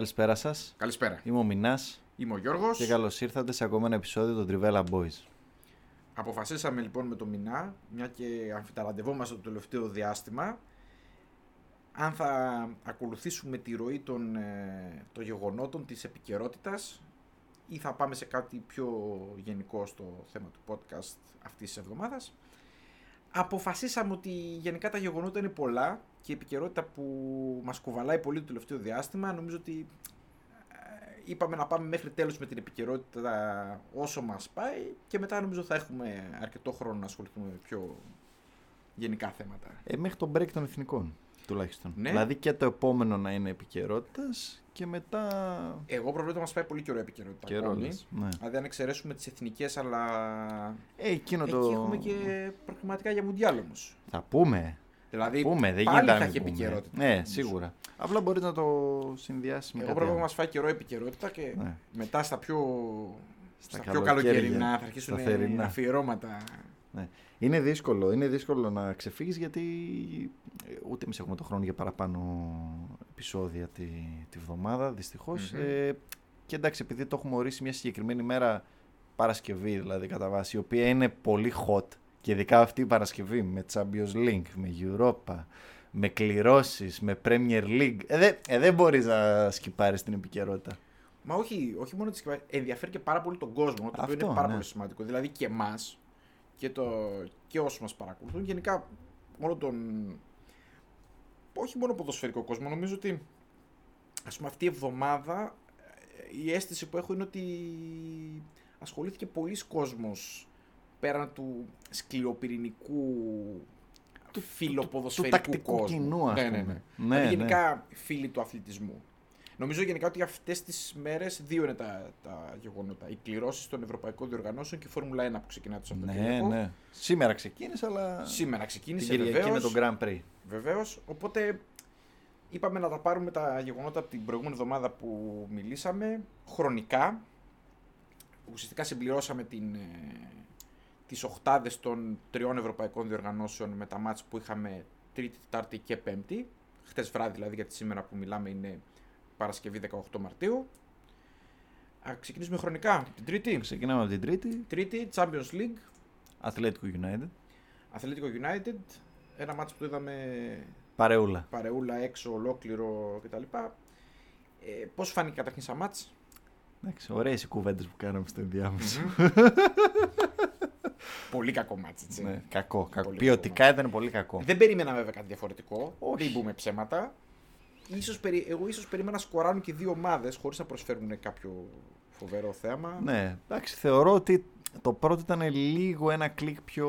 Καλησπέρα σας. Καλησπέρα. Είμαι ο Μινάς Είμαι ο Γιώργος. και καλώς ήρθατε σε ακόμα ένα επεισόδιο των Trivella Boys. Αποφασίσαμε λοιπόν με το Μινά, μια και αμφιταραντευόμαστε το τελευταίο διάστημα, αν θα ακολουθήσουμε τη ροή των, ε, των γεγονότων της επικαιρότητας ή θα πάμε σε κάτι πιο γενικό στο θέμα του podcast αυτής της εβδομάδας. Αποφασίσαμε ότι γενικά τα γεγονότα είναι πολλά και η επικαιρότητα που μας κουβαλάει πολύ το τελευταίο διάστημα νομίζω ότι ε, είπαμε να πάμε μέχρι τέλος με την επικαιρότητα όσο μας πάει και μετά νομίζω θα έχουμε αρκετό χρόνο να ασχοληθούμε με πιο γενικά θέματα. Ε, μέχρι το break των εθνικών τουλάχιστον. Ναι. Δηλαδή και το επόμενο να είναι επικαιρότητας και μετά. Εγώ προβλέπω να μας πάει πολύ καιρό η επικαιρότητα Καιρό, ακόμη. λες. Ναι. Δηλαδή αν εξαιρέσουμε τις εθνικές αλλά Ε, εκείνο εκεί το. έχουμε και προκριματικά για Μουντιάλ όμως. Θα πούμε. Δηλαδή πούμε, δεν πάλι γίνεται θα να έχει μην πούμε. επικαιρότητα. Ναι, νομίζω. σίγουρα. Απλά μπορεί να το συνδυάσει με Εγώ κάτι πρέπει να άλλο. μας φάει καιρό η επικαιρότητα και Ναι. μετά στα πιο, στα πιο καλοκαίρια, καλοκαιρινά θα αρχίσουν στα θερινά. αφιερώματα. Ναι. Είναι δύσκολο, είναι δύσκολο να ξεφύγεις γιατί ε, ούτε εμείς έχουμε το χρόνο για παραπάνω επεισόδια τη, τη βδομάδα, δυστυχώς. Μμμ. Ε, και εντάξει, επειδή το έχουμε ορίσει μια συγκεκριμένη μέρα Παρασκευή, δηλαδή κατά βάση, η οποία είναι πολύ hot και ειδικά αυτή η Παρασκευή με Champions League, με Europa, με κληρώσεις, με Premier League. Ε, δεν ε, δεν μπορείς να σκυπάρεις την επικαιρότητα. Μα όχι, όχι μόνο τη ενδιαφέρει και πάρα πολύ τον κόσμο, το οποίο Αυτό, είναι πάρα ναι. πολύ σημαντικό. Δηλαδή και εμάς και, το, και όσου μας παρακολουθούν, γενικά όλο τον. Όχι μόνο ποδοσφαιρικό κόσμο, νομίζω ότι ας πούμε αυτή η εβδομάδα ε, η αίσθηση που έχω είναι ότι ασχολήθηκε πολλοί κόσμος πέραν του σκληροπυρηνικού του φιλοποδοσφαιρικού του τακτικού κόσμου. κοινού, ας ναι, ναι, πούμε. ναι. Ναι, δηλαδή ναι. γενικά φίλοι του αθλητισμού. Νομίζω γενικά ότι αυτές τις μέρες δύο είναι τα, τα γεγονότα. Οι κληρώσεις των ευρωπαϊκών διοργανώσεων και η Φόρμουλα 1 που ξεκινά το Ναι, Σαββατοκύριακο. ναι. Σήμερα ξεκίνησε, αλλά Σήμερα την ξεκίνησε Κυριακή βεβαίως. με τον Grand Prix. Βεβαίως, οπότε είπαμε να τα πάρουμε τα γεγονότα από την προηγούμενη εβδομάδα που μιλήσαμε, χρονικά. Ουσιαστικά συμπληρώσαμε την, ε, τις οχτάδες των τριών ευρωπαϊκών διοργανώσεων με τα μάτς που είχαμε Τρίτη, Τετάρτη και Πέμπτη. Χτες βράδυ δηλαδή, γιατί σήμερα που μιλάμε είναι Παρασκευή 18 Μαρτίου. Α, ξεκινήσουμε χρονικά. Την Τρίτη. Ξεκινάμε από την Τρίτη. Τρίτη, Champions League, Atletico United. Atletico United. Ένα μάτς που το είδαμε Παρεούλα. παρεούλα έξω, ολόκληρο κτλ. Ε, Πώς φάνηκε καταρχήν σαν μάτς; Εντάξει, ωραίες οι κουβέντες που κάναμε στο ενδιάμεσο. Πολύ κακό μάτς, έτσι. ναι, κακό, κακό. Πολύ Ποιοτικά ήταν πολύ κακό. Δεν περίμενα βέβαια κάτι διαφορετικό. Όχι. Δεν πούμε ψέματα. Ίσως, περι- εγώ ίσως περίμενα να σκοράρουν και δύο ομάδες χωρίς να προσφέρουν κάποιο φοβερό θέαμα. Ναι, εντάξει, θεωρώ ότι το πρώτο ήταν λίγο ένα κλικ πιο,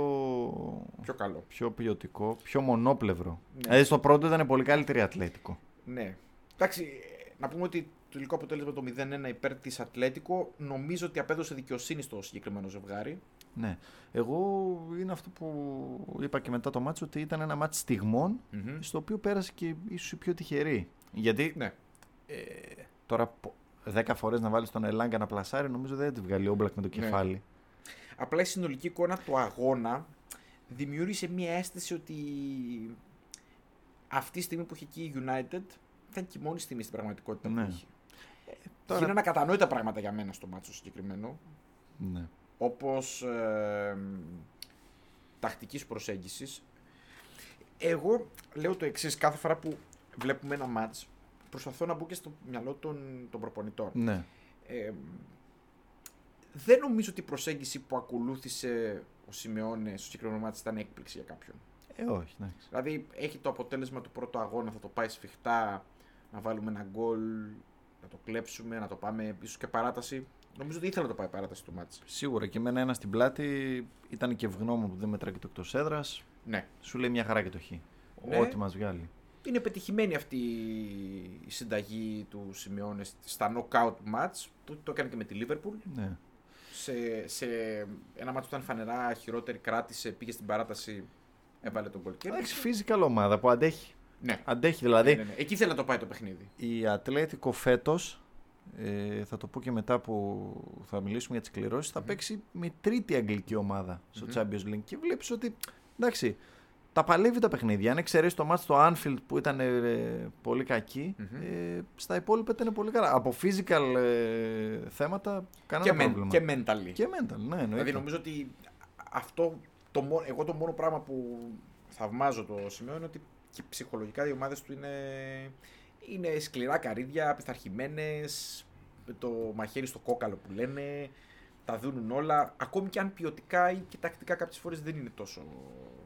Πιο καλό. πιο ποιοτικό, πιο μονόπλευρο. Ναι. Δηλαδή στο πρώτο ήταν πολύ καλύτερη Ατλέτικο. Ναι. Εντάξει, ε, να πούμε ότι το τελικό αποτέλεσμα το 0-1 υπέρ της Ατλέτικο νομίζω ότι απέδωσε δικαιοσύνη στο συγκεκριμένο ζευγάρι. Ναι. Εγώ είναι αυτό που είπα και μετά το μάτσο ότι ήταν ένα μάτσο στιγμών Μμμ. στο οποίο πέρασε και ίσως η πιο τυχερή. Γιατί Ναι. ε, τώρα πο- 10 φορές να βάλεις τον Ελάγκα να πλασάρει νομίζω δεν θα τη βγάλει ο Όμπλακ με το Ναι. κεφάλι. Απλά η συνολική εικόνα του αγώνα δημιούργησε μια αίσθηση ότι αυτή τη στιγμή που είχε εκεί η United ήταν και η μόνη στιγμή στην πραγματικότητα Ναι. που είχε. τώρα- Γίνανε ακατανόητα πράγματα για μένα στο μάτσο συγκεκριμένο, Ναι. Όπως ε, τακτικής προσέγγισης. Εγώ λέω το εξής κάθε φορά που βλέπουμε ένα μάτς, προσπαθώ να μπω και στο μυαλό των, των προπονητών. ναι. Ε, δεν νομίζω ότι η προσέγγιση που ακολούθησε ο Σιμεώνες στο συγκεκριμένο μάτι ήταν έκπληξη για κάποιον. Ε, όχι, εντάξει. Δηλαδή έχει το αποτέλεσμα του πρώτου αγώνα, θα το πάει σφιχτά, να βάλουμε ένα γκολ, να το κλέψουμε, να το πάμε ίσως και παράταση. Νομίζω ότι ήθελα να το πάει παράταση το μάτι. Σίγουρα και εμένα ένα στην πλάτη ήταν και ευγνώμων που δεν μετράει και το εκτός έδρας. Ναι. Σου λέει μια χαρά και το χ. Ναι. Ό,τι μας βγάλει. είναι πετυχημένη αυτή η συνταγή του Σιμεώνες στα knockout match. Το, το έκανε και με τη Liverpool. Ναι. Σε, σε ένα μάτσο που ήταν φανερά χειρότερη, κράτησε, πήγε στην παράταση, έβαλε τον κολ. Εντάξει, physical ομάδα που αντέχει. Ναι. Αντέχει δηλαδή. Ναι, ναι, ναι. Εκεί θέλει να το πάει το παιχνίδι. Η Ατλέτικο φέτος, ε, θα το πω και μετά που θα μιλήσουμε για τις κληρώσεις, θα παίξει με τρίτη αγγλική ομάδα στο Champions League. Και βλέπεις ότι εντάξει, τα παλεύει τα παιχνίδια. Αν εξαιρέσεις το μάτι στο Anfield που ήταν ε, πολύ κακή, ε, στα υπόλοιπα ήταν πολύ καλά. Από physical ε, θέματα, κανένα και, πρόβλημα. Και mentally. Και mental, ναι, εννοείται. Δηλαδή νομίζω ότι αυτό, το, μό- εγώ το μόνο πράγμα που θαυμάζω το σημείο είναι ότι και ψυχολογικά οι ομάδες του είναι, είναι σκληρά καρύδια, πειθαρχημένες, με το μαχαίρι στο κόκαλο που λένε, τα δίνουν όλα, ακόμη και αν ποιοτικά ή και τακτικά κάποιες φορές δεν είναι τόσο,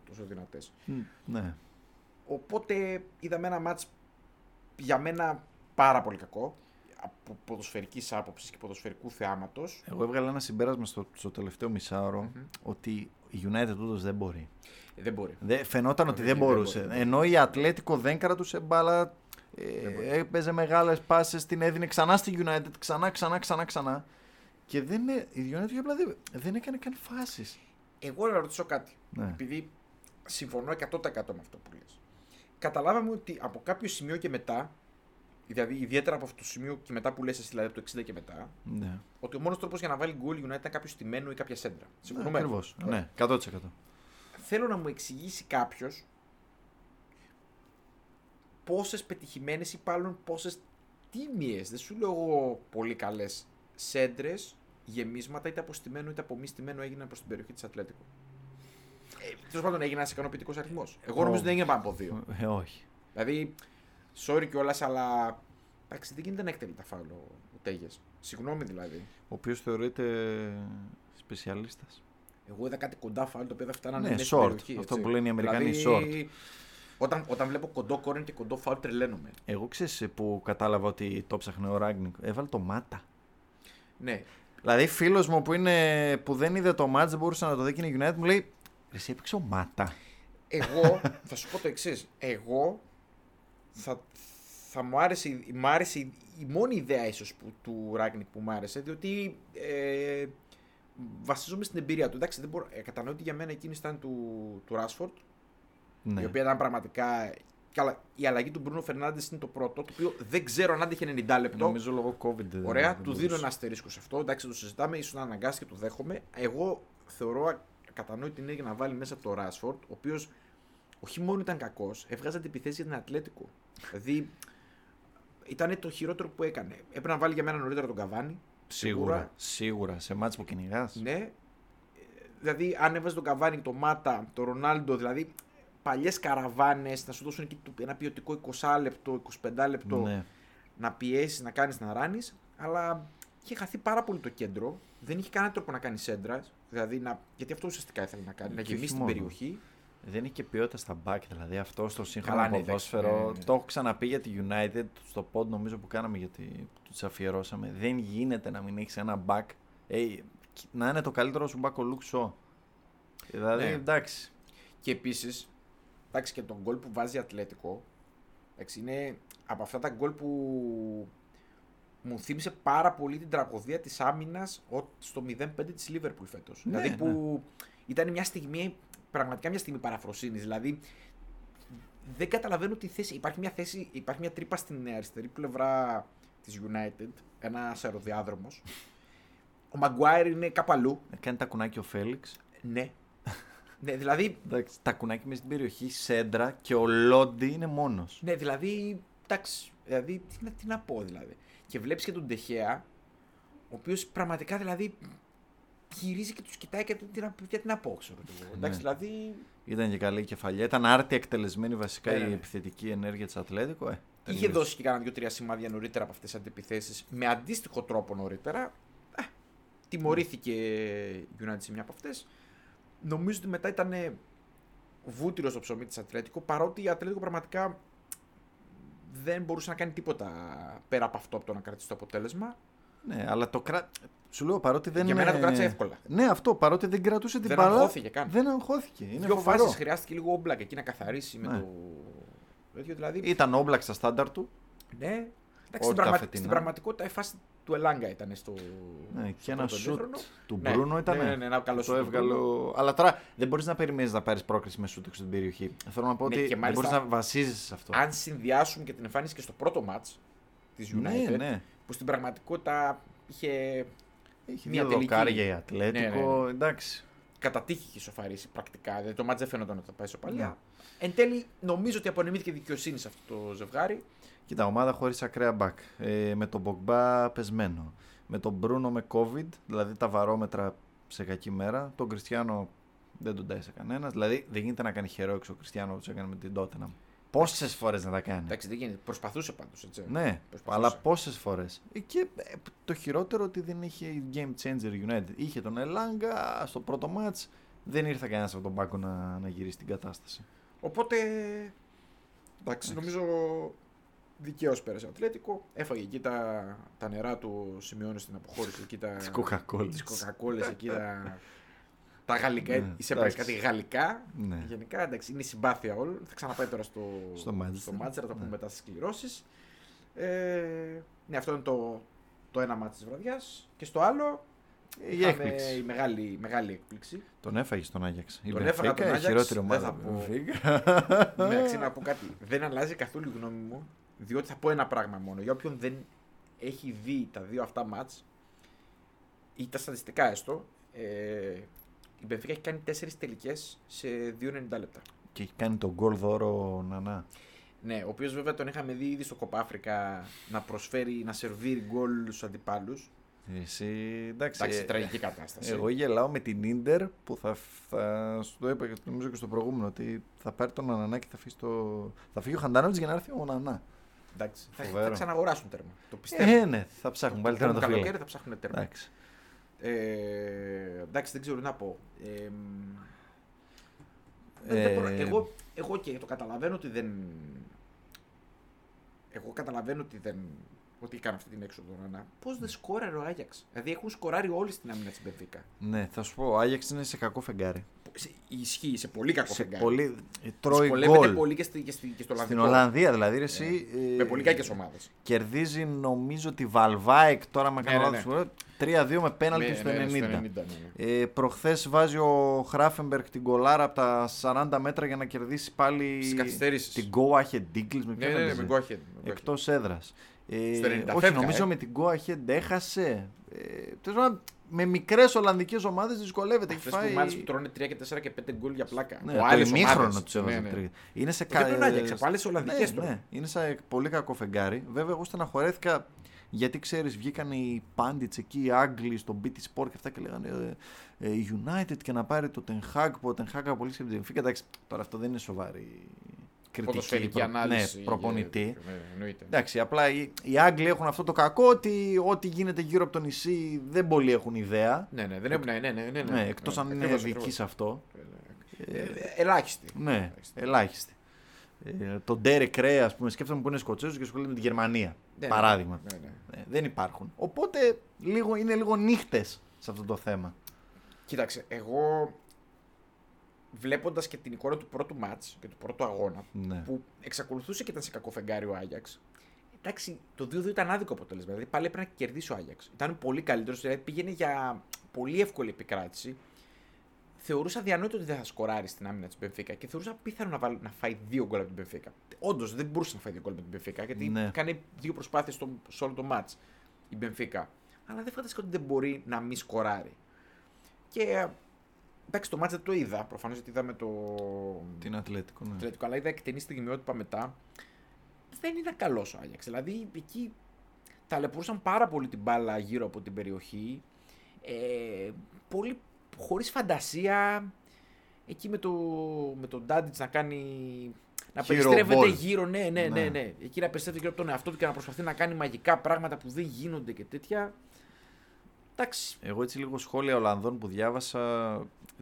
τόσο δυνατές. Μ, Ναι. Οπότε είδαμε ένα μάτς για μένα πάρα πολύ κακό, από ποδοσφαιρικής άποψης και ποδοσφαιρικού θεάματος. Εγώ έβγαλα ένα συμπέρασμα στο, στο τελευταίο μισάωρο ότι η United ούτως δεν μπορεί. Ε, δεν μπορεί. Δεν, φαινόταν ότι Δεν δεν μπορεί, μπορούσε. δεν μπορεί. Ενώ η Ατλέτικο δεν κρατούσε μπάλα. Ε, έπαιζε μεγάλες πάσες, την έδινε ξανά στη United, ξανά, ξανά, ξανά, ξανά. Και δεν, ε- η United για απλά δεν, δεν έκανε καν φάσεις. Εγώ να ρωτήσω κάτι. Ναι. Επειδή συμφωνώ 100% με αυτό που λες. Καταλάβαμε ότι από κάποιο σημείο και μετά, δηλαδή ιδιαίτερα από αυτό το σημείο και μετά που λες εσύ, δηλαδή από το 60 και μετά, Ναι. ότι ο μόνος τρόπος για να βάλει γκολ η United ήταν κάποιος στημένο ή κάποια σέντρα. Συμφωνούμε; Ακριβώς. Ωραία. Ναι, 100%. Θέλω να μου εξηγήσει κάποιος πόσες πετυχημένες ή πάλι πόσες τίμιες, δεν σου λέω εγώ πολύ καλές, σέντρες, γεμίσματα είτε από στημένο είτε από μη στημένο έγιναν προς την περιοχή της Ατλέτικο. Ε, Τέλος πάντων έγινε ένας ικανοποιητικός αριθμός. Εγώ νομίζω ότι δεν έγινε πάνω από δύο. Ε, όχι. Δηλαδή, sorry κιόλας, αλλά. Εντάξει, δεν γίνεται να εκτελεί τα φάουλ ο, ο Τέγε. Συγγνώμη δηλαδή. Ο οποίος θεωρείται σπεσιαλίστας. Εγώ είδα κάτι κοντά φάουλ το οποίο δεν φτάνανε Ναι, μέσα στην short. περιοχή. Αυτό έτσι. που λένε οι Αμερικανοί, δηλαδή, Όταν, όταν βλέπω κοντό κόρεν και κοντό φάουλ, τρελαίνομαι. Εγώ ξέρεις που κατάλαβα ότι το ψάχνε ο Ράγκνικ. Έβαλε το μάτα. Ναι. Δηλαδή, φίλος μου που, είναι, που δεν είδε το match, δεν μπορούσε να το δει και είναι United, μου λέει Εσύ έπαιξε ο Μάτα. Εγώ θα σου πω το εξής. Εγώ θα, θα μου άρεσε, η- μ' άρεσε η, η μόνη ιδέα ίσως που, του Ράγκνικ που μου άρεσε, διότι ε, βασίζομαι στην εμπειρία του. Εντάξει, δεν μπορώ, ε, κατανοώ ότι για μένα εκείνη ήταν του, του Ράσφορντ, Ναι. η οποία ήταν πραγματικά. Καλά, η αλλαγή του Μπρούνο Φερνάντες είναι το πρώτο, το οποίο δεν ξέρω αν άντεχε 90 λεπτό. Νομίζω λόγω COVID. δεν- Ωραία, δεν του δίνω μπορούσε. ένα αστερίσκο σε αυτό. Εντάξει, το συζητάμε, ίσως να αναγκάσει και το δέχομαι. Εγώ θεωρώ α- κατανόητη είναι για να βάλει μέσα το Ράσφορντ, ο οποίος όχι μόνο ήταν κακός, έβγαζε αντιπιθέσεις για την Ατλέτικο. δηλαδή ήταν το χειρότερο που έκανε. Έπρεπε να βάλει για μένα νωρίτερα τον Καβάνη. Σίγουρα. Σίγουρα. Σε μάτς που κυνηγάς. Ναι. Ε, Δηλαδή, αν έβαζε τον Καβάνη, τον Μάτα, τον Ρονάλντο, δηλαδή παλιές καραβάνες να σου δώσουν εκεί το- ένα ποιοτικό 20 λεπτό, 25 λεπτό Ναι. να πιέσεις, να κάνεις, να ράνεις. Αλλά είχε χαθεί πάρα πολύ το κέντρο. Δεν είχε κανένα τρόπο να κάνει σέντρα. Δηλαδή, να... γιατί αυτό ουσιαστικά ήθελε να κάνει. να Και γεμίσει όχι την μόνο. περιοχή. Δεν είχε και ποιότητα στα back. Δηλαδή αυτό στο σύγχρονο Καλά, ναι, εντάξει, ποδόσφαιρο. ναι, ναι, ναι. Το έχω ξαναπεί για τη United στο pod νομίζω που κάναμε γιατί τους αφιερώσαμε. Δεν γίνεται να μην έχεις ένα back. Ε, να είναι το καλύτερο σου back ο Luke Shaw. Δηλαδή Ναι. εντάξει. Και επίσης, εντάξει, και τον γκολ που βάζει Ατλέτικο. Εντάξει, είναι από αυτά τα γκολ που μου θύμισε πάρα πολύ την τραγωδία της άμυνας ο- στο 0-5 της Liverpool φέτος. Ναι, δηλαδή που ήταν μια στιγμή, πραγματικά μια στιγμή παραφροσύνης. Δηλαδή δεν καταλαβαίνω τη θέση. Υπάρχει μια θέση, υπάρχει μια τρύπα στην αριστερή πλευρά της United, ένας αεροδιάδρομος. Ο Maguire είναι κάπου αλλού. Κάνει τα κουνάκι ο Φέληξ. Ναι. Ναι, δηλαδή Εντάξει, τα κουνάκι μέσα στην περιοχή, σέντρα και ο Λόντι είναι μόνος. Ναι, δηλαδή, εντάξει, δηλαδή, τι, να- τι να πω δηλαδή. Και βλέπεις και τον Τεχέα, ο οποίος πραγματικά δηλαδή γυρίζει και τους κοιτάει και του τι να, τι να πω, ξέρω εγώ. Εντάξει, Ναι. δηλαδή, Ήταν και καλή η κεφαλιά. Ήταν άρτια εκτελεσμένη βασικά Ναι, ναι, η ναι. επιθετική ενέργεια της Ατλέτικο. Ε, είχε τελείωσε. δώσει και κάνα δύο-τρία σημάδια νωρίτερα από αυτές τις αντιπιθέσεις, με αντίστοιχο τρόπο νωρίτερα. Ε, τιμωρήθηκε η United σε μια από αυτές. Νομίζω ότι μετά ήταν βούτυρο στο ψωμί της Ατλέτικο, παρότι η Ατλέτικο πραγματικά δεν μπορούσε να κάνει τίποτα πέρα από αυτό από το να κρατήσει το αποτέλεσμα. Ναι, αλλά το κρά... Σου λέω παρότι δεν. Για μένα το ε, κράτησε εύκολα. Ναι, αυτό παρότι δεν κρατούσε την Δεν μπάλα. αγχώθηκε καν. Δεν αγχώθηκε. Είναι Δύο φοβερό. φάσεις χρειάστηκε λίγο όμπλακ εκεί να καθαρίσει με, Ναι. το, Δηλαδή, Ήταν όμπλαξ στα στάνταρ του. ναι. Εντάξει, Όχι στην, τα πραγμα... φετινά. στην πραγματικότητα η φάση του Ελάγκα ήταν στο. Ναι, και στο ένα πρώτο σουτ ημίχρονο. του Ναι, Μπρούνο ήταν. ναι, ναι, ναι, ένα καλό το σουτ του έβγαλε. ο- Αλλά τώρα δεν μπορείς να περιμένεις να πάρεις πρόκριση με σουτ έξω την περιοχή. Θέλω να πω Ναι, ότι και δεν μάλιστα- μπορεί να βασίζεσαι σε αυτό. Αν συνδυάσουμε και την εμφάνιση και στο πρώτο μάτς της United, Ναι, ναι. που στην πραγματικότητα είχε Έχει μια δύο τελική. δοκάρια η Ατλέτικο. Ναι, ναι, Εντάξει. κατά τύχη είχε σοφαρίσει πρακτικά. Δηλαδή το μάτς δεν φαίνονταν ότι θα πάει σοπαλία. Ναι. Εν τέλει, νομίζω ότι απονεμήθηκε δικαιοσύνη σε αυτό το ζευγάρι. Κοίτα, ομάδα χωρίς ακραία μπακ. Ε, με τον Μπογκμπά πεσμένο. Με τον Μπρούνο με COVID, δηλαδή τα βαρόμετρα σε κακή μέρα. Τον Κριστιανό δεν τον τάισε κανένας. Δηλαδή δεν γίνεται να κάνει χερό έξω ο Κριστιανό όπως έκανε με την Τότεναμ. Πόσες φορές να τα κάνει. Εντάξει, δεν γίνεται. Προσπαθούσε πάντως. Έτσι. Ναι, Προσπαθούσε. αλλά πόσες φορές. Και ε, το χειρότερο ότι δεν είχε game changer United. Είχε τον Ελάγκα στο πρώτο match. Δεν ήρθε κανένας από τον πάγκο να, να γυρίσει την κατάσταση. Οπότε. Εντάξει, νομίζω δικαίως πέρασε ο Ατλέτικο. Έφαγε εκεί τα, τα νερά του, σημειώνει στην αποχώρηση. Εκεί τα, Τις Coca-Colas. τις Coca-Colas, εκεί τα, τα γαλλικά. Ναι, Εισέπραξε εντάξει. κάτι γαλλικά. Ναι. Γενικά εντάξει, είναι η συμπάθεια όλων. Θα ξαναπάει τώρα στο, Στο Manchester. στο Manchester, θα το πούμε Ναι. μετά στις κληρώσεις. Ε, ναι, αυτό είναι το, το ένα μάτι της βραδιάς. Και στο άλλο. Η είχαμε έκπληξη. η μεγάλη, μεγάλη έκπληξη. Τον έφαγες στον Άγιαξ. Η Τον έφαγα Benfica, τον η Άγιαξ, χειρότερη δεν ομάδα. θα του πω. Benfica. Εντάξει, να πω κάτι. Δεν αλλάζει καθόλου η γνώμη μου, διότι θα πω ένα πράγμα μόνο. Για όποιον δεν έχει δει τα δύο αυτά μάτς, ή τα στατιστικά έστω, ε, η Benfica έχει κάνει τέσσερις τελικές σε 2,90 λεπτά. Και έχει κάνει τον γκολ δώρο Νανά. Ναι, ο οποίος βέβαια τον είχαμε δει ήδη στο Κοπάφρικα να προσφέρει, να σερβίρει γκολ στους αντιπάλους. Εσύ, εντάξει. Εντάξει, ε, τραγική κατάσταση. Εγώ γελάω με την ντερ που θα, θα σου το είπα και νομίζω και στο προηγούμενο ότι θα πάρει τον Νανά και θα φύγει, στο... θα φύγει ο Χαντάνοβιτς για να έρθει ο Νανά. Εντάξει, θα, Φοβερό. θα ξαναγοράσουν τέρμα. Το πιστεύω. Ε, ναι, θα ψάχνουν πάλι το τώρα το καλοκαίρι φίλο. θα ψάχνουν τέρμα. Εντάξει. Ε, εντάξει, δεν ξέρω τι να πω. Ε, Ε, δεν μπορώ- εγώ, εγώ και το καταλαβαίνω ότι δεν. Εγώ καταλαβαίνω ότι δεν. Ότι έκανε αυτή την έξοδο να. Πώς δεν σκόραρε ο Άγιαξ. Δηλαδή έχουν σκοράρει όλοι στην άμυνα της Μπενφίκα. Ναι, θα σου πω, ο Άγιαξ είναι σε κακό φεγγάρι. Σε- Ισχύει σε πολύ κακό σε φεγγάρι. πολύ... ε, Τρώει Δυσκολεύεται γκολ. πολύ και, στη, και, στη, και στο Στην Ολλανδικό. Ολλανδία δηλαδή, ρε, εσύ, ε, Με πολύ κακές ομάδες. Κερδίζει νομίζω τη Βαλβάικ τώρα με Ναι, κάνω ναι, λάθος, 3-2 με πέναλτι στο 90. ναι, ναι. Ε, Προχθές βάζει ο Χράφενμπεργκ την κολάρα από τα 40 μέτρα για να κερδίσει πάλι Στις καθυστερήσεις. την Go Ahead Eagles. Με Ναι, ποιον ναι, ναι, έπαιζε; με Γκόχεν. Εκτός έδρας. Ε, Στο 90 όχι, φεύγα, νομίζω ε. με την Go Ahead έχασε. Ε, τέλος πάντων, με μικρές Ολλανδικές ομάδες δυσκολεύεται. Έχει Αυτές φάει... που ομάδε που τρώνε 3 και 4 και 5 γκολ για πλάκα. Ναι, Ο το άλλες ημίχρονο ομάδες. του έβαζε Ναι, ναι. τρία. Είναι σε Και τον Άγιαξ, από άλλες Ολλανδικές ναι, τώρα. ναι, είναι σε πολύ κακό φεγγάρι. Βέβαια, εγώ στεναχωρέθηκα γιατί ξέρεις, βγήκαν οι πάντιτς εκεί, οι Άγγλοι στο BT Sport και αυτά και λέγανε ε, ε, United και να πάρει το Ten Hag που ο Ten Hag απολύσει από την Benfica. Εντάξει, τώρα αυτό δεν είναι σοβαρή κριτική Ποδοσφαιρική προ- ανάλυση. ναι, προπονητή. Ναι, εννοείται. Εντάξει, απλά οι, οι Άγγλοι έχουν αυτό το κακό ότι ό,τι γίνεται γύρω από το νησί δεν πολλοί έχουν ιδέα. Ναι, ναι, δεν είναι. Ναι, ναι, ναι, ναι, Ναι, εκτός αν είναι Ακριβώς, δική ακριβώς. σε αυτό. Ε, ε, Ελάχιστη. Ναι, Ελάχιστη. ελάχιστη. Ε, τον Derek Ray, ας πούμε, σκέφτομαι που είναι Σκοτσέζος και ασχολείται με τη Γερμανία. Ναι, παράδειγμα. ναι, ναι. Ε, δεν υπάρχουν. Οπότε λίγο, είναι λίγο νύχτες σε αυτό το θέμα. Κοίταξε, εγώ βλέποντας και την εικόνα του πρώτου μάτς και του πρώτου αγώνα, Ναι. που εξακολουθούσε και ήταν σε κακό φεγγάρι ο Άγιαξ. Εντάξει, το 2-2 ήταν άδικο αποτέλεσμα. Δηλαδή πάλι έπρεπε να κερδίσει ο Άγιαξ. Ήταν πολύ καλύτερος, δηλαδή πήγαινε για πολύ εύκολη επικράτηση. Θεωρούσα διανόητο ότι δεν θα σκοράρει στην άμυνα της Μπενφίκα και θεωρούσα πιθανό να, βάλει, να φάει δύο γκολ από την Μπενφίκα. Όντως δεν μπορούσε να φάει δύο γκολ από την Μπενφίκα γιατί Ναι. κάνει δύο προσπάθειες στο, σε όλο το μάτς η Μπενφίκα. Αλλά δεν φανταστήκα ότι δεν μπορεί να μη σκοράρει. Και ε, εντάξει, το μάτς δεν το είδα. Προφανώς γιατί είδαμε το. Την Ατλέτικο, ναι. Ατλέτικο, αλλά είδα εκτενή στιγμιότυπα μετά. Δεν ήταν καλός ο Άγιαξ. Δηλαδή εκεί ταλαιπωρούσαν πάρα πολύ την μπάλα γύρω από την περιοχή. Ε, πολύ χωρίς φαντασία. Εκεί με, το, με τον Ντάντιτς να κάνει. Να Hero περιστρέφεται ball. γύρω, ναι, ναι, ναι, Ναι. ναι. Εκεί να περιστρέφεται γύρω από τον εαυτό του και να προσπαθεί να κάνει μαγικά πράγματα που δεν γίνονται και τέτοια. Εντάξει. Εγώ έτσι λίγο σχόλια Ολλανδών που διάβασα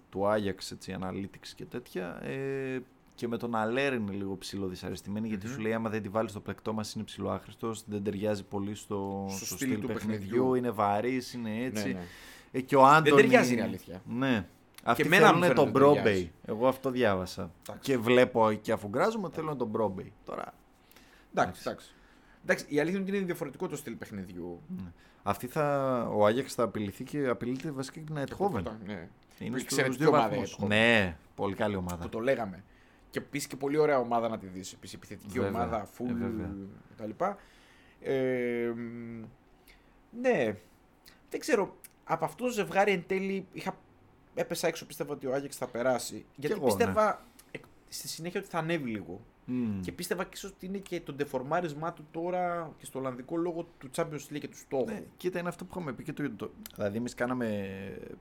του Άγιαξ, έτσι, analytics και τέτοια. Ε, και με τον Αλέρ είναι λίγο ψηλό δυσαρεστημένη, γιατί Μμμ. σου λέει άμα δεν τη βάλεις στο πλεκτό μας είναι ψηλό άχρηστος, δεν ταιριάζει πολύ στο, Στο στο στυλ στυλ του παιχνιδιού, παιχνιδιού. είναι βαρύς, είναι έτσι. Ναι, ναι. Ε, και ο Άντωνη... ταιριάζει, είναι αλήθεια. Ναι. Αυτοί και εμένα μου θέλουν φαίνεται τον ότι ταιριάζει. Μπρόμπεϊ. Εγώ αυτό διάβασα. Εντάξει. Και βλέπω και αφού γκράζομαι θέλουν τον Μπρόμπεϊ. Τώρα. Εντάξει, εντάξει. Εντάξει, η αλήθεια είναι ότι είναι διαφορετικό το στυλ παιχνιδιού. Αυτή θα, ο Άγιαξ θα απειληθεί και απειλείται βασικά και την Αιτχόβεν. Ναι. Είναι Που στους εξαιρετική δύο ομάδα η βαθμούς. Eindhoven. Ναι, πολύ καλή ομάδα. Που το λέγαμε. Και επίσης και πολύ ωραία ομάδα να τη δεις. Επίσης επιθετική Βέβαια. ομάδα, full Ε, βέβαια. κτλ. Ε, μ, ναι. Δεν ξέρω. Από αυτό το ζευγάρι εν τέλει είχα, έπεσα έξω. Πίστευα ότι ο Άγιαξ θα περάσει. Γιατί εγώ, ναι. πίστευα εκ- στη συνέχεια ότι θα ανέβει λίγο. Μμ. Και πίστευα και ίσως ότι είναι και το ντεφορμάρισμά του τώρα και στο Ολλανδικό λόγω του Champions League και του στόχου. Ναι, κοίτα, είναι αυτό που είχαμε πει και το. το δηλαδή, εμείς κάναμε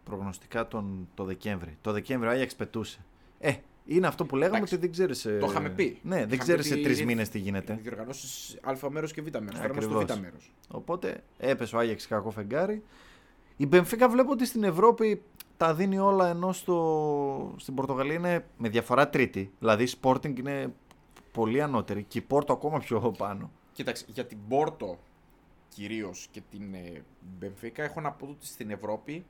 προγνωστικά τον, το Δεκέμβρη. Το Δεκέμβρη ο Άγιαξ πετούσε. Ε, είναι αυτό που λέγαμε Εντάξει, ότι δεν ξέρεις. Το είχαμε πει. Ναι, δεν Είχαμε ξέρεις πει σε τρεις ότι μήνες τι γίνεται. Διοργανώσεις Α μέρος και Β μέρος. Τώρα είμαστε στο Ακριβώς. Β μέρος. Οπότε έπεσε ο Άγιαξ κακό φεγγάρι. Η Μπενφίκα βλέπω ότι στην Ευρώπη τα δίνει όλα ενώ στο, στην Πορτογαλία είναι με διαφορά τρίτη. Δηλαδή η Sporting είναι πολύ ανώτερη και η Πόρτο ακόμα πιο πάνω. Κοίταξε, για την Πόρτο κυρίως και την ε, Μπενφίκα έχω να πω ότι στην Ευρώπη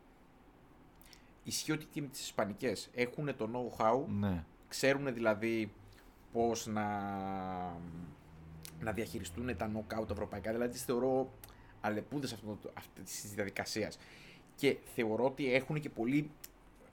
ισχύει ότι και με τι Ισπανικές έχουν το know-how, Ναι. ξέρουν δηλαδή πώς να, να διαχειριστούν τα knockout ευρωπαϊκά. Δηλαδή τις θεωρώ αλεπούδες αυτής της διαδικασίας. Και θεωρώ ότι έχουν και πολύ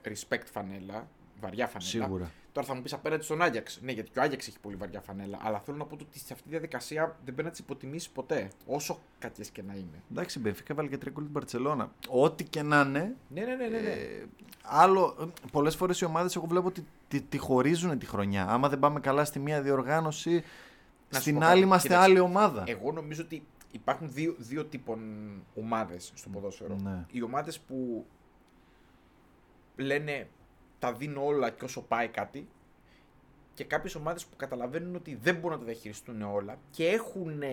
respect φανέλα, βαριά φανέλα. Σίγουρα. Τώρα θα μου πεις απέναντι στον Άγιαξ. Ναι, γιατί και ο Άγιαξ έχει πολύ βαριά φανέλα. Αλλά θέλω να πω ότι σε αυτή τη διαδικασία δεν πρέπει να τις υποτιμήσεις ποτέ. Όσο κακές και να είναι. Εντάξει, η Μπενφίκα βάλει και τρία γκολ την Παρσελώνα. Ό,τι και να είναι. Ναι, ναι, ναι. ναι, ναι. Ε, άλλο, πολλές φορές οι ομάδες εγώ βλέπω ότι τη, τη χωρίζουν τη χρονιά. Άμα δεν πάμε καλά στη μία διοργάνωση, Να σου στην πω άλλη κάτι. είμαστε Κοίταξε, άλλη ομάδα. Εγώ νομίζω ότι υπάρχουν δύο, δύο τύπων ομάδες στο ποδόσφαιρο. Ναι. Οι ομάδες που λένε τα δίνω όλα και όσο πάει κάτι. Και κάποιες ομάδες που καταλαβαίνουν ότι δεν μπορούν να τα διαχειριστούν όλα και έχουν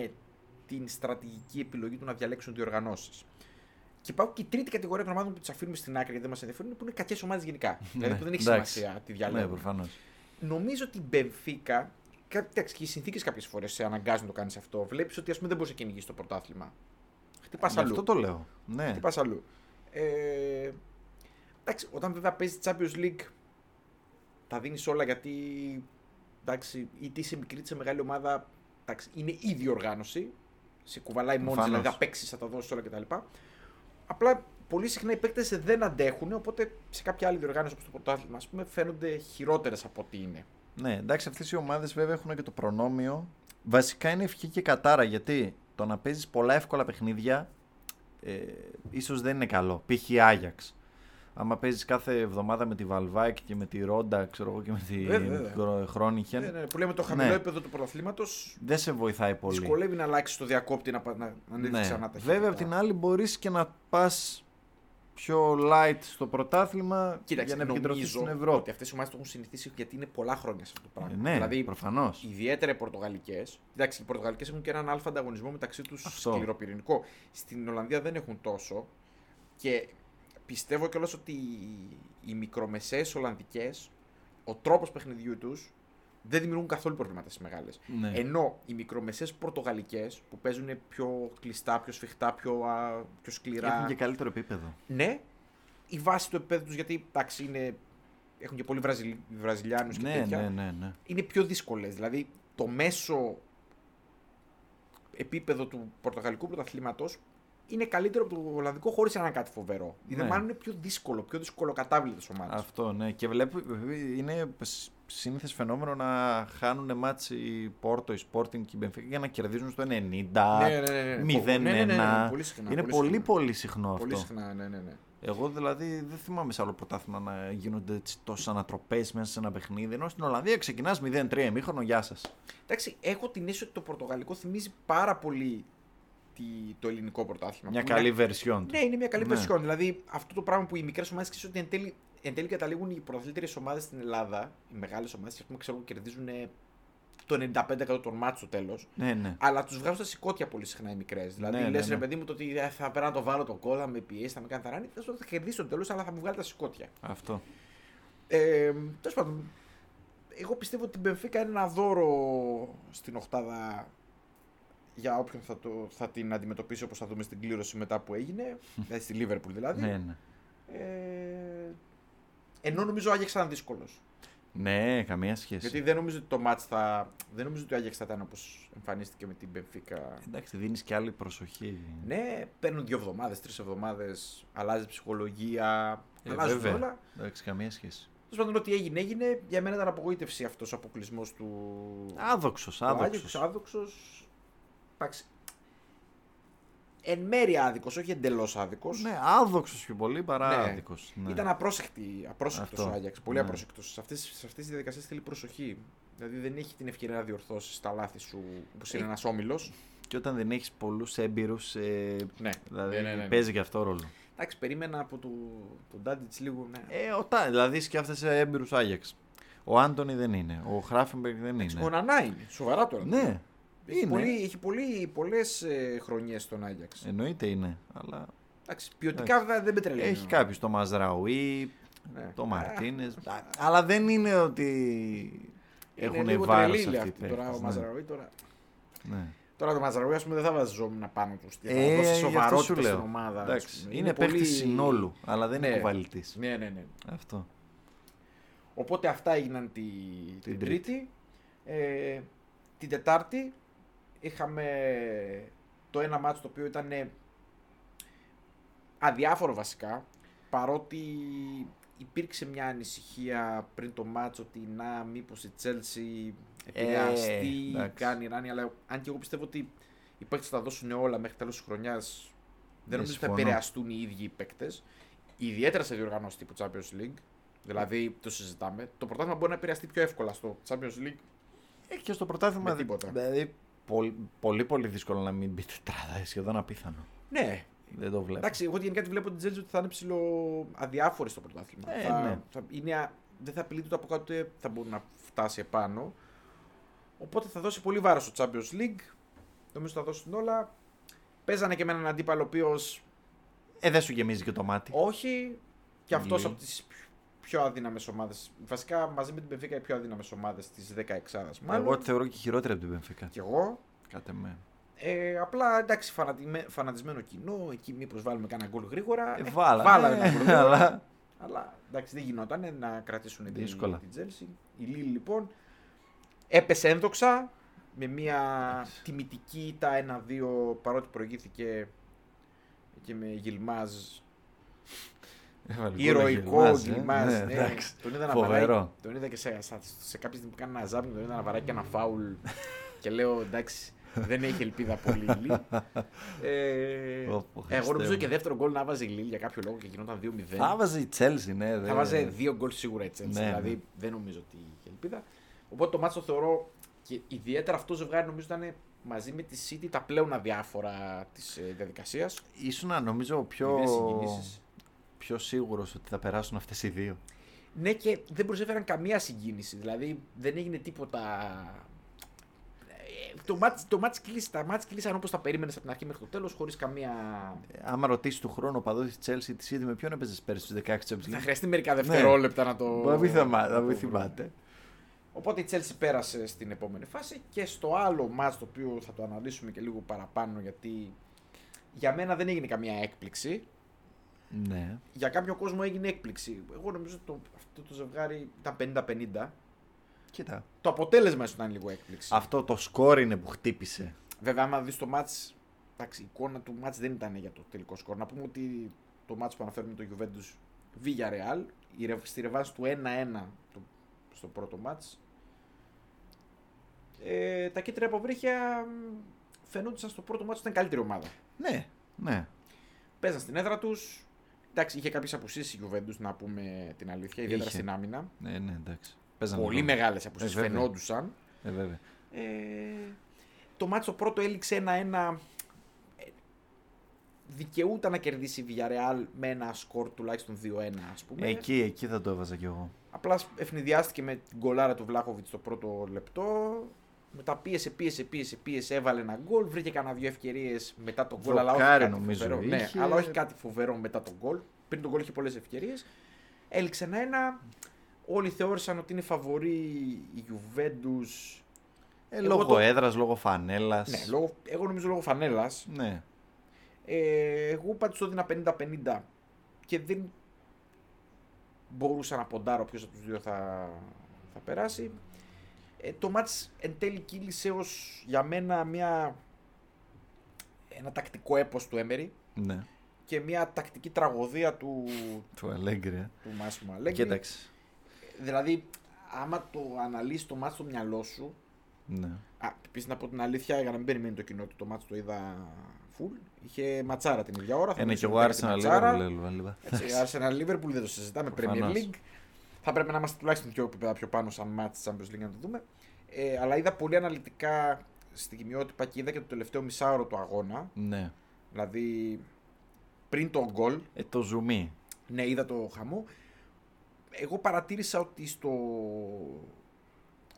την στρατηγική επιλογή του να διαλέξουν διοργανώσεις. Και υπάρχουν και η τρίτη κατηγορία των ομάδων που τις αφήνουμε στην άκρη γιατί δεν μας ενδιαφέρουν, που είναι κακές ομάδες γενικά. δηλαδή που δεν έχει Ναι, εντάξει. σημασία τι Ναι, διαλέγουν. προφανώς. Νομίζω ότι η Μπενφίκα. Εντάξει, και οι συνθήκες κάποιες φορές σε αναγκάζουν να το κάνεις αυτό. Βλέπεις ότι ας πούμε, δεν μπορείς να κυνηγήσεις το πρωτάθλημα. Χτυπάς Γι' αλλού. αυτό το λέω. Ναι. Χτυπάς αλλού. Ε, εντάξει, όταν βέβαια παίζεις Champions League, τα δίνεις όλα γιατί. Εντάξει, είτε είσαι μικρή είτε σε μεγάλη ομάδα, εντάξει, είναι ήδη οργάνωση. Σε κουβαλάει μόνη, Προφανώς. δηλαδή θα παίξει, θα τα δώσεις όλα κτλ. Απλά πολύ συχνά οι παίκτες δεν αντέχουν, οπότε σε κάποια άλλη διοργάνωση όπως το πρωτάθλημα, ας πούμε, φαίνονται χειρότερες από ό,τι είναι. Ναι, εντάξει, αυτές οι ομάδες βέβαια έχουν και το προνόμιο. Βασικά είναι ευχή και κατάρα γιατί το να παίζεις πολλά εύκολα παιχνίδια ε, ίσως δεν είναι καλό. Π.χ. η Άγιαξ. Άμα παίζεις κάθε εβδομάδα με τη Βαλβάκη και με τη Ρόντα, ξέρω εγώ και με τη Βέβαια, βέβαια. Γρο- Χρόνιχεν, Ναι, ναι, που λέμε το χαμηλό Ναι. επίπεδο του πρωταθλήματος δεν σε βοηθάει πολύ. δυσκολεύει να αλλάξει το διακόπτη να, πα- να, να ανέβει Ναι. ξανά τα Βέβαια, απ' την άλλη μπορείς και να πας πιο light στο πρωτάθλημα Κοίταξε, για να επικεντρωθείς νομίζω στην Ευρώπη. ότι αυτές οι ομάδες το έχουν συνηθίσει γιατί είναι πολλά χρόνια σε αυτό το Ε, πράγμα. ναι, δηλαδή, προφανώς. ιδιαίτερα οι Πορτογαλικές. Εντάξει, οι Πορτογαλικές έχουν και έναν αλφα ανταγωνισμό μεταξύ τους Αυτό. σκληροπυρηνικό. Στην Ολλανδία δεν έχουν τόσο. Και πιστεύω κιόλας ότι οι- οι μικρομεσαίες Ολλανδικές, ο τρόπος παιχνιδιού τους δεν δημιουργούν καθόλου προβλήματα στις μεγάλες. Ναι. Ενώ οι μικρομεσαίες Πορτογαλικές που παίζουν πιο κλειστά, πιο σφιχτά, πιο, α, πιο σκληρά. Έχουν και καλύτερο επίπεδο. Ναι, η βάση του επίπεδου τους γιατί εντάξει, είναι, έχουν και πολλοί Βραζιλ, Βραζιλιάνους και Ναι, τέτοια. ναι, ναι, ναι. Είναι πιο δύσκολες. Δηλαδή το μέσο επίπεδο του Πορτογαλικού πρωταθλήματος είναι καλύτερο από το Ολλανδικό χωρίς να είναι κάτι φοβερό. Ναι. Ναι. Μάλλον είναι πιο δύσκολο, πιο δυσκολοκατάβλητε ομάδε. Αυτό, ναι. Και βλέπω, είναι σύνηθες φαινόμενο να χάνουν μάτς η Πόρτο, η Sporting και η Benfica για να κερδίζουν στο 90, Ναι, ναι, ναι, ναι. 0-1. Ναι, ναι, ναι, ναι, πολύ συχνά, είναι πολύ πολύ, συχνά. πολύ συχνό Πολύ αυτό. συχνά, ναι, ναι, ναι. Εγώ δηλαδή δεν θυμάμαι σε άλλο πρωτάθλημα να γίνονται έτσι τόσες ανατροπές μέσα σε ένα παιχνίδι. Ενώ στην Ολλανδία ξεκινάς 0-3 ημίχρονο, γεια σας. Εντάξει, έχω την αίσθηση ότι το Πορτογαλικό θυμίζει πάρα πολύ τη- το ελληνικό πρωτάθλημα. Μια Που καλή είναι- βερσιόν του. Ναι, είναι μια καλή Ναι. βερσιόν. Δηλαδή αυτό το πράγμα που οι μικρές ομάδες ξέρεις ότι εν τέλει, εν τέλει καταλήγουν οι πρωταθλήτερε ομάδες στην Ελλάδα, οι μεγάλες ομάδες, ας πούμε, ξέρω, κερδίζουν ε, το 95% των μάτς στο τέλος. Ναι, ναι. Αλλά τους βγάζουν στα σηκώτια πολύ συχνά οι μικρές. Δηλαδή Ναι, ναι, λες, ναι. ρε παιδί μου, το ότι ε, θα πέρα να το βάλω το κόλλα, θα με πιέσει, θα με κάνει θαράνι. Θα θα κερδίσει στο τέλος, αλλά θα μου βγάλει τα σηκώτια. Αυτό. Ε, Τέλος πάντων, εγώ πιστεύω ότι η Μπενφίκα είναι ένα δώρο στην Οχτάδα για όποιον θα, το, θα την αντιμετωπίσει όπως θα δούμε στην κλήρωση μετά που έγινε, δηλαδή στη Λίβερπουλ δηλαδή. Ναι, ναι. Ε, Ενώ νομίζω ο Άγιαξ θα ήταν δύσκολος. Ναι, καμία σχέση. Γιατί δεν νομίζω ότι το μάτς θα. Δεν νομίζω ότι ο Άγιαξ θα ήταν όπως εμφανίστηκε με την Μπενφίκα. Εντάξει, δίνεις και άλλη προσοχή. Ναι, παίρνουν δύο εβδομάδες, τρεις εβδομάδες, αλλάζει ψυχολογία. Ε, αλλάζουν βέβαια. όλα. Εντάξει, καμία σχέση. Τέλος πάντων, ό,τι έγινε, έγινε. Για μένα ήταν απογοήτευση αυτός ο αποκλεισμός του. Άδοξος, του Άγιαξ, άδοξος. Άδοξος. Εντάξει. Εν μέρει άδικος, όχι εντελώς άδικος. Ναι, άδοξος πιο πολύ παρά Ναι. άδικος. Ναι. Ήταν απρόσεκτη, απρόσεκτος Αυτό. ο Άγιαξ. Πολύ Ναι. απρόσεκτος. Σε αυτές σε αυτές τις διαδικασίες θέλει προσοχή. Δηλαδή δεν έχει την ευκαιρία να διορθώσει τα λάθη σου όπως είναι Ε, ένας όμιλος. Και όταν δεν έχεις πολλούς έμπειρους. Ε, Ναι, δηλαδή ναι, ναι, ναι. παίζει και αυτό ρόλο. Εντάξει, περίμενα από το, τον Ντάντιτ λίγο. Ναι. Ε, ο Τά, δηλαδή σκέφτεσαι έμπειρους Άγιαξ. Ο Άντωνη δεν είναι. Ο Χράφενμπεργκ δεν είναι. Ο Νανά είναι. Σοβαρά τώρα. Ναι, Έχει, είναι. πολύ, έχει πολύ, πολλές ε, χρονιές στον Άγιαξ. Εννοείται είναι. Αλλά Εντάξει, ποιοτικά βέβαια δεν με τρελαίνει. έχει κάποιου. Το Μαζραουί, Ναι. το Ε, Μαρτίνε. αλλά δεν είναι ότι είναι έχουν λίγο βάρο τρελή αυτοί οι αυτή τώρα ο παίκτες, ναι. Μαζραουί. Τώρα, Ναι. τώρα το Μαζραουί ας πούμε δεν θα βαζόμουν πάνω τους. Ε, θα δώσεις γι' αυτό σου σοβαρότητα λέω. στην ομάδα. ας Εντάξει, πούμε. είναι, παίκτης συνόλου, αλλά δεν είναι Ναι. κουβαλητής. Ναι, ναι, ναι. Αυτό. Οπότε αυτά έγιναν τη, την, Τρίτη. Τρίτη. Ε, την Τετάρτη είχαμε το ένα μάτσο το οποίο ήταν αδιάφορο βασικά παρότι υπήρξε μια ανησυχία πριν το μάτσο ότι να μήπως η Chelsea επηρεαστεί, εντάξει. κάνει ράνι αλλά αν και εγώ πιστεύω ότι οι παίκτες θα δώσουν όλα μέχρι τέλος της χρονιάς δεν Ναι, νομίζω ότι θα συμφωνώ. επηρεαστούν οι ίδιοι οι παίκτες ιδιαίτερα σε διοργανώσεις τύπου Champions League δηλαδή το συζητάμε το πρωτάθλημα μπορεί να επηρεαστεί πιο εύκολα στο Champions League Ε, και στο πρωτάθλημα. Με τίποτα. Δηλαδή, πολύ, πολύ, πολύ δύσκολο να μην μπει τετράδα. Σχεδόν απίθανο. ναι Δεν το βλέπω. Εντάξει, εγώ γενικά τη βλέπω την Chelsea ότι θα είναι ψηλό αδιάφορη στο πρωτάθλημα. Ε, θα, ναι. θα είναι, α- δεν θα απειλείται ούτε από κάτω, ούτε θα μπορεί να φτάσει επάνω. Οπότε θα δώσει πολύ βάρος στο Champions League. Νομίζω θα δώσουν όλα. Παίζανε και με έναν αντίπαλο ο οποίος Ε, δεν σου γεμίζει και το μάτι. όχι. Και αυτός Λέει. από τις πιο αδύναμες ομάδες. Βασικά μαζί με την Benfica οι πιο αδύναμες ομάδες της 16 μάλλον. Εγώ τη θεωρώ και χειρότερη από την Πενφύκα. Κι εγώ. Κάτε με. Ε, απλά εντάξει, φανατιμέ- φανατισμένο κοινό. Εκεί μήπως βάλουμε κανένα γκολ γρήγορα. Ε, Ε, βάλα. βάλαμε ε, ένα γκολ γρήγορα. αλλά Αλλά εντάξει, δεν γινόταν να κρατήσουν την, Δύσκολα. την Chelsea. Η Λίλ λοιπόν έπεσε ένδοξα με μια τιμητική ήττα 1-2 παρότι προηγήθηκε και με Γιλμάζ. Έβαλε γκολ ο Ηρωικό Γιλμάζ, ε. Γιλμάζ. Ναι, Ναι, εντάξει. Τον είδα να Φοβερό. βαράει. Τον είδα και σε, σε, σε κάποια στιγμή που κάνει ένα ζάπινγκ, τον είδα να βαράει και ένα φάουλ. και λέω εντάξει, δεν έχει ελπίδα πολύ η Λίλ. Ε, Ω, πω, εγώ Χριστέ νομίζω μου. και δεύτερο γκολ να βάζει η Λίλ για κάποιο λόγο και γινόταν 2-0. Θα βάζει η Τσέλσι, ναι. Θα δεν- βάζει δύο γκολ σίγουρα η Chelsea. Ναι, δηλαδή ναι. δεν νομίζω ότι είχε ελπίδα. Οπότε το μάτσο το θεωρώ και ιδιαίτερα αυτό το ζευγάρι νομίζω ήταν μαζί με τη City τα πλέον αδιάφορα της διαδικασίας. Ήσουν νομίζω πιο, Πιο... πιο σίγουρος ότι θα περάσουν αυτές οι δύο. Ναι, και δεν προσέφεραν καμία συγκίνηση. Δηλαδή δεν έγινε τίποτα. Ε, Το μάτς, το μάτς κλείσει, τα μάτς κλείσαν όπως τα περίμενες από την αρχή μέχρι το τέλος χωρίς καμία... Ε, Άμα ρωτήσεις του χρόνου ο παδό της Τσέλσι, της είδε με ποιον έπαιζες πέρυσι στους 16 Champions Θα League. χρειαστεί μερικά δευτερόλεπτα να το... Μα μην θυμά- να να το μην βρούμε. θυμάται. Οπότε η Chelsea πέρασε στην επόμενη φάση και στο άλλο μάτς το οποίο θα το αναλύσουμε και λίγο παραπάνω γιατί για μένα δεν έγινε καμία έκπληξη. Ναι. Για κάποιο κόσμο έγινε έκπληξη. Εγώ νομίζω ότι το, αυτό το ζευγάρι ήταν 50-50. Κοίτα. Το αποτέλεσμα ίσως ήταν λίγο έκπληξη. Αυτό το σκόρ είναι που χτύπησε. Βέβαια, άμα δεις το μάτς, εντάξει, η εικόνα του μάτς δεν ήταν για το τελικό σκορ. Να πούμε ότι το μάτς που αναφέρουμε το Juventus Villarreal, η ρευ- στη ρεβάνς του 1-1 το, στο πρώτο μάτς, ε, τα κίτρινα αποβρύχια μ, φαινόντουσαν στο πρώτο μάτς ότι ήταν καλύτερη ομάδα. Ναι, ναι. Παίζαν στην έδρα τους, εντάξει, είχε κάποιες απουσίες η Juventus, να πούμε την αλήθεια, ιδιαίτερα Είχε. στην άμυνα. Ναι, ναι, εντάξει. Παίζανε Πολύ ρόλο. μεγάλες απουσίες Ε, βέβαια. φαινόντουσαν. Ε, βέβαια. Ε, το μάτσο πρώτο έληξε 1-1. Ε, Δικαιούταν να κερδίσει η Villarreal με ένα σκορ τουλάχιστον 2-1 ας πούμε. Εκεί, εκεί θα το έβαζα κι εγώ. Απλά ευνηδιάστηκε με την γκολάρα του Βλάχοβιτς στο πρώτο λεπτό. Μετά πίεσε, πίεσε, πίεσε, πίεσε, έβαλε ένα γκολ. Βρήκε κανένα δύο ευκαιρίες μετά τον γκολ. Αλλά όχι Δοκάρι κάτι νομίζω φοβερό. Ναι, είχε. αλλά όχι κάτι φοβερό μετά τον γκολ. Πριν τον γκολ είχε πολλές ευκαιρίες. Έληξε ένα-ένα. Όλοι θεώρησαν ότι είναι φαβορή η Juventus. Ε, Εγώ λόγω το- έδρας, λόγω φανέλας. Ναι, λόγω, εγώ νομίζω λόγω φανέλας. Ναι. Ε, εγώ πάντω το έδινα 50-50 και δεν. μπορούσα να ποντάρω ποιος από τους δύο θα, θα περάσει. Ε, το μάτς εν τέλει κύλησε ως για μένα μια, ένα τακτικό έπος του Έμερι Ναι. και μια τακτική τραγωδία του, Του Αλέγκρι. ε. του Μάσιμου Αλέγκρι. Κοίταξε. Δηλαδή, άμα το αναλύσει το μάτς στο μυαλό σου. Ναι. Α, επίση να πω την αλήθεια, για να μην περιμένει το κοινό του, το μάτς το είδα full. Είχε ματσάρα την ίδια ώρα. θα Είναι μιλήσουμε και εγώ μετά για τη Arsenal ματσάρα. Liverpool, λίγο. Έτσι, Arsenal Liverpool δεν το συζητάμε. Premier Προφανώς. League. Θα πρέπει να είμαστε τουλάχιστον δύο επίπεδα πιο πάνω σαν μάτς της Champions League να το δούμε. Ε, αλλά είδα πολύ αναλυτικά στιγμιότυπα και είδα και το τελευταίο μισάωρο του αγώνα. Ναι. Δηλαδή πριν το γκολ, Ε, το ζουμί. ναι, είδα το χαμό. Εγώ παρατήρησα ότι στο.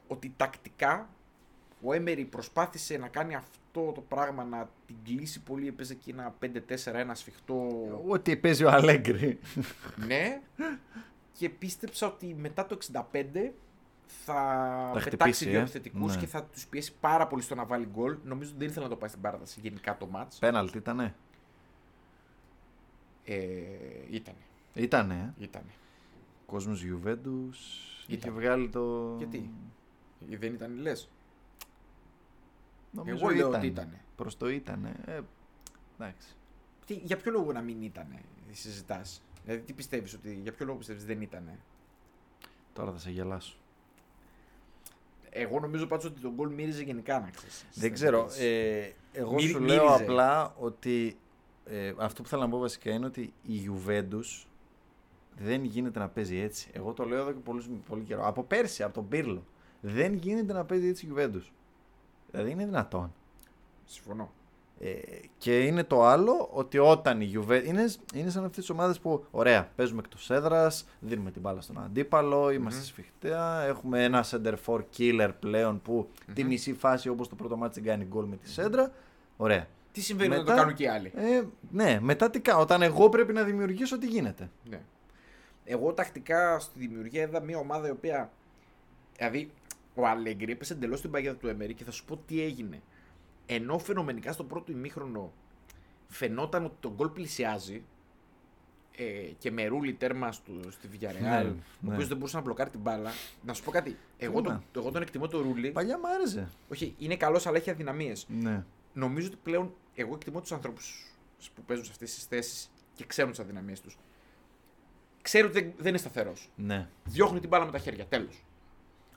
ότι τακτικά ο Έμερι προσπάθησε να κάνει αυτό το πράγμα να την κλείσει πολύ. Έπαιζε και ένα 5-4, ένα σφιχτό. Ό,τι παίζει ο Αλέγκρι. ναι. Και πίστεψα ότι μετά το 65 θα, Θα πετάξει χτυπήσει, δύο ε. επιθετικούς Ναι. και θα τους πιέσει πάρα πολύ στο να βάλει γκολ. Νομίζω ότι δεν ήθελε να το πάει στην παράταση γενικά το match. Πέναλτ ήτανε. Ε, ήτανε. Ήτανε. Ε. ήτανε. Κόσμος Γιουβέντους. Είχε Ήταν. βγάλει το. Γιατί; Ε, Δεν ήταν λες. Νομίζω Εγώ λέω ήταν. ότι ήτανε. Προς το ήτανε. Ε, εντάξει. Τι, για ποιο λόγο να μην ήταν, συζητάς; Δηλαδή, τι πιστεύεις, ότι για ποιο λόγο πιστεύεις δεν ήταν. Τώρα θα σε γελάσω. Εγώ νομίζω πάντως ότι τον γκολ μύριζε γενικά να ξέρεις. Δεν ξέρω. Ε, εγώ Μύρι- σου λέω μύριζε. απλά ότι ε, αυτό που θέλω να πω βασικά είναι ότι η Juventus δεν γίνεται να παίζει έτσι. Εγώ το λέω εδώ και πολύ, πολύ καιρό. Από πέρσι, από τον Πύρλο. Δεν γίνεται να παίζει έτσι η Juventus. Δηλαδή είναι δυνατόν. Συμφωνώ. Ε, και είναι το άλλο ότι όταν η Juventus. Είναι, είναι σαν αυτές τις ομάδες που, ωραία, παίζουμε εκτός έδρας, δίνουμε την μπάλα στον αντίπαλο, είμαστε Μμμ. σφιχτέα. Έχουμε ένα center for killer πλέον που τη Μμμ. μισή φάση όπως το πρώτο μάτι κάνει γκολ με τη σέντρα. Ωραία. Τι συμβαίνει όταν Μετά- το κάνουν και οι άλλοι; Ε, ναι, μετά τι κάνω. Όταν εγώ πρέπει να δημιουργήσω, τι γίνεται; Ναι. Εγώ τακτικά στη δημιουργία είδα μια ομάδα η οποία. Δηλαδή, ο Αλέγκρι έπεσε εντελώς στην παγίδα του Εμέρη και θα σου πω τι έγινε. Ενώ φαινομενικά στο πρώτο ημίχρονο φαινόταν ότι το γκολ πλησιάζει ε, και με ρούλι τέρμα στο, στη Villarreal, Ναι, ο ναι. οποίος δεν μπορούσε να μπλοκάρει την μπάλα. Να σου πω κάτι. Εγώ, Κρίμα. τον, εγώ τον εκτιμώ το ρούλι. Παλιά μ' άρεσε. Όχι, είναι καλός, αλλά έχει αδυναμίες. Ναι. Νομίζω ότι πλέον εγώ εκτιμώ τους ανθρώπους που παίζουν σε αυτές τις θέσεις και ξέρουν τις αδυναμίες τους. Ξέρουν ότι δεν- δεν είναι σταθερός. Ναι. Διώχνει την μπάλα με τα χέρια. Τέλος.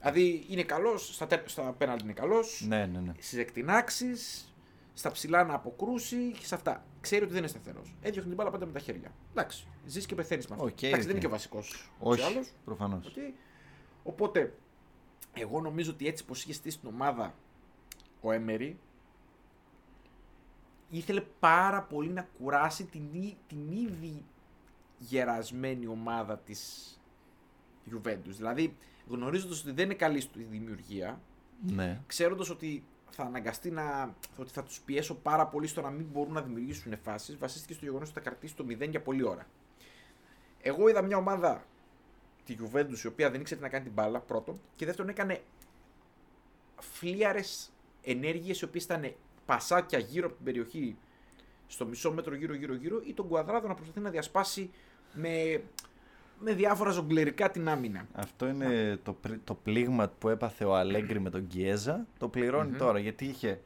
Δηλαδή είναι καλός, στα, τε- στα πέναλτι είναι καλός, Ναι, ναι, ναι. στις εκτινάξεις, στα ψηλά να αποκρούσει και σε αυτά. Ξέρει ότι δεν είναι σταθερός. Έδιωχνε την μπάλα πάντα με τα χέρια. Εντάξει. Ζεις και πεθαίνεις με αυτό. Οκ, Εντάξει, οκ. δεν είναι και ο βασικός. Όχι. Προφανώς. Οπότε, εγώ νομίζω ότι έτσι πως είχε στήσει την ομάδα ο Έμερι, ήθελε πάρα πολύ να κουράσει την, ί- την ήδη γερασμένη ομάδα της Juventus. Δηλαδή, γνωρίζοντας ότι δεν είναι καλή στη δημιουργία, Ναι. ξέροντας ότι θα αναγκαστεί να. ότι θα τους πιέσω πάρα πολύ στο να μην μπορούν να δημιουργήσουν φάσεις, βασίστηκε στο γεγονός ότι θα κρατήσει το 0 για πολλή ώρα. Εγώ είδα μια ομάδα, τη Juventus, η οποία δεν ήξερε τι να κάνει την μπάλα, πρώτον, και δεύτερον έκανε φλίαρες ενέργειες οι οποίες ήταν πασάκια γύρω από την περιοχή στο μισό μέτρο γύρω γύρω γύρω ή τον κουαδράδο να προσπαθεί να διασπάσει με, με διάφορα ζογκλερικά την άμυνα. Αυτό είναι το, πρι- το πλήγμα που έπαθε ο Αλέγκρι με τον Κιέζα. Το πληρώνει Μμμ. τώρα γιατί είχε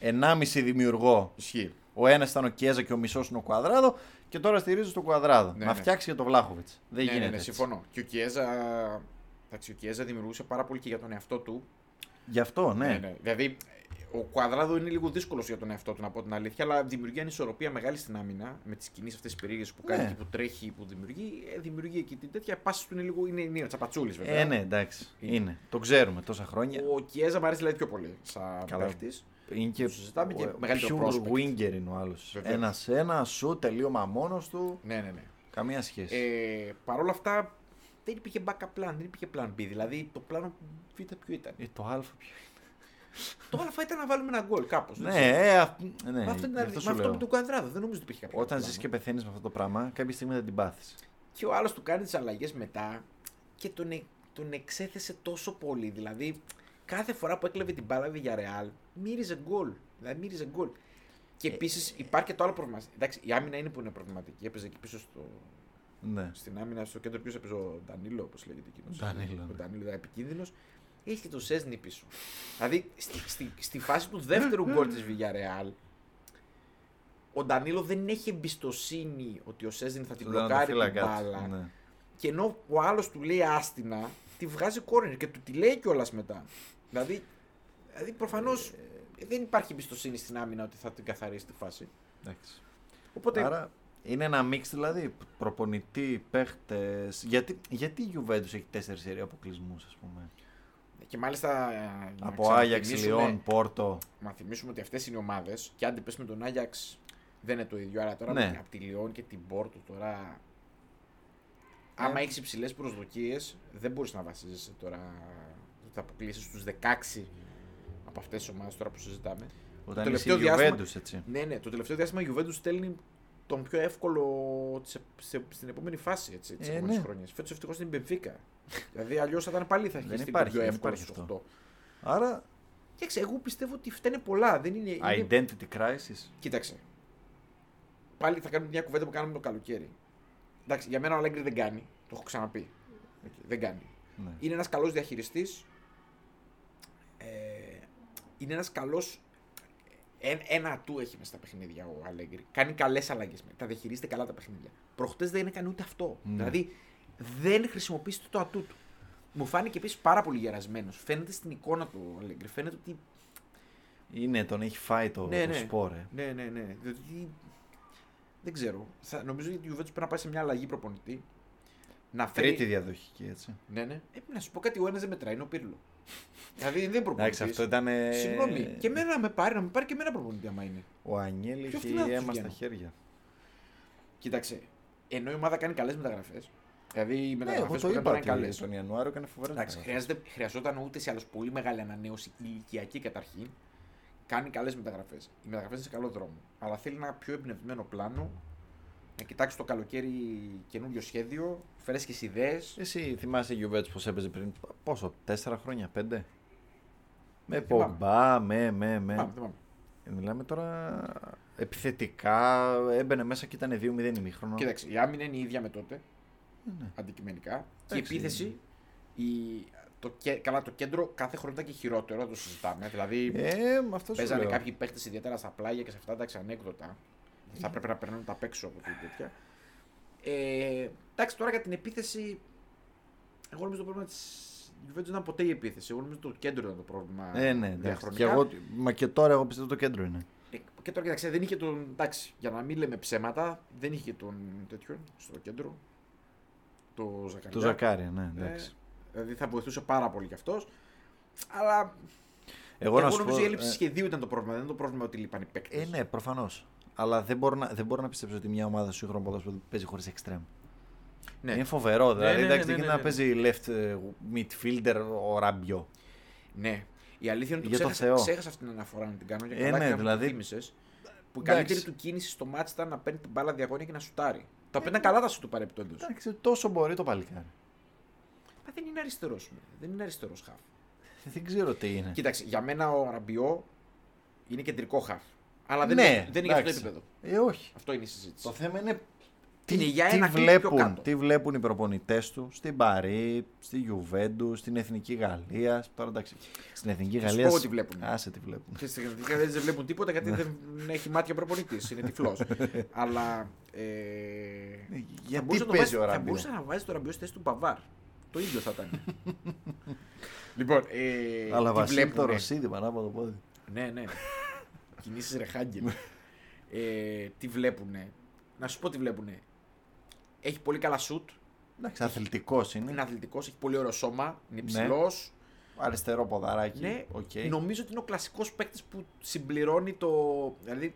1,5 δημιουργό. Ισχύει. Ο ένας ήταν ο Κιέζα και ο μισός είναι ο Κουαδράδο. Και τώρα στηρίζει τον Κουαδράδο. Ναι, να ναι. φτιάξει για τον Βλάχοβιτς. Δεν ναι, γίνεται. ναι, ναι, έτσι. συμφωνώ. Και ο Κιέζα, εντάξει, ο Κιέζα δημιουργούσε πάρα πολύ και για τον εαυτό του. Γι' αυτό, ναι. Δηλαδή, ο Κουαδράδο είναι λίγο δύσκολος για τον εαυτό του, να πω την αλήθεια, αλλά δημιουργεί ανισορροπία μεγάλη στην άμυνα με τις κινήσεις αυτές τις περίεργε που κάνει Ναι. και που τρέχει, που δημιουργεί. Ε, δημιουργεί εκεί την τέτοια πάσης του είναι λίγο. είναι, είναι τσαπατσούλης βέβαια. Ε, ναι, εντάξει. Είναι. Είναι. Το ξέρουμε τόσα χρόνια. Ο Κιέζα μου αρέσει δηλαδή πιο πολύ σαν Καλά. παίχτη. Είναι και, το συζητάμε και ο- μεγαλύτερο pure prospect. winger είναι ο άλλος. Βεβαίως. Ένα-ένα, σου τελείωμα μόνος του. Ναι, ναι, ναι. Καμία σχέση. Ε, Παρ' όλα αυτά δεν υπήρχε backup plan, δεν υπήρχε plan B. Δηλαδή το πλάνο Β ποιο ήταν; Ε, το Α ποιο Το Α ήταν να βάλουμε ένα γκολ κάπως. Ναι, ε, αυ- ναι, Με αυτό, γι' με αυτό σου αυτό λέω. με τον κουαδράδο δεν νομίζω ότι υπήρχε κάποιο. Όταν πλάνο. ζεις και πεθαίνεις με αυτό το πράγμα, κάποια στιγμή θα την πάθεις. Και ο άλλος του κάνει τις αλλαγές μετά και τον, ε- τον εξέθεσε τόσο πολύ. Δηλαδή, κάθε φορά που έκλεβε την μπάλα για Real, μύριζε γκολ. Δηλαδή, μύριζε γκολ. Και επίσης υπάρχει και το άλλο πρόβλημα. Εντάξει, η άμυνα είναι που είναι προβληματική. Έπαιζε εκεί πίσω στο Ναι. Στην άμυνα στο κέντρο ποιος έπαιζε ο Ντανίλο, όπως λέγεται εκείνος. Ο Ντανίλο, Ο ναι. Ντανίλο ήταν επικίνδυνος. Έχει και τον Σέσνη πίσω. δηλαδή στη, στη, στη φάση του δεύτερου γκολ της Villarreal, ο Ντανίλο δεν έχει εμπιστοσύνη ότι ο Σέσνη θα την Στον μπλοκάρει την τερματοφύλακα του, μπάλα. ναι. Και ενώ ο άλλος του λέει άστινα, τη βγάζει κόρνερ και του τη λέει κιόλας μετά. Δηλαδή, δηλαδή προφανώς δεν υπάρχει εμπιστοσύνη στην άμυνα ότι θα την καθαρίσει τη φάση. Εντάξει. Οπότε Άρα είναι ένα μίξ δηλαδή προπονητή, παίχτες. Γιατί, γιατί η Juventus έχει τέσσερις σερή αποκλεισμούς, ας πούμε; Και μάλιστα. ε, να Από Άγιαξ, ξαναθυμίσουμε- Λιόν, Πόρτο. Να θυμίσουμε ότι αυτές είναι οι ομάδες και αν την πες με τον Άγιαξ δεν είναι το ίδιο. Άρα τώρα Ναι. από τη Λιόν και την Πόρτο τώρα. Άμα έχεις υψηλές προσδοκίες, δεν μπορείς να βασίζεσαι τώρα. ότι Θα αποκλείσεις στου 16 από αυτές τις ομάδες τώρα που συζητάμε. Όταν τελευταίο είσαι η διάστημα- Juventus, έτσι. Ναι, ναι, το τελευταίο διάστημα η Juventus στέλνει τον πιο εύκολο της, σε- στην επόμενη φάση έτσι, της Ε, επόμενης ναι. χρονιάς. Φέτος ευτυχώς την Benfica. Δηλαδή αλλιώς θα ήταν πάλι θα έχει Δεν στείλει υπάρχει, τον πιο δεν εύκολο υπάρχει στους αυτό. 8. Άρα, Κοίταξε, εγώ πιστεύω ότι φταίνε πολλά. Δεν είναι, είναι... identity crisis. Κοίταξε. Πάλι θα κάνουμε μια κουβέντα που κάνουμε το καλοκαίρι. Εντάξει, για μένα ο Αλέγκρι δεν κάνει. Το έχω ξαναπεί. Okay, δεν κάνει. Ναι. Είναι ένας καλός διαχειριστής. Ε, είναι ένας καλό. ένα του έχει μέσα στα παιχνίδια ο Αλέγκρι. Κάνει καλές αλλαγές. Τα διαχειρίζεται καλά τα παιχνίδια. Προχτές δεν έκανε ούτε αυτό. Ναι. Δηλαδή δεν χρησιμοποίησε το ατού του. Μου φάνηκε επίσης πάρα πολύ γερασμένος. Φαίνεται στην εικόνα του ο Αλέγκρι. Φαίνεται ότι Είναι, τον έχει φάει το, Ναι, το ναι. σπορ, ε. ναι, ναι, ναι. Δηλαδή, δεν ξέρω. Θα, νομίζω ότι η Juventus πρέπει να πάει σε μια αλλαγή προπονητή. Να φέρει... Τρίτη διαδοχική, έτσι. Ναι, ναι. Ε, να σου πω κάτι, ο ένας δεν μετράει, είναι ο Πύρλο. δηλαδή δεν προπονητής. Εντάξει, αυτό ήταν. ε, Συγγνώμη. Και εμένα να με πάρει, να με πάρει και εμένα προπονητή, άμα είναι. Ο Ανιέλ Ποιο είχε φθηνά θα τους αίμα στα βγαίνω. χέρια. Κοίταξε. Ενώ η ομάδα κάνει καλές μεταγραφές. Δηλαδή οι Ναι, μεταγραφέ εγώ που το έκανε είπα τώρα είναι καλές. ότι τον Ιανουάριο έκανε φοβερές Εντάξει, χρειάζεται, χρειαζόταν ούτε σε άλλω πολύ μεγάλη ανανέωση ηλικιακή καταρχήν. Κάνει καλές μεταγραφές. Οι μεταγραφές είναι σε καλό δρόμο. Αλλά θέλει ένα πιο εμπνευσμένο πλάνο. Να κοιτάξει το καλοκαίρι καινούριο σχέδιο, φρέσκες ιδέες. Εσύ θυμάσαι η Juventus πώς έπαιζε πριν πόσο, τέσσερα χρόνια, πέντε; Με θυμάμαι. Πογμπά, με, με, με. Θυμάμαι, θυμάμαι. Ε, Μιλάμε τώρα επιθετικά, έμπαινε μέσα και ήταν 2-0 ημίχρονο. Κοίταξε, η άμυνα είναι η ίδια με τότε. Ναι. Αντικειμενικά. Και η Εντάξει. επίθεση. Η, το, κε- καλά, το κέντρο κάθε χρόνο ήταν και χειρότερο, το συζητάμε. Δηλαδή, Ε, με αυτό σου Παίζανε λέω. κάποιοι παίχτε ιδιαίτερα στα πλάγια και σε αυτά εντάξει ανέκδοτα. Θα έπρεπε να περνάνε τα απ' έξω από την τέτοια. Ε, εντάξει, τώρα για την επίθεση. Εγώ νομίζω το πρόβλημα της Juventus ήταν ποτέ η επίθεση. Εγώ νομίζω το κέντρο ήταν το πρόβλημα. Ε, ναι, εντάξει. διαχρονικά. Και εγώ, μα και τώρα εγώ πιστεύω το κέντρο είναι. Ε, και τώρα κοιτάξτε, δεν είχε τον. Εντάξει, για να μην λέμε ψέματα, δεν είχε τον τέτοιον στο κέντρο. Το Ζακαριά. Το Ζακάρια, ναι, Ε, εντάξει. δηλαδή θα βοηθούσε πάρα πολύ κι αυτός. Αλλά Εγώ, εγώ, να σου νομίζω πω, η έλλειψη ε, σχεδίου ήταν το πρόβλημα. Δεν είναι το πρόβλημα ότι λείπαν οι παίκτες. Ε, ναι, προφανώς. Αλλά δεν μπορώ, να, δεν μπορώ να πιστέψω ότι μια ομάδα σου σύγχρονο ποδόσφαιρο παίζει χωρίς extreme. ναι. Είναι φοβερό. Δηλαδή, ναι, ναι, εντάξει, ναι, δεν ναι, γίνεται ναι. να παίζει left ε, midfielder ο Ραμπιό. Ναι. Η αλήθεια είναι ότι Για το ξέχασα, Θεό. ξέχασα αυτή την αναφορά να την κάνω. Και Ε, καλά ναι, έκανα που δηλαδή- το θύμισες, Που η Εντάξει. καλύτερη του κίνηση στο μάτι ήταν να παίρνει την μπάλα διαγώνια και να σουτάρει. Τα οποία ήταν καλά τα σου του παρεπτόντω. Εντάξει, τόσο μπορεί το παλικάρι. Μα δεν είναι αριστερός. Δεν είναι αριστερός χαφ. Δεν ξέρω τι είναι. Κοίταξε, για μένα ο Ραμπιό είναι κεντρικό χαφ. Αλλά δεν, Ναι, είναι, δεν είναι για αυτό το εντάξει. επίπεδο. Ε, όχι. Αυτό είναι η συζήτηση. Το θέμα είναι τι, Είναι για τι ένα κλικ πιο βλέπουν, κάτω. τι βλέπουν οι προπονητές του στην Παρή, στη Γιουβέντους, στην Εθνική Γαλλίας. Τώρα εντάξει, στην Εθνική Θα σου Γαλλία. πω τι βλέπουν. Άσε τι βλέπουν. Και στην Εθνική δεν βλέπουν τίποτα γιατί Ναι. δεν έχει μάτια προπονητής. Είναι τυφλός. Αλλά. Ε, Γιατί θα μπορούσε να το παίζει βάζει- ο Θα Ραμπιό. μπορούσε να βάζει το ραμπιό στη θέση του Παβάρ. Το ίδιο θα ήταν. λοιπόν, ε, Αλλά τι Βασίλη το βλέπουνε. Ρωσίδη πάνω από το πόδι. Ναι, ναι. Κινήσεις Ρεχάγκελ. ε, τι βλέπουνε; Να σου πω τι βλέπουνε. Έχει πολύ καλά σουτ. Εντάξει, αθλητικός Είναι είναι. αθλητικός, έχει πολύ ωραίο σώμα. Είναι Ναι. υψηλός. Αριστερό ποδαράκι. Ναι, οκ. νομίζω ότι είναι ο κλασικός παίκτης που συμπληρώνει το. Δηλαδή,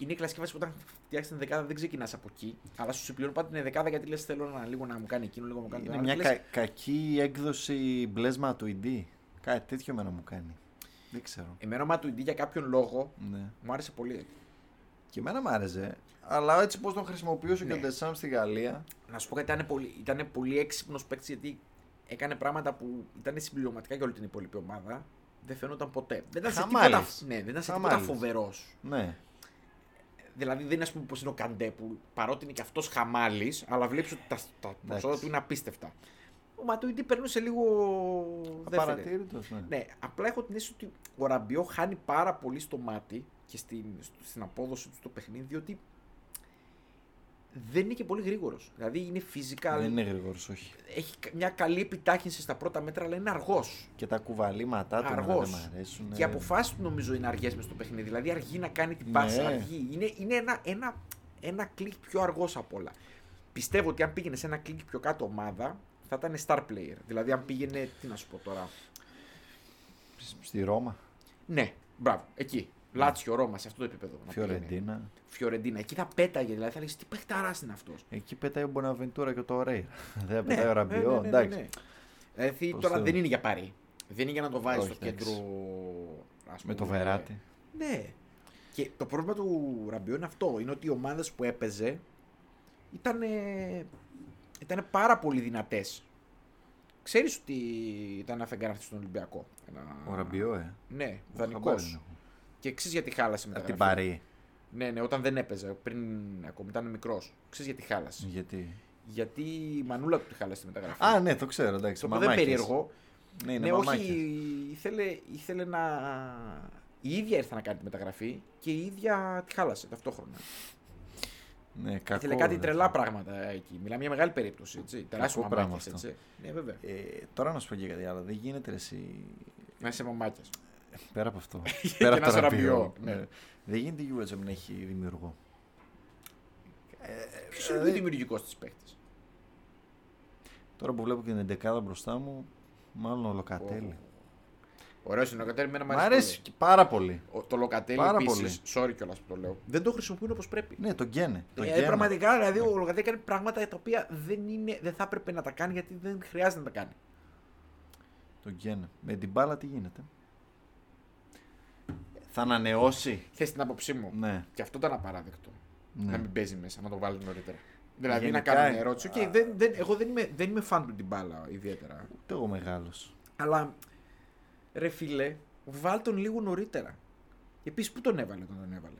είναι η κλασική φάση που όταν φτιάξεις την δεκάδα δεν ξεκινάς από εκεί. Αλλά σου συμπληρώνει πάντα την δεκάδα γιατί λες: Θέλω να, λίγο να μου κάνει εκείνο, λίγο να μου κάνει το Είναι άλλο. μια Και λες, κα- κακή έκδοση μπλέσμα του ID. Κάτι τέτοιο εμένα μου κάνει. Δεν ξέρω. Εμένα, μα του για κάποιον λόγο, Ναι. μου άρεσε πολύ. Και εμένα μου άρεσε. Αλλά έτσι πώς τον χρησιμοποιούσε Ναι. και ο Ντεσάμ στη Γαλλία. Να σου πω κάτι, ήταν πολύ, ήτανε πολύ έξυπνος παίκτης γιατί έκανε πράγματα που ήταν συμπληρωματικά για όλη την υπόλοιπη ομάδα. Δεν φαίνονταν ποτέ. Δεν ήταν σε Χαμάλης. τίποτα, ναι, δεν ήταν σε τίποτα Χαμάλης. φοβερός. Ναι. Δηλαδή δεν είναι ας πούμε πώ είναι ο Καντέ που παρότι είναι και αυτός χαμάλης, αλλά βλέπεις ότι τα, τα προσόντα του είναι απίστευτα. Ο Ματουίτη περνούσε λίγο. δεύτερη. Απαρατήρητος, ναι. Ναι, απλά έχω την αίσθηση ότι ο Ραμπιό χάνει πάρα πολύ στο μάτι και στην, στην απόδοση του στο παιχνίδι, διότι δεν είναι και πολύ γρήγορος. Δηλαδή είναι physical, Δεν είναι γρήγορος, όχι. έχει μια καλή επιτάχυνση στα πρώτα μέτρα, αλλά είναι αργός. Και τα κουβαλήματά του Αργό. δεν μ' αρέσουν. Και οι αποφάσεις του νομίζω είναι αργές μες στο παιχνίδι. Δηλαδή αργεί να κάνει την πάσα. Ναι. Αργεί. Είναι, είναι ένα, ένα, ένα κλικ πιο αργός απ' όλα. Πιστεύω ότι αν πήγαινε σε ένα κλικ πιο κάτω ομάδα, θα ήταν star player. Δηλαδή αν πήγαινε. Τι να σου πω τώρα; Στη Ρώμα, Ναι, μπράβο, εκεί. Λάτσιο, Ρώμα, σε αυτό το επίπεδο. να πήγαινε. Φιωρεντίνα. Φιωρεντίνα. Εκεί θα πέταγε, δηλαδή θα λες τι παιχταράς είναι αυτός. Εκεί πετάει ο Μποναβεντούρα και το Ρέιρα. Δεν πετάει ο Ραμπιό. ναι, ναι, εντάξει. ναι. Δηλαδή Προς τώρα Θεού. δεν είναι για παρή. Δεν είναι για να το βάζει Όχι, στο εντάξει. κέντρο. ας Με το πούμε. Βεράτη. Ναι. Και το πρόβλημα του Ραμπιό είναι αυτό. Είναι ότι οι ομάδες που έπαιζε ήταν, ήταν πάρα πολύ δυνατές. Ξέρεις ότι ήταν αφεντικά στον Ολυμπιακό. Ένα... Ο Ραμπιό, ε. Ναι, δανεικός. Χαμπάρι δεν έχω. Και ξέρεις γιατί χάλασε μετά. Από την Παρή. Ναι, ναι, όταν δεν έπαιζε, πριν ακόμα ήταν μικρός. Ξέρεις γιατί χάλασε; Γιατί; Γιατί η μανούλα του τη χάλασε τη μεταγραφή. Α, ναι, το ξέρω, εντάξει. το οποίο δεν μαμάκες. περίεργο. Ναι, είναι ναι, μαμάκες. όχι, ήθελε, ήθελε να. Η ίδια ήρθε να κάνει τη μεταγραφή και η ίδια τη χάλασε ταυτόχρονα. Ναι, κακό. Ήθελε κάτι ρε. τρελά πράγματα εκεί. Μιλάμε για μεγάλη περίπτωση. Έτσι. Τεράστιο πράγμα μαμάκες, αυτό. έτσι. Ναι, βέβαια. Ε, τώρα να σου πω και κάτι άλλο. Δεν γίνεται ρε, εσύ. Να είσαι μαμάκια. Πέρα από αυτό. Και πέρα να από το είσαι Ραμπιό. Ραμπιό, ναι. ναι. Δεν γίνεται η Juventus να μην έχει δημιουργό. Ποιος είναι ο δηλαδή- δημιουργικός της παίκτης; Τώρα που βλέπω και την 11 μπροστά μου, μάλλον ο Λοκατέλη. Ωραίος είναι ο Λοκατέλη, εμένα Μ' μου αρέσει και πάρα πολύ. Ο- Το Λοκατέλη Πάρα επίσης, sorry κιόλας που το λέω, δεν το χρησιμοποιούν όπως πρέπει. Ναι, τον Γκένε. Τον Ε, Γκένε. πραγματικά, δηλαδή ο Λοκατέλη κάνει πράγματα τα οποία δεν, είναι, δεν θα έπρεπε να τα κάνει γιατί δεν χρειάζεται να τα κάνει. Τον Γκένε. Με την μπάλα τι γίνεται; Θα ανανεώσει. Θες την άποψή μου. Ναι. Και αυτό ήταν απαράδεκτο. ναι. Να μην παίζει μέσα, να το βάλει νωρίτερα. Δηλαδή Γενικά, να κάνω ε, μια ερώτηση. Οκ, δεν, δεν, εγώ δεν είμαι, δεν είμαι φαν του Ντιμπάλα ιδιαίτερα. Ούτε εγώ μεγάλος. Αλλά ρε φίλε, βάλ τον λίγο νωρίτερα. Επίσης, πού τον έβαλε όταν τον έβαλε;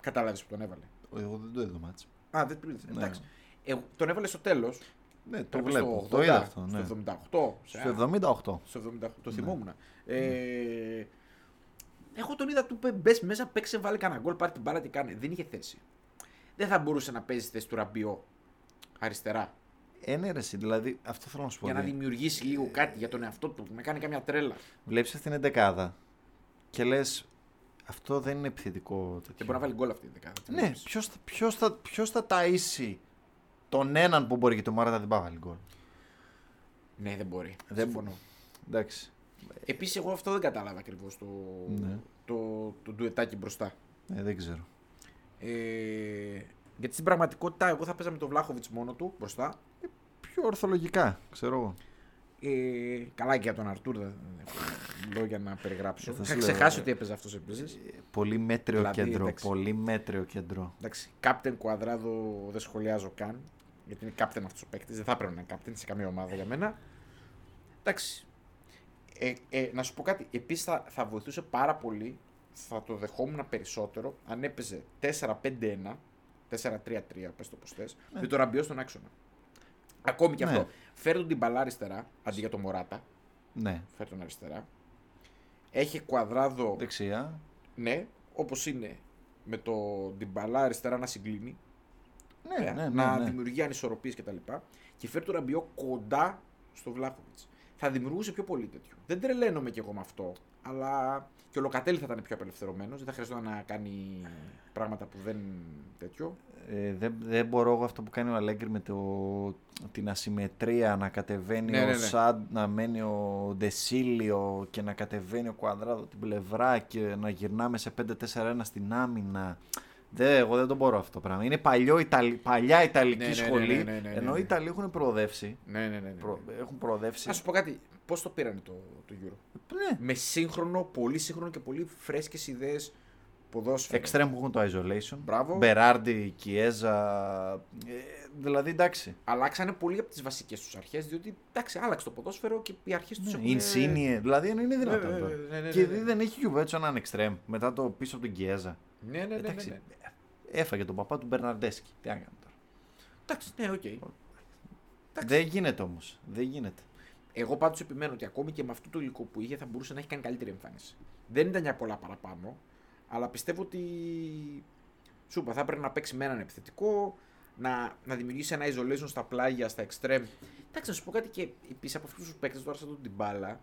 Κατάλαβες που τον έβαλε; Εγώ δεν το είδα ματς. Α, δεν το είδες. Ναι. Εντάξει. Ε, τον έβαλε στο τέλος. Ναι, το βλέπω. Το είδα αυτό. Ναι. Στο 78. σε- Στο 78. Στο 78. Το Ναι. θυμόμουν. Ε, εγώ τον είδα του είπε μπες μέσα, παίξε, βάλε κανένα γκολ, πάρε την μπάλα, τι κάνει. Δεν είχε θέση. Δεν θα μπορούσε να παίζει στη θέση του Ραμπιό αριστερά. Ε, ναι, ρε, εσύ, δηλαδή αυτό θέλω να σου πω. Για να δει. δημιουργήσει λίγο κάτι για τον εαυτό του, να κάνει καμιά τρέλα. Βλέπεις αυτήν την εντεκάδα και λες αυτό δεν είναι επιθετικό Δεν τέτοιο. μπορεί να βάλει γκολ αυτή η δεκάδα. Τι Ναι, βλέπεις. ποιος, θα- ποιος, θα, ποιος θα ταΐσει τον έναν που μπορεί και τον Μάρατα δεν πάει να βάλει γκολ; Ναι, δεν μπορεί. Δεν Συμφωνώ. Εντάξει. Επίσης, εγώ αυτό δεν κατάλαβα ακριβώς το, Ναι. το, το ντουετάκι μπροστά. Ε, δεν ξέρω. Ε, γιατί στην πραγματικότητα, εγώ θα παίζα με τον Βλάχοβιτς μόνο του μπροστά. Πιο ορθολογικά, ξέρω εγώ. Ε, καλά και για τον Αρτούρ δεν έχω λόγια να περιγράψω. Ε, θα Είχα σου ξεχάσει λέω, ότι έπαιζε αυτός επίσης. Ε, Πολύ μέτριο Δηλαδή, κέντρο. εντάξει. Πολύ μέτριο κέντρο. Εντάξει, Captain Κουαδράδο δεν σχολιάζω καν. Γιατί είναι captain αυτός ο παίκτης. Δεν θα έπρεπε να είναι captain σε καμία ομάδα για μένα. Εντάξει. Ε, ε, να σου πω κάτι. Επίσης θα, θα βοηθούσε πάρα πολύ. Θα το δεχόμουν περισσότερο αν έπαιζε 4-5-1. 4-3-3, πες το πως θες, με το ραμπιό στον άξονα. Ακόμη και Ναι. αυτό. Φέρ τον την μπαλά αριστερά, αντί για τον Μωράτα. Ναι. Φέρ τον αριστερά. Έχει κουαδράδο Δεξιά. ναι, όπως είναι με το Ντιμπαλά αριστερά να συγκλίνει. Ναι, ναι, ναι. να ναι. δημιουργεί ανισορροπίες κτλ. Και, και φέρει το ραμπιό κοντά στο Βλάχοβιτς. Θα δημιουργούσε πιο πολύ τέτοιο. Δεν τρελαίνομαι κι εγώ με αυτό. Αλλά και ο Λοκατέλη θα ήταν πιο απελευθερωμένος. Δεν θα χρειαζόταν να κάνει πράγματα που δεν τέτοιο. Ε, δεν, δεν μπορώ εγώ αυτό που κάνει ο Αλέγκρι με το, την ασυμμετρία να κατεβαίνει Ναι, ο ναι, ναι. Σαντ, να μένει ο Ντεσίλιο και να κατεβαίνει ο Κουαδράδο την πλευρά και να γυρνάμε σε 5-4-1 στην άμυνα. Δεν, εγώ δεν το μπορώ αυτό το πράγμα. Είναι παλιό, Ιταλ, παλιά Ιταλική Ναι, ναι, ναι, σχολή. ναι, ναι, ναι, ναι, ενώ ναι. οι Ιταλοί έχουν προοδεύσει. Ναι, ναι, ναι. ναι. Προ- έχουν προοδεύσει. Να σου πω κάτι. Πώς το πήρανε το, το Euro; Ναι. Με σύγχρονο, πολύ σύγχρονο και πολύ φρέσκες ιδέες ποδόσφαιρο. Εξτρέμ που έχουν το isolation. Μπράβο. Μπεράρντι, Κιέζα. Ε, δηλαδή εντάξει. Αλλάξανε πολύ από τις βασικές τους αρχές, διότι εντάξει, άλλαξε το ποδόσφαιρο και οι αρχές τους Ναι, έχουν. Insigne, δηλαδή είναι δυνατόν. Ναι, τώρα. ναι, ναι, ναι, Και ναι. επειδή δεν έχει Juventus έναν εξτρέμ μετά το πίσω από τον Κιέζα. Ναι, ναι, ναι. ναι, Εντάξει, ναι. Έφαγε τον παπά του Μπερναρντέσκι. Τι να κάνουμε τώρα. Εντάξει, ναι, οκ. Εντάξει. Δεν γίνεται όμως. Δεν γίνεται. Εγώ πάντως επιμένω ότι ακόμη και με αυτό το υλικό που είχε θα μπορούσε να έχει κάνει καλύτερη εμφάνιση. Δεν ήταν για πολλά παραπάνω, αλλά πιστεύω ότι. Σου είπα, θα έπρεπε να παίξει με έναν επιθετικό, να, να δημιουργήσει ένα isolation στα πλάγια, στα εξτρέμ. Εντάξει, να σου πω κάτι και επίσης από αυτούς τους παίκτες τώρα σαν τον Ντιμπάλα,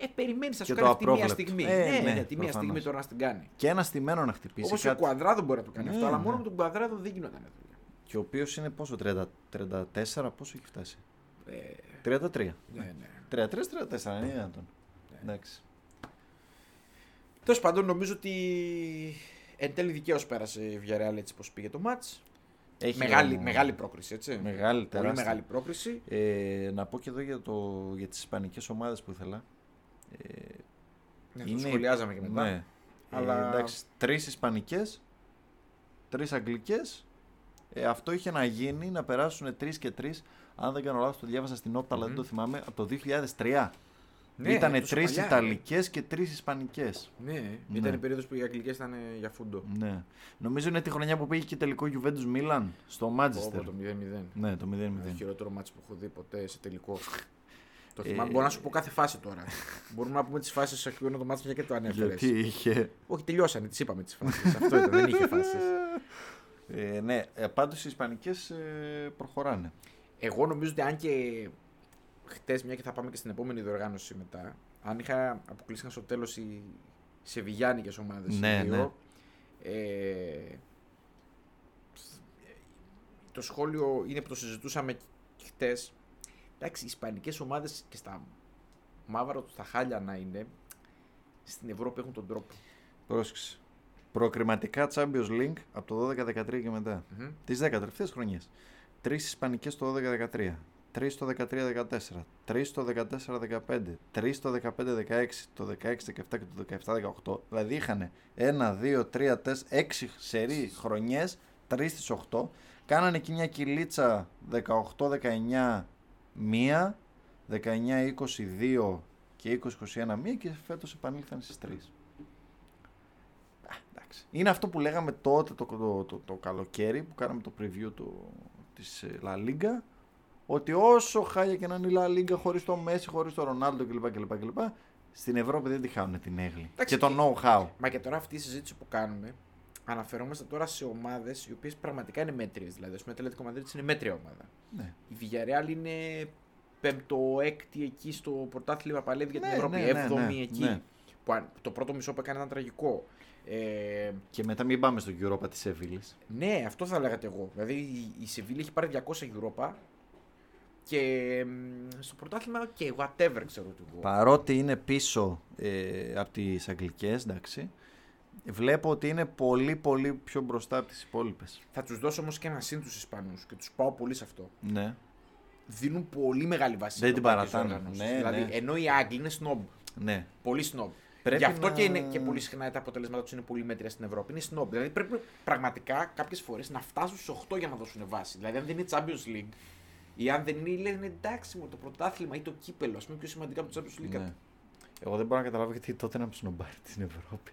ε, περιμένεις να σου Και κάνει το αυτή μία απρόβλεπτο. στιγμή. Ε, ναι, ναι, ναι, τη μία προφανώς. στιγμή τώρα να την κάνει. Και ένα στημένο να χτυπήσει. Όπως ο κάτι- Κουαδράδο μπορεί να το κάνει Ναι, αυτό, αλλά ναι. μόνο με τον Κουαδράδο δεν γινόταν δουλειά. Και ο οποίος είναι πόσο, 30, 34, πόσο έχει φτάσει; Ε, 33. ναι, ναι. 33-34, είναι δυνατόν. Εντάξει. Τέλος πάντων, νομίζω ότι εν τέλει δικαίως πέρασε η Villarreal έτσι πώ πήγε το match. Έχει Μεγάλη, όμω- μεγάλη πρόκριση, έτσι. Μεγάλη, Πολύ τεράστια. μεγάλη πρόκριση. Ε, να πω και εδώ για, το, για τις ισπανικές ομάδες που ήθελα. Ε, Ναι, το σχολιάζαμε και μετά. Ναι. Αλλά- Ε, εντάξει, τρεις ισπανικές, τρεις αγγλικές. Ε, αυτό είχε να γίνει, να περάσουν τρεις και τρεις. Αν δεν κάνω λάθος, το διάβασα στην όπτα, αλλά δεν το θυμάμαι. Από το 2003. Ναι, Ήτανε τόσο τρεις παλιά, Ιταλικές και τρεις Ισπανικές. Ναι, Ναι. ήταν η περίοδος που οι Αγγλικές ήταν για φούντο. Ναι. Νομίζω είναι τη χρονιά που πήγε και τελικό Juventus Μίλαν στο Όπω Μάντζεστερ. το 0-0. Ναι, το 0-0. Το χειρότερο μάτσο που έχω δει ποτέ σε τελικό. Το Ε, θυμάμαι. Μπορώ να σου πω κάθε φάση τώρα. Μπορούμε να πούμε τις φάσεις σε ποιο είναι το μάτσο μια και το ανέφερες. Γιατί είχε. Όχι, τελειώσανε, τις είπαμε τις φάσεις. Αυτό ήταν, δεν είχε φάσεις. Ε, ναι, ε, πάντως οι Ισπανικές ε, προχωράνε. Εγώ νομίζω ότι αν και χτες, μια και θα πάμε και στην επόμενη διοργάνωση μετά, αν είχα αποκλείσει στο τέλος οι σεβιγιάνικες ομάδες. Ναι, δύο, Ε, το σχόλιο είναι που το συζητούσαμε χτες. Εντάξει, οι ισπανικές ομάδες και στα μαύρα τους, στα χάλια να είναι, στην Ευρώπη έχουν τον τρόπο. Πρόσεξε. Προκριματικά Champions League από το 12-13 και μετά. Μμμ. Τις 10 τελευταίες χρονιές. Τρεις Ισπανικές το 12-13. Τρεις το 13-14. Τρεις το 14-15. Τρεις το 15-16. Το 16-17 και το 17-18. Δηλαδή είχαν 1, 2, 3, 4, 6 σερή χρονιές. 3 στις 8. Κάνανε εκεί μια κυλίτσα 18-19 μία. 19-22 και 20-21 μία και φέτος επανήλθαν στις 3. Α, εντάξει. Είναι αυτό που λέγαμε τότε το, το, το, το καλοκαίρι που κάναμε το preview του, της ε, La Liga ότι όσο χάλια και να είναι η La Liga χωρίς το Messi, χωρίς το Ronaldo κλπ, κλπ, κλπ στην Ευρώπη δεν τη χάνουν την έγλη Εντάξει, και το και- know-how. Μα και τώρα αυτή η συζήτηση που κάνουμε, αναφερόμαστε τώρα σε ομάδες οι οποίες πραγματικά είναι μέτριες. Δηλαδή, ας πούμε, η Ατλέτικο Μαδρίτη είναι μέτρια ομάδα. Ναι. Η Villarreal είναι πέμπτο-έκτη εκεί στο πρωτάθλημα, παλεύει για την Ναι, Ευρώπη. ναι, ναι, Έβδομη ναι, εκεί. ναι. Που αν- το πρώτο μισό που έκανε ήταν τραγικό. Ε, Και μετά μην πάμε στο Europa της Σεβίλης. ναι, αυτό θα λέγατε εγώ. Δηλαδή η- η Σεβίλη έχει πάρει 200 Europa και μ, στο πρωτάθλημα και whatever ξέρω του εγώ. Παρότι είναι πίσω ε, από τις Αγγλικές, εντάξει, βλέπω ότι είναι πολύ πολύ πιο μπροστά από τις υπόλοιπες. Θα τους δώσω όμως και ένα συν τους Ισπανούς και τους πάω πολύ σε αυτό. Ναι. Δίνουν πολύ μεγάλη βάση. Δεν σε την ευρωπαϊκές παρατάνε. οργανώσεις. Ναι, δηλαδή, ναι. ενώ οι Άγγλοι είναι snob. Ναι. Πολύ snob. Πρέπει Γι' αυτό να- και, είναι, και πολύ συχνά τα αποτελέσματα τους είναι πολύ μέτρια στην Ευρώπη. Είναι snob. Δηλαδή πρέπει πραγματικά κάποιες φορές να φτάσουν στου 8 για να δώσουν βάση. Δηλαδή αν δεν είναι Champions League ή αν δεν είναι, λένε εντάξει μου το πρωτάθλημα ή το κύπελο, ας πούμε πιο σημαντικά από το Champions League. Ναι. Εγώ δεν μπορώ να καταλάβω γιατί τότε να ψηνομπάρει την Ευρώπη.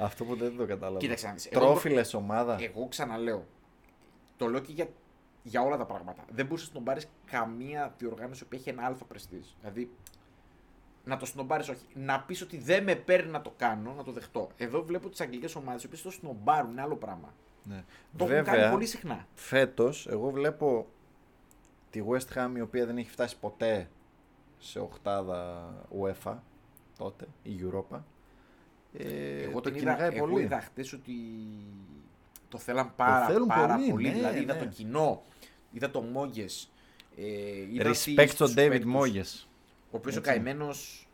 Αυτό ποτέ δεν το κατάλαβα. Κοίταξε να δεις. Εγώ Τρόφιλες ομάδα. Εγώ ξαναλέω. Το λέω και για, για όλα τα πράγματα. Δεν μπορεί να σνομπάρει καμία διοργάνωση που έχει ένα αλφα πρεστή. Δηλαδή, να το σνομπάρεις, όχι. Να πεις ότι δεν με παίρνει να το κάνω, να το δεχτώ. Εδώ βλέπω τις αγγλικές ομάδες οι οποίες το σνομπάρουν, είναι άλλο πράγμα. Ναι. Το έχουν κάνει πολύ συχνά. φέτος εγώ βλέπω τη West Ham η οποία δεν έχει φτάσει ποτέ σε οχτάδα UEFA τότε, η Europa. Ε, εγώ το την είδα, κυνηγάει εγώ πολύ. είδα χτες ότι το θέλαν πάρα, θέλουν πάρα πολύ, πολύ. ναι, δηλαδή, είδα ναι. το κοινό, είδα το Μόγκε. Ε, είδα τι- Respect στον τους David παίκτους. Moyes. Ο οποίος ο Έτσι. καημένος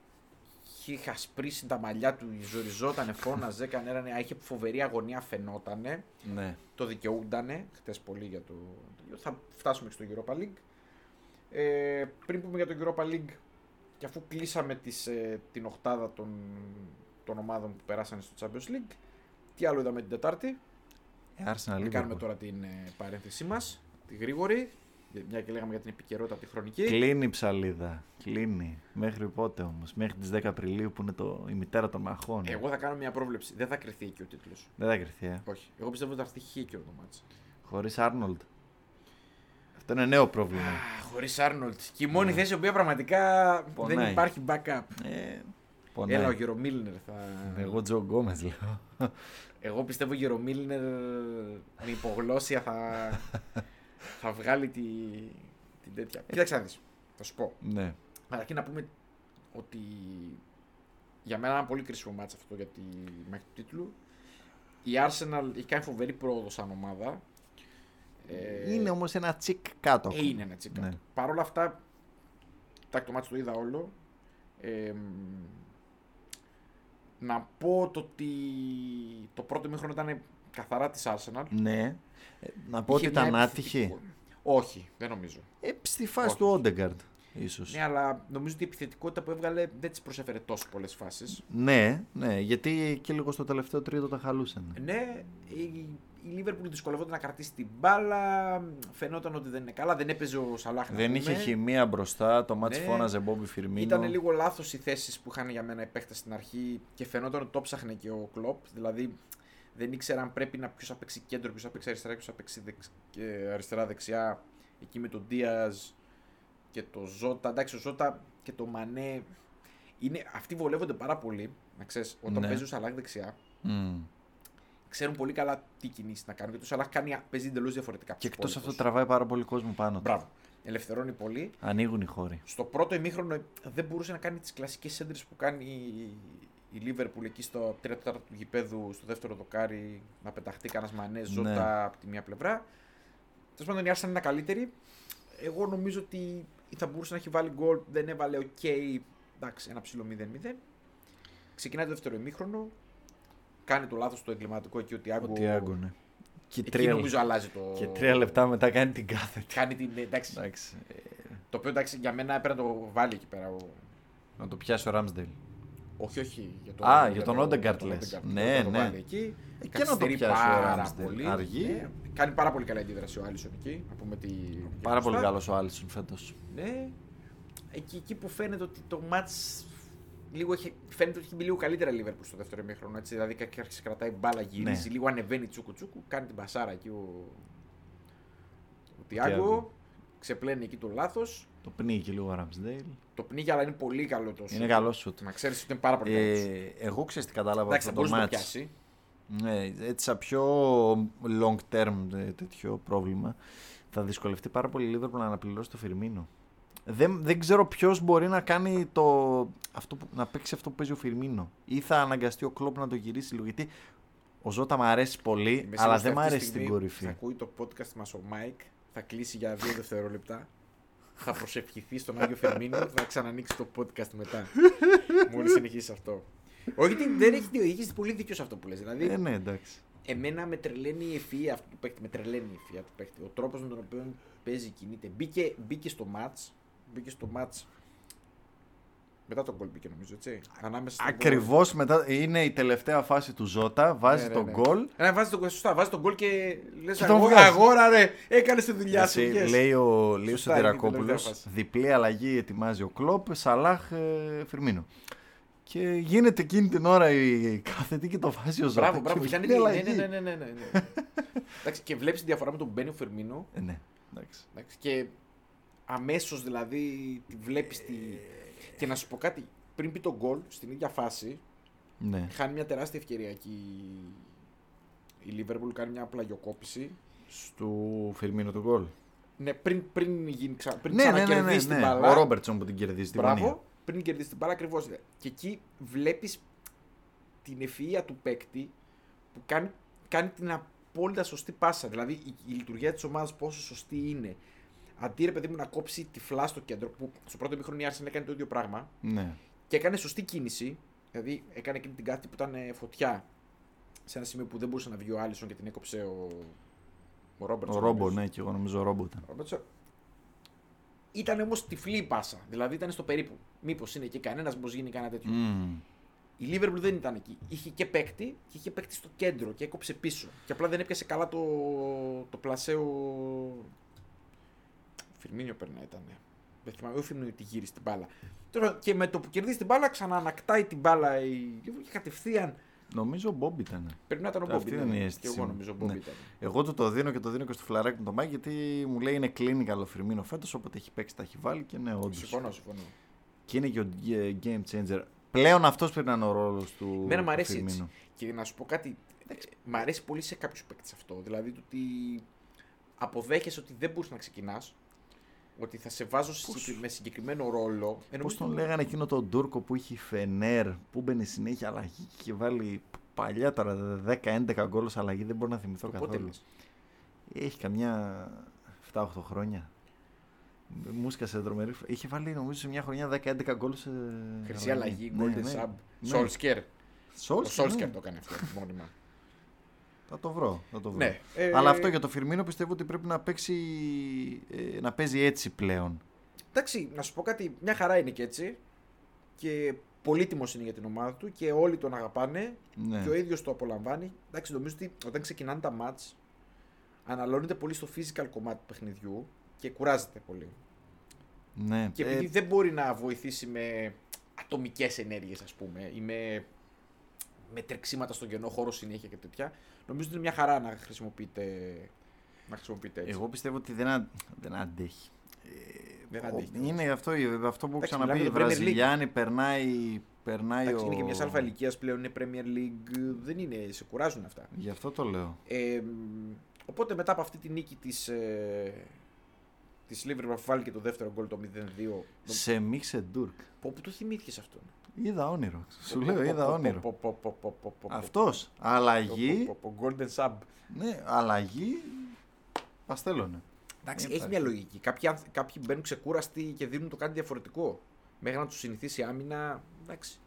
είχε χασπρίσει τα μαλλιά του, ζοριζότανε, φώναζε, έκανε ένα, είχε φοβερή αγωνία, φαινότανε. Ναι. Το δικαιούντανε χτε πολύ για το. Θα φτάσουμε και στο Europa League. Ε, πριν πούμε για το Europa League, και αφού κλείσαμε τις, ε, την οχτάδα των, των ομάδων που περάσανε στο Champions League, τι άλλο είδαμε την Τετάρτη; Ε, Arsenal Να κάνουμε Liverpool. τώρα την ε, παρένθεσή μας, τη γρήγορη. μια και λέγαμε για την επικαιρότητα από τη χρονική. Κλείνει η ψαλίδα. Κλείνει. Μέχρι πότε όμως; Μέχρι τις 10 Απριλίου που είναι το, η μητέρα των μαχών. Εγώ θα κάνω μια πρόβλεψη. Δεν θα κρυθεί εκεί ο τίτλος. Δεν θα κρυθεί, ε. Όχι. Εγώ πιστεύω ότι θα έρθει χ και το μάτς. Χωρίς Άρνολντ. Αυτό είναι νέο πρόβλημα. Χωρίς Άρνολτ. Και η μόνη θέση η οποία πραγματικά Πονάει. δεν υπάρχει backup. Ε, πονάει. Έλα, ο Γερομίλνερ θα. Εγώ Τζο Γκόμez λέω. Εγώ πιστεύω ο Γερομίλνερ με υπογλώσια θα, θα βγάλει τη... την τέτοια. Κοίταξε να δεις. Θα σου πω. ναι. Καταρχήν να πούμε ότι για μένα είναι ένα πολύ κρίσιμο μάτς αυτό για τη μάχη του τίτλου. Η Arsenal έχει κάνει φοβερή πρόοδο σαν ομάδα. Ε, Είναι όμως ένα τσικ κάτω. ε, είναι ένα τσίκα. Ναι. Παρ' όλα αυτά, εντάξει, το μάτι το είδα όλο. Ε, να πω το ότι το πρώτο μήχρονο ήταν καθαρά της Arsenal. Ναι. Ε, να πω ότι Είχε μια ήταν άτυχη. επιθετικό- Όχι, δεν νομίζω. Ε, στη φάση Όχι. του Όντεγκαρντ, ίσως. Ναι, αλλά νομίζω ότι η επιθετικότητα που έβγαλε δεν της προσέφερε τόσο πολλές φάσεις. Ναι, ναι, γιατί και λίγο στο τελευταίο τρίτο τα χαλούσαν. Ναι, η, η Liverpool δυσκολευόταν να κρατήσει την μπάλα. Φαινόταν ότι δεν είναι καλά. Δεν έπαιζε ο Σαλάχ. να Δεν πούμε. είχε χημεία μπροστά, το μάτι Ναι. φώναζε Μπόμπι Φιρμίνο. Ήταν λίγο λάθος οι θέσεις που είχαν για μένα οι παίχτε στην αρχή και φαινόταν ότι το ψάχνε και ο Κλοπ. Δηλαδή δεν ήξερα αν πρέπει να ποιος θα παίξει κέντρο, ποιος θα παίξει αριστερά, ποιος θα παίξει δεξ... και αριστερά-δεξιά. Εκεί με τον Δίας και το Ζώτα. Εντάξει, ο Ζώτα και το Μανέ. Είναι, αυτοί βολεύονται πάρα πολύ. Να ξέρεις, όταν Ναι. παίζει ο Σαλάχ δεξιά, Μμ. Ξέρουν πολύ καλά τι κινήσεις να κάνουν. Γιατί ο Σαλάχ κάνει, παίζει εντελώς διαφορετικά. από Και τους εκτός αυτό υπόλοιπους. τραβάει πάρα πολύ κόσμο πάνω. του. Μπράβο. Ελευθερώνει πολύ. Ανοίγουν οι χώροι. Στο πρώτο ημίχρονο δεν μπορούσε να κάνει τις κλασικές έντρε που κάνει η Λίβερπουλ εκεί στο 3 τέταρτο του γηπέδου, στο δεύτερο δοκάρι, να πεταχτεί κανένας Μανέ, Ζότα Ναι. από τη μία πλευρά. Τέλος πάντων η Arsenal είναι καλύτερη. Εγώ νομίζω ότι θα μπορούσε να έχει βάλει γκολ, δεν έβαλε οκ. εντάξει, ένα ψηλό 0-0. Ξεκινάει το δεύτερο ημίχρονο. Κάνει το λάθος το εγκληματικό εκεί ο Τιάγκο. Ο Τιάγκο, ναι. Και Εκεί τρία, νομίζω αλλάζει το. και τρία λεπτά μετά κάνει την κάθετη. Κάνει την. Εντάξει, Εντάξει. ε, το οποίο εντάξει για μένα έπρεπε να το βάλει εκεί πέρα. Ο... Να το πιάσει ο Ράμσντελ. Όχι, όχι. Για Α, για τον Odegaard Odegaard λες. Odegaard. Ναι, Να το ναι. βάλει εκεί. Ε, και να το Καθυστερεί πιάσει ο πάρα Ramsdale. πολύ. Αργεί. Ναι. Κάνει πάρα πολύ καλή αντίδραση ο Άλισον εκεί. Να πούμε τη... Πάρα πολύ σωστά. καλός ο Άλισον φέτος. Ναι. Εκεί, εκεί που φαίνεται ότι το match λίγο έχει, φαίνεται ότι έχει μπει λίγο καλύτερα η Liverpool στο δεύτερο ημίχρονο. Έτσι, δηλαδή και άρχισε κρατάει μπάλα, γυρίζει, Ναι. λίγο ανεβαίνει τσούκου τσούκου, κάνει την πασάρα εκεί ο, ο Τιάγκο. Τιάγκο. Ξεπλένει εκεί το λάθος. Το πνίγει λίγο ο Ράμσντελ. Το πνίγει, αλλά είναι πολύ καλό το Είναι σουτ. καλό σουτ. Να ξέρεις ότι είναι πάρα πολύ καλός. Ε, εγώ ξέρω τι κατάλαβα Εντάξει, θα από το μπορούσε να το match. πιάσει. Ναι, έτσι σαν πιο long term ε, τέτοιο πρόβλημα θα δυσκολευτεί πάρα πολύ η Liverpool να αναπληρώσει το Φιρμίνο. Δεν, δεν ξέρω ποιος μπορεί να κάνει το, αυτό που, να παίξει αυτό που παίζει ο Φιρμίνο. Ή θα αναγκαστεί ο Κλόπ να το γυρίσει λίγο. Γιατί ο Ζώτα μου αρέσει πολύ, Είμαι αλλά σίγουρος δεν ότι μου αυτή τη αρέσει στην στιγμή κορυφή. Θα ακούει το podcast μας ο Μάικ, θα κλείσει για δύο δευτερόλεπτα. θα προσευχηθεί στον Άγιο Φιρμίνο, θα ξανανοίξει το podcast μετά. Μόλις συνεχίσει αυτό. Όχι, γιατί δεν έχεις δίκιο, έχεις πολύ δίκιο σε αυτό που λες. Δηλαδή, Ε, ναι, εντάξει. εμένα με τρελαίνει η ευφυΐα αυτού του παίκτη. Με τρελαίνει η ευφυΐα του παίκτη. Ο τρόπος με τον οποίο παίζει, κινείται. Μπήκε, μπήκε στο ματς. Μπήκε στο ματς. Μετά το γκολ μπήκε νομίζω, έτσι. Ανάμεσα στο γκολ. Ακριβώς μετά είναι η τελευταία φάση του Ζότα, βάζει Ναι, ναι, τον ναι. γκολ. Ε, βάζει τον, σωστά, βάζει τον γκολ και λες Και τον αγόρα, βγάζει. αγόρα, ρε, έκανε τη δουλειά σου. Έτσι, yes. λέει ο, λέει ο Σωστά, είναι η Σωτηρακόπουλος, τελευταία φάση. διπλή αλλαγή ετοιμάζει ο Κλόπ, Σαλάχ, ε, Φιρμίνο. Και γίνεται εκείνη την ώρα η κάθετη και το βάζει ο Ζώτα. Μπράβο, μπράβο. και Ήταν διπλή ναι, ναι, αλλαγή. ναι, ναι, ναι, ναι, ναι. Εντάξει, και βλέπεις τη διαφορά με τον Μπένιο Φερμίνο. Ε, ναι, εντάξει. Εντάξει, και αμέσως δηλαδή τη βλέπεις. Τη... Και να σου πω κάτι, πριν πει τον γκολ στην ίδια φάση, Ναι. χάνει μια τεράστια ευκαιρία εκεί. Η Liverpool κάνει μια πλαγιοκόπηση. Στου Φιρμίνο του γκολ. Ναι, πριν, πριν, γίνει, ξα... πριν Ναι, ναι, ναι, ναι, ξανακερδίσει ναι. την μπάλα. Ο Ρόμπερτσον που την κερδίζει την γωνία. Μπράβο, πριν κερδίσει την μπάλα ακριβώς. Και εκεί βλέπεις την ευφυα του παίκτη που κάνει, κάνει την απόλυτα σωστή πάσα. Δηλαδή η, η λειτουργία της ομάδας πόσο σωστή είναι. Αντί ρε παιδί μου να κόψει τυφλά στο κέντρο, που στο πρώτο μήχρονο η Arsenal έκανε το ίδιο πράγμα Ναι. και έκανε σωστή κίνηση. Δηλαδή έκανε εκείνη την κάθετη που ήταν ε, φωτιά σε ένα σημείο που δεν μπορούσε να βγει ο Άλισον και την έκοψε ο, ο Ρόμπερτσον. Ο Ρόμπο, νομίζω. ναι, και εγώ νομίζω ο Ρόμπο ήταν. Ρόμπερτσον. Ήταν όμως τυφλή η πάσα. Δηλαδή ήταν στο περίπου. Μήπως είναι εκεί κανένας, μήπως γίνει κανένα τέτοιο. Μμμ. Η Liverpool δεν ήταν εκεί. Είχε και παίκτη και είχε παίκτη στο κέντρο και έκοψε πίσω. Και απλά δεν έπιασε καλά το, το πλασέο. Φιρμίνιο πρέπει να ήταν. Δεν θυμάμαι, όχι Φιρμίνιο ότι γύρισε την μπάλα. Τώρα, και με το που κερδίζει την μπάλα, ξαναανακτάει την μπάλα η Liverpool και κατευθείαν. Νομίζω ο Μπομπ ήταν. Πρέπει να ήταν ο Αυτή Μπόμπι. ήταν η Και αίσθηση εγώ μου. νομίζω ο Μπόμπι Ναι. ήταν. Εγώ του το δίνω και το δίνω και στο φιλαράκι μου το Μάκη γιατί μου λέει είναι clinical ο Φιρμίνο φέτος. Όποτε έχει παίξει τα έχει βάλει και ναι, όντως. Συμφωνώ, συμφωνώ. Και είναι και ο ε, game changer. Πλέον αυτός πρέπει να είναι ο ρόλος του. Εμένα μου του αρέσει έτσι. Φιρμίνο. Και να σου πω κάτι. ε, Μ' αρέσει πολύ σε κάποιους παίκτες αυτό. Δηλαδή το ότι αποδέχεσαι ότι δεν μπορείς να ξεκινάς. Ότι θα σε βάζω συγκεκρι- με συγκεκριμένο ρόλο. Ενώ Πώς νομίζω τον το- λέγανε εκείνο τον Τούρκο που είχε η Φενέρ, που μπαίνει συνέχεια αλλαγή και είχε βάλει παλιά τώρα 10-11 γκολ ως αλλαγή, δεν μπορώ να θυμηθώ το πότε καθόλου. λες; Έχει καμιά 7-8 χρόνια. Μου σκάσε τρομερή. Είχε βάλει νομίζω σε μια χρονιά 10-11 γκολ σε. Χρυσή αλλαγή, Ναι, Golden ναι. Sub. Ναι. Solskjaer. Ο Solskjaer, Solskjaer ναι. το έκανε αυτό μόνιμα. Θα το βρω. Θα το βρω. ναι. ε, Αλλά αυτό για το Φιρμίνο πιστεύω ότι πρέπει να παίξει. ε, να παίζει έτσι πλέον. Εντάξει, να σου πω κάτι. Μια χαρά είναι και έτσι. Και πολύτιμος είναι για την ομάδα του και όλοι τον αγαπάνε. Ναι. Και ο ίδιος το απολαμβάνει. Εντάξει, νομίζω ότι όταν ξεκινάνε τα mats, αναλώνεται πολύ στο physical κομμάτι του παιχνιδιού και κουράζεται πολύ. ναι. Και Ε, επειδή δεν μπορεί να βοηθήσει με ατομικές ενέργειες, ας πούμε, ή με, με τρεξίματα στον κενό χώρο συνέχεια και τέτοια, νομίζω ότι είναι μια χαρά να χρησιμοποιείται, να χρησιμοποιείται έτσι. Εγώ πιστεύω ότι δεν, α- δεν αντέχει. Ε, Δεν ο- αντέχει. Είναι αυτό, αυτό που Εντάξει, ξαναπεί. μιλάμε Η για το Premier League. Βραζιλιάνη περνάει, περνάει Εντάξει, ο... είναι και μια αλφα ηλικίας πλέον, είναι Premier League, δεν είναι, σε κουράζουν αυτά. Γι' αυτό το λέω. Ε, οπότε μετά από αυτή τη νίκη της, ε, της Liverpool που βάλει και το δεύτερο γκολ το 0-2, Σε Μίξε Ντούρκ. πω, που το θυμήθηκες αυτό; Είδα όνειρο. Σου λέω, είδα όνειρο. Αυτό. Αυτός. Αλλαγή. Golden Sub. Ναι, αλλαγή. Παστέλωνε. Εντάξει, Δεν έχει υπάρχει. μια λογική. Κάποιοι, άνθ- κάποιοι μπαίνουν ξεκούραστοι και δίνουν το κάτι διαφορετικό. Μέχρι να τους συνηθίσει η άμυνα. Εντάξει.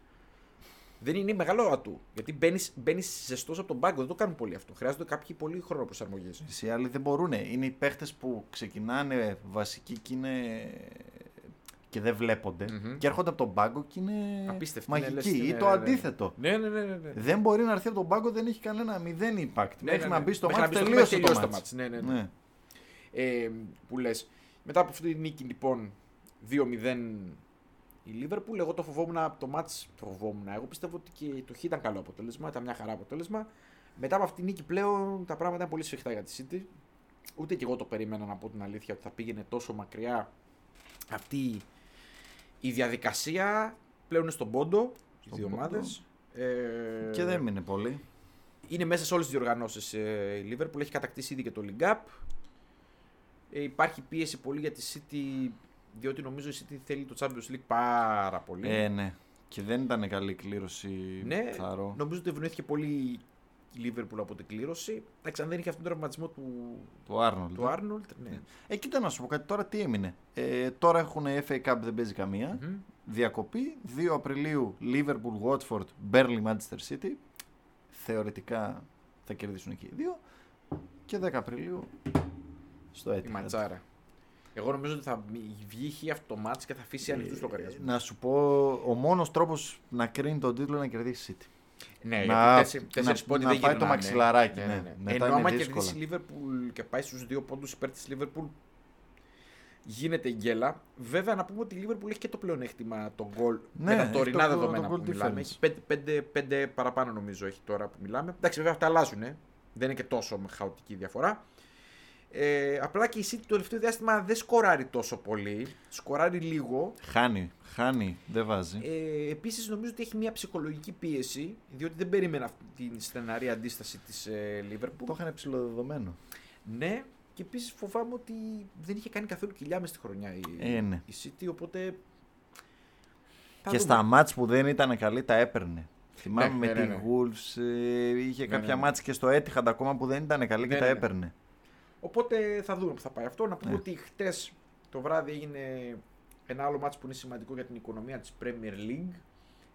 Δεν είναι μεγάλο ατού. Γιατί μπαίνεις ζεστός από τον πάγκο. Δεν το κάνουν πολύ αυτό. Χρειάζονται κάποιοι πολύ χρόνο προσαρμογή. Οι άλλοι δεν μπορούν. Είναι οι παίχτες που ξεκινάνε βασικοί και είναι. Και δεν βλεπονται Μμμ. Και έρχονται από τον πάγκο και είναι Απίστευτοι, ναι, μαγικοί. λες, Ή ναι, το ναι, ναι. αντίθετο. Ναι, ναι, ναι. ναι, ναι. Δεν μπορεί να έρθει από τον πάγκο, δεν έχει κανένα μηδέν impact. Μέχρι να μπει στο Μέχρι μάτι να μπει στο τελείωσε μάτς, το τελείωσε μάτς. Ναι, ναι, ναι. Ναι. Ε, που λες. Μετά από αυτή τη νίκη λοιπόν 2-0 η Liverpool, εγώ το φοβόμουν από το μάτς, το φοβόμουν. Εγώ πιστεύω ότι και το Χ ήταν καλό αποτέλεσμα, ήταν μια χαρά αποτέλεσμα. Μετά από αυτή τη νίκη πλέον τα πράγματα είναι πολύ σφιχτά για τη City. Ούτε και εγώ το περίμενα να πω την αλήθεια ότι θα πήγαινε τόσο μακριά αυτή η διαδικασία. Πλέον είναι στον πόντο, οι Στον δύο πόντο. ομάδες. Ε, Και δεν μείνει πολύ. είναι μέσα σε όλες τις διοργανώσεις ε, η Liverpool. Έχει κατακτήσει ήδη και το League Cup. Ε, υπάρχει πίεση πολύ για τη City, διότι νομίζω η City θέλει το Champions League πάρα πολύ. Ε, ναι. Και δεν ήταν καλή κλήρωση. ναι, Θαρώ. νομίζω ότι ευνοήθηκε πολύ η Liverpool από την κλήρωση. Εντάξει, αν δεν είχε αυτόν τον τραυματισμό του, Το Άρνολντ. του Arnold, ναι. Ε, κοίτα να σου πω κάτι τώρα, τι έμεινε. Ε, τώρα έχουν FA Cup, δεν παίζει καμία. Μμμ. Διακοπή. 2 Απριλίου Liverpool, Watford, Burnley, Manchester City. Θεωρητικά θα κερδίσουν εκεί οι δύο. Και 10 Απριλίου στο Η Etihad. ματσάρα. Εγώ νομίζω ότι θα βγει χ αυτό το μάτς και θα αφήσει ανοιχτού Ε, λογαριασμού. Να σου πω, ο μόνος τρόπος να κρίνει τον τίτλο είναι να κερδίσει City. Ναι, να- γιατί τέσσερι- να- τέσσερις πόντοι να δεν πάει το γυρνάνε. μαξιλαράκι, ναι. Μετά Ενώ είναι άμα δύσκολα. κερδίσει η Liverpool και πάει στους δύο πόντους υπέρ της Liverpool γίνεται η γκέλα. Βέβαια να πούμε ότι η Liverpool έχει και το πλεονέκτημα των γκολ Ναι, με τα έχει τωρινά το- δεδομένα το goal που μιλάμε. difference. Έχει πέντε, πέντε, πέντε παραπάνω νομίζω έχει τώρα που μιλάμε. Εντάξει βέβαια αυτά αλλάζουν. ε. Δεν είναι και τόσο με χαοτική διαφορά. Ε, απλά και η City το τελευταίο διάστημα δεν σκοράρει τόσο πολύ. Σκοράρει λίγο. Χάνει, χάνει, δεν βάζει. Ε, Επίσης, νομίζω ότι έχει μια ψυχολογική πίεση, διότι δεν περίμενα αυτή την στεναρή αντίσταση της ε, Liverpool. Το είχαν ψηλοδεδομένο. Ναι, και επίσης φοβάμαι ότι δεν είχε κάνει καθόλου κοιλιά μες στη χρονιά η, Ε, ναι. η City, οπότε. θα Και δούμε. στα μάτς που δεν ήταν καλή τα έπαιρνε. Θυμάμαι Ναι, με ναι, ναι, τη ναι. Wolves, ε, είχε Ναι, κάποια ναι, ναι. μάτς και στο Etihad ακόμα που δεν ήταν καλή και Ναι, τα ναι, ναι. έπαιρνε. Οπότε θα δούμε που θα πάει αυτό. Να πούμε Ναι. ότι χτες το βράδυ έγινε ένα άλλο μάτς που είναι σημαντικό για την οικονομία της Premier League.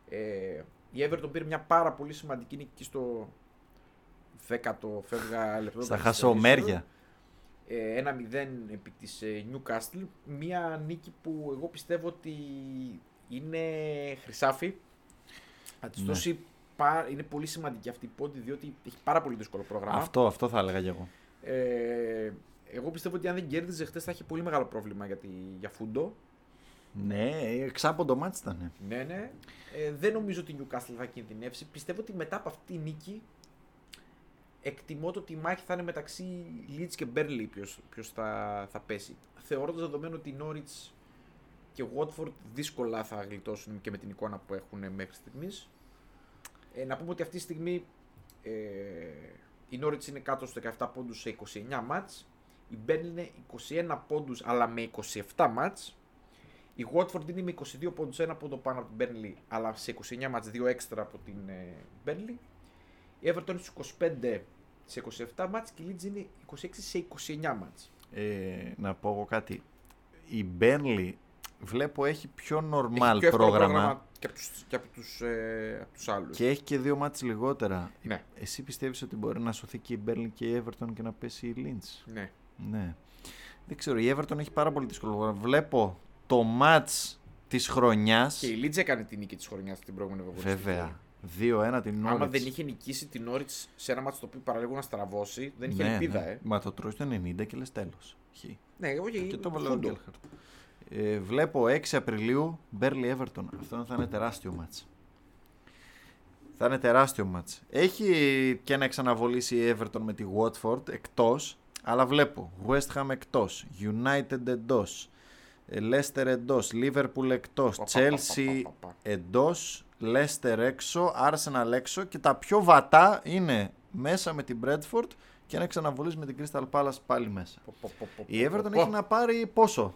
Ε, η Everton πήρε μια πάρα πολύ σημαντική νίκη στο 10ο φεύγα λεπτό. Στα των χασομέρια. ε, 1-0 επί της ε, Newcastle. Μια νίκη που εγώ πιστεύω ότι είναι χρυσάφι. Θα της Ναι. δώσει πα- είναι πολύ σημαντική αυτή η πόντη διότι έχει πάρα πολύ δύσκολο πρόγραμμα. Αυτό, αυτό θα έλεγα κι εγώ. Ε, εγώ πιστεύω ότι αν δεν κέρδιζε χθες θα είχε πολύ μεγάλο πρόβλημα για, τη, για Φούντο. Ναι, εξάποντο μάτς ήταν. Ναι, ναι. Ε, δεν νομίζω ότι η Newcastle θα κινδυνεύσει. Πιστεύω ότι μετά από αυτή τη νίκη εκτιμώ το ότι η μάχη θα είναι μεταξύ Leeds και Burnley ποιος, ποιος θα, θα πέσει. Θεωρώντας δεδομένο ότι η Norwich και Watford δύσκολα θα γλιτώσουν και με την εικόνα που έχουν μέχρι στιγμής. Ε, να πούμε ότι αυτή τη στιγμή ε, η Norwich είναι κάτω στο 17 πόντους σε 29 μάτς. Η Burnley είναι 21 πόντους αλλά με 27 μάτς. Η Watford είναι με 22 πόντους, ένα πόντο πάνω από την Burnley αλλά σε 29 μάτς, δύο έξτρα από την ε, Burnley. Η Everton είναι στους 25 σε 27 μάτς και η Leeds είναι 26 σε 29 μάτς. Ε, να πω εγώ κάτι. Η Burnley βλέπω έχει πιο normal Έχει πιο εύκολο πρόγραμμα, και από τους, και από τους, ε, από τους άλλους. και έχει και δύο μάτς λιγότερα. Ναι, Εσύ πιστεύεις ότι μπορεί να σωθεί και η Burnley και η Everton και να πέσει η Lynch. ναι. Ναι. Δεν ξέρω, η Everton έχει πάρα πολύ δύσκολο πρόγραμμα. Βλέπω το μάτς της χρονιάς. Και η Leeds έκανε την νίκη της χρονιάς την προηγούμενη εβδομάδα. Βέβαια. 2-1 την Άμα Norwich. δεν είχε νικήσει την Norwich σε ένα μάτσο το οποίο παραλίγο να στραβώσει, δεν είχε ναι, ελπίδα, ναι. ε. Μα το τρώει στο 90 και λες τέλος. Χ. Ναι, εγώ και, Και το Φούντο. Βάλε ο Γκέλχαρτ. Ε, βλέπω 6 Απριλίου Μπέρλι Everton. Αυτό θα είναι τεράστιο μάτς. Θα είναι τεράστιο μάτς. Έχει και να εξαναβολήσει η Everton με τη Watford εκτός, αλλά βλέπω West Ham εκτός, United εντός, ε, Leicester εντός, Liverpool εκτός, Πα, πα, πα, Chelsea πα, πα, πα. εντός, Leicester έξω, Arsenal έξω και τα πιο βατά είναι μέσα με την Bradford και να ξαναβολήσει με την Crystal Palace πάλι μέσα. Πο, πο, πο, πο, Η πο, Everton πο. έχει να πάρει πόσο;